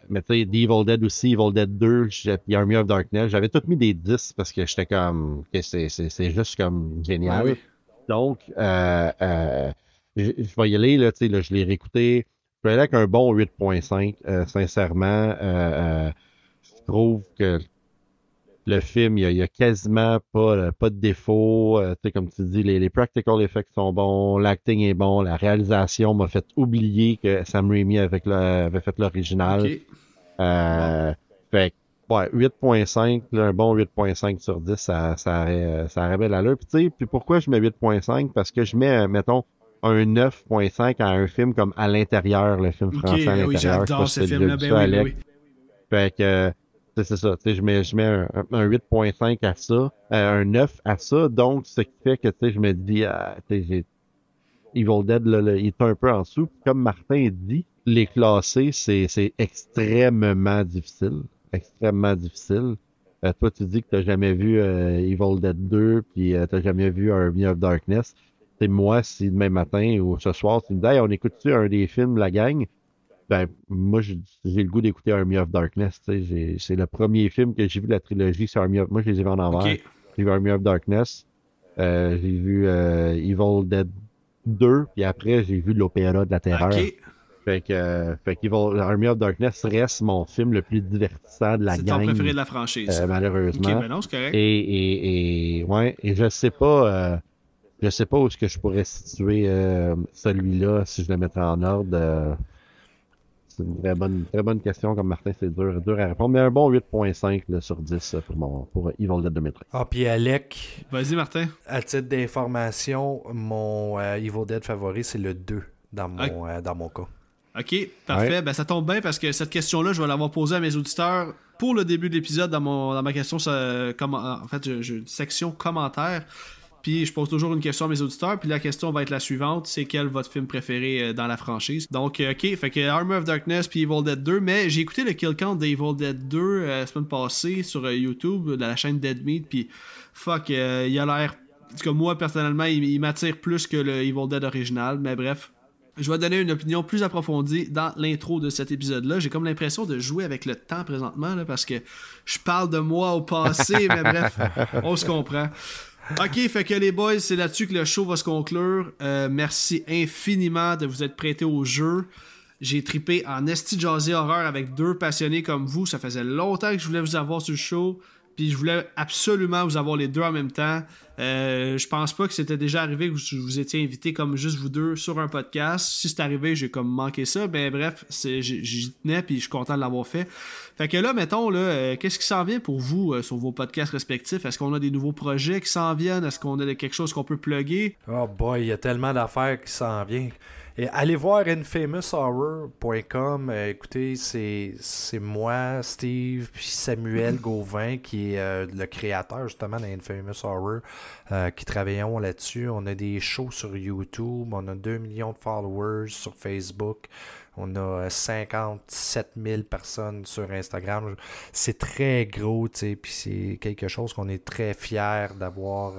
mais tu sais, The Evil Dead aussi, Evil Dead 2, puis Army of Darkness, j'avais tout mis des 10 parce que j'étais comme, que c'est juste comme génial. Donc, euh, euh, je, vais y aller, là, tu sais, là, je l'ai réécouté. Je vais aller avec un bon 8.5, euh, sincèrement. je trouve que le film, il y a, quasiment pas, pas de défaut. tu sais, comme tu dis, les, les, practical effects sont bons, l'acting est bon, la réalisation m'a fait oublier que Sam Raimi avait, avait fait l'original. Euh, fait ouais, 8.5, un bon 8.5 sur 10, ça, ça, aurait, ça aurait belle allure. Puis, pourquoi je mets 8.5? Parce que je mets, mettons, un 9.5 à un film comme À l'intérieur, le film français à l'intérieur. Oui, j'adore ce film-là, ben oui, oui, Fait que, c'est ça, je mets, je mets un, un 8.5 à ça, euh, un 9 à ça, donc ce qui fait que, je me dis, ah, Evil Dead, là, il est un peu en dessous. Comme Martin dit, les classer, c'est extrêmement difficile extrêmement difficile. Euh, toi, tu dis que tu jamais vu euh, Evil Dead 2, puis euh, tu n'as jamais vu Army of Darkness. C'est moi, si demain matin ou ce soir, tu me dis, hey, on écoute-tu un des films, la gang? Ben, moi, j'ai le goût d'écouter Army of Darkness. C'est le premier film que j'ai vu de la trilogie, c'est Army of... Moi, je les ai vus en envers. J'ai vu Army of Darkness. j'ai vu Evil Dead 2, puis après, j'ai vu l'Opéra de la Terreur. Fait que, euh, fait Army of Darkness reste mon film le plus divertissant de la gang. C'est ton préféré de la franchise. Euh, malheureusement. Ben non, c'est correct. Et, et, et, ouais, et je sais pas, euh, je sais pas où est-ce que je pourrais situer celui-là si je le mettais en ordre. C'est une très bonne, très bonne question, comme Martin, c'est dur, dur à répondre. Mais un bon 8.5 sur 10 pour, mon, pour Evil Dead 2013. Ah, puis Alec. Vas-y, Martin. À titre d'information, mon Evil Dead favori, c'est le 2 dans mon, dans mon cas. OK, parfait. Ben, ça tombe bien parce que cette question-là, je vais l'avoir posée à mes auditeurs pour le début de l'épisode dans, dans ma question. Ça, en fait, j'ai une section commentaires. Puis je pose toujours une question à mes auditeurs. Puis la question va être la suivante c'est quel votre film préféré euh, dans la franchise? Donc, euh, ok, fait que Armor of Darkness puis Evil Dead 2. Mais j'ai écouté le kill count d'Evil Dead 2 euh, la semaine passée sur YouTube, dans la chaîne Dead Meat. Puis fuck, il a l'air. En tout cas, moi personnellement, il, il m'attire plus que le Evil Dead original. Mais bref, je vais donner une opinion plus approfondie dans l'intro de cet épisode-là. J'ai comme l'impression de jouer avec le temps présentement là, parce que je parle de moi au passé, mais bref, on se comprend. Ok, fait que les boys, c'est là-dessus que le show va se conclure. Euh, merci infiniment de vous être prêtés au jeu. J'ai tripé en esti jazzy horreur avec deux passionnés comme vous. Ça faisait longtemps que je voulais vous avoir sur le show. Puis je voulais absolument vous avoir les deux en même temps. Euh, je pense pas que c'était déjà arrivé que vous, étiez invité comme juste vous deux sur un podcast. Si c'est arrivé, j'ai comme manqué ça. Mais bref, j'y tenais puis je suis content de l'avoir fait. Fait que là, mettons, là, euh, qu'est-ce qui s'en vient pour vous euh, sur vos podcasts respectifs? Est-ce qu'on a des nouveaux projets qui s'en viennent? Est-ce qu'on a quelque chose qu'on peut plugger? Oh boy, il y a tellement d'affaires qui s'en viennent. Et allez voir infamoushorror.com. Euh, écoutez, c'est, moi, Steve, puis Samuel Gauvin, qui est euh, le créateur justement d'Infamous Horror, euh, qui travaillons là-dessus. On a des shows sur YouTube, on a 2 millions de followers sur Facebook. On a 57 000 personnes sur Instagram. C'est très gros, tu sais, puis c'est quelque chose qu'on est très fiers d'avoir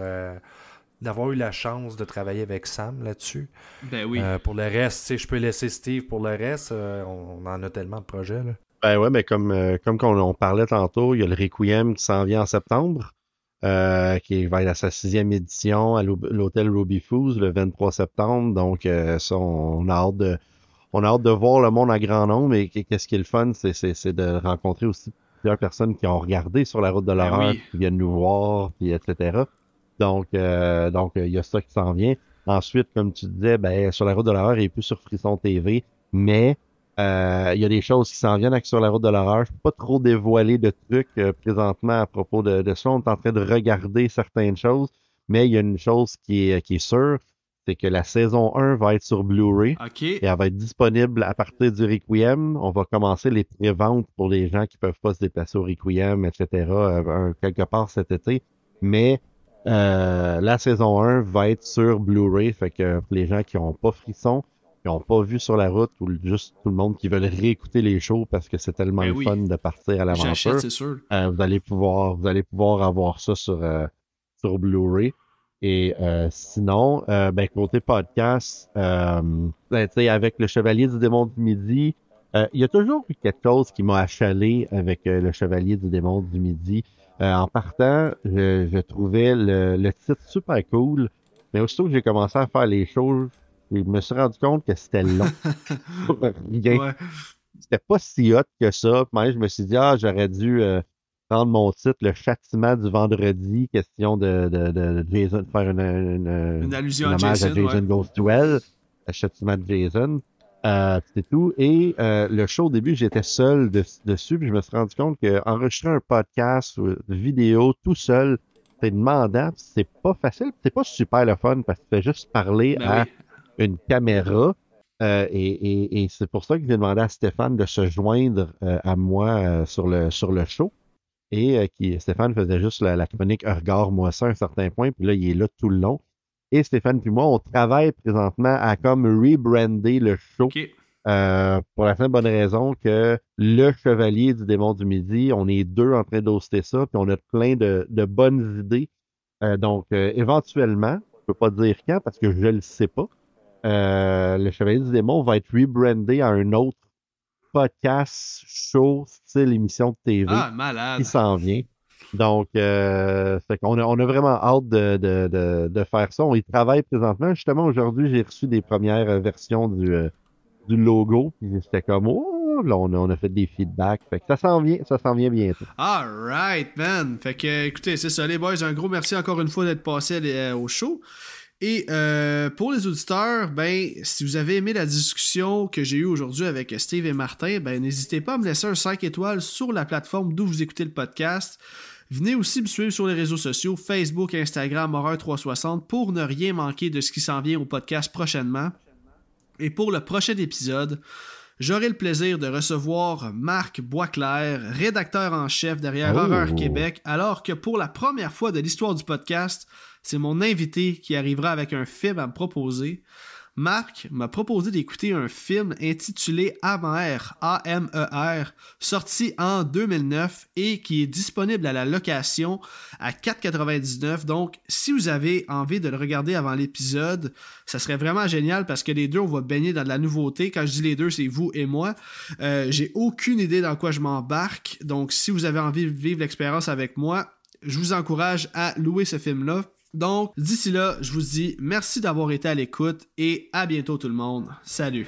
d'avoir eu la chance de travailler avec Sam là-dessus. Ben oui. Euh, pour le reste, je peux laisser Steve pour le reste. Euh, on, en a tellement de projets. Là. Ben ouais, mais comme, euh, comme on, parlait tantôt, il y a le Requiem qui s'en vient en septembre, qui va être à sa sixième édition à l'hôtel Ruby Foos le 23 septembre. Donc, ça, on, a hâte de. On a hâte de voir le monde à grand nombre et qu'est-ce qui est le fun, c'est de rencontrer aussi plusieurs personnes qui ont regardé sur la route de ben l'horreur, qui viennent nous voir, puis etc. Donc, euh, donc il y a ça qui s'en vient. Ensuite, comme tu disais, ben, sur la route de l'horreur, il est plus sur Frisson TV, mais euh, il y a des choses qui s'en viennent avec sur la route de l'horreur. Je peux pas trop dévoiler de trucs euh, présentement à propos de, de, ça. On est en train de regarder certaines choses, mais il y a une chose qui est, qui est sûre, c'est que la saison 1 va être sur Blu-ray et elle va être disponible à partir du Requiem. On va commencer les pré-ventes pour les gens qui peuvent pas se déplacer au Requiem, etc. quelque part cet été. Mais euh, la saison 1 va être sur Blu-ray, fait que les gens qui n'ont pas frisson, qui n'ont pas vu sur la route, ou juste tout le monde qui veut réécouter les shows parce que c'est tellement ben fun de partir à l'aventure, euh, vous allez pouvoir vous allez pouvoir avoir ça sur, euh, sur Blu-ray. Et sinon, ben, côté podcast, ben, avec le Chevalier du Démon du Midi, Euh, il y a toujours eu quelque chose qui m'a achalé avec euh, le Chevalier du Démon du Midi. Euh, en partant, je, trouvais le, titre super cool, mais aussitôt que j'ai commencé à faire les choses, je me suis rendu compte que c'était long. C'était pas si hot que ça. Puis je me suis dit, ah, j'aurais dû prendre mon titre, Le Châtiment du Vendredi, question de, de, de Jason, faire une, une, allusion à Jason, Jason Ghost Duel, Le Châtiment de Jason. Euh, c'est tout. Et euh, le show au début, j'étais seul dessus, puis je me suis rendu compte qu'enregistrer un podcast ou une vidéo tout seul, c'est demandant, c'est pas facile, c'est pas super le fun parce que tu fais juste parler ben à une caméra. Euh, et, c'est pour ça que j'ai demandé à Stéphane de se joindre à moi sur le sur le show. Et qui Stéphane faisait juste la, chronique Regard moi ça à un certain point, puis là, il est là tout le long et Stéphane puis moi, on travaille présentement à comme rebrander le show. Euh, pour la simple bonne raison que le Chevalier du Démon du Midi, on est deux en train d'hoster ça, puis on a plein de, bonnes idées. Euh, donc, euh, éventuellement, je peux pas dire quand parce que je le sais pas, le Chevalier du Démon va être rebrandé à un autre podcast, show, style émission de TV ah, qui s'en vient. Donc, euh, on, a, on a vraiment hâte de, de, de, faire ça. On y travaille présentement. Justement, aujourd'hui, j'ai reçu des premières versions du, euh, du logo. C'était comme, oh, là, on a, on a fait des feedbacks. Fait que ça s'en vient, ça s'en vient bientôt. Alright, man. Fait que, écoutez, c'est ça, les boys. Un gros merci encore une fois d'être passé euh, au show. Et euh, pour les auditeurs, ben, si vous avez aimé la discussion que j'ai eue aujourd'hui avec Steve et Martin, ben, n'hésitez pas à me laisser un 5 étoiles sur la plateforme d'où vous écoutez le podcast. Venez aussi me suivre sur les réseaux sociaux, Facebook, Instagram, Horreur360 pour ne rien manquer de ce qui s'en vient au podcast prochainement. Et pour le prochain épisode, j'aurai le plaisir de recevoir Marc Boisclair, rédacteur en chef derrière oh. Horreur Québec, alors que pour la première fois de l'histoire du podcast, c'est mon invité qui arrivera avec un film à me proposer. Marc m'a proposé d'écouter un film intitulé Amer, A-M-E-R, sorti en 2009 et qui est disponible à la location à 4,99. Donc, si vous avez envie de le regarder avant l'épisode, ça serait vraiment génial parce que les deux, on va baigner dans de la nouveauté. Quand je dis les deux, c'est vous et moi. Euh, j'ai aucune idée dans quoi je m'embarque. Donc, si vous avez envie de vivre l'expérience avec moi, je vous encourage à louer ce film-là. Donc, d'ici là, je vous dis merci d'avoir été à l'écoute et à bientôt tout le monde. Salut!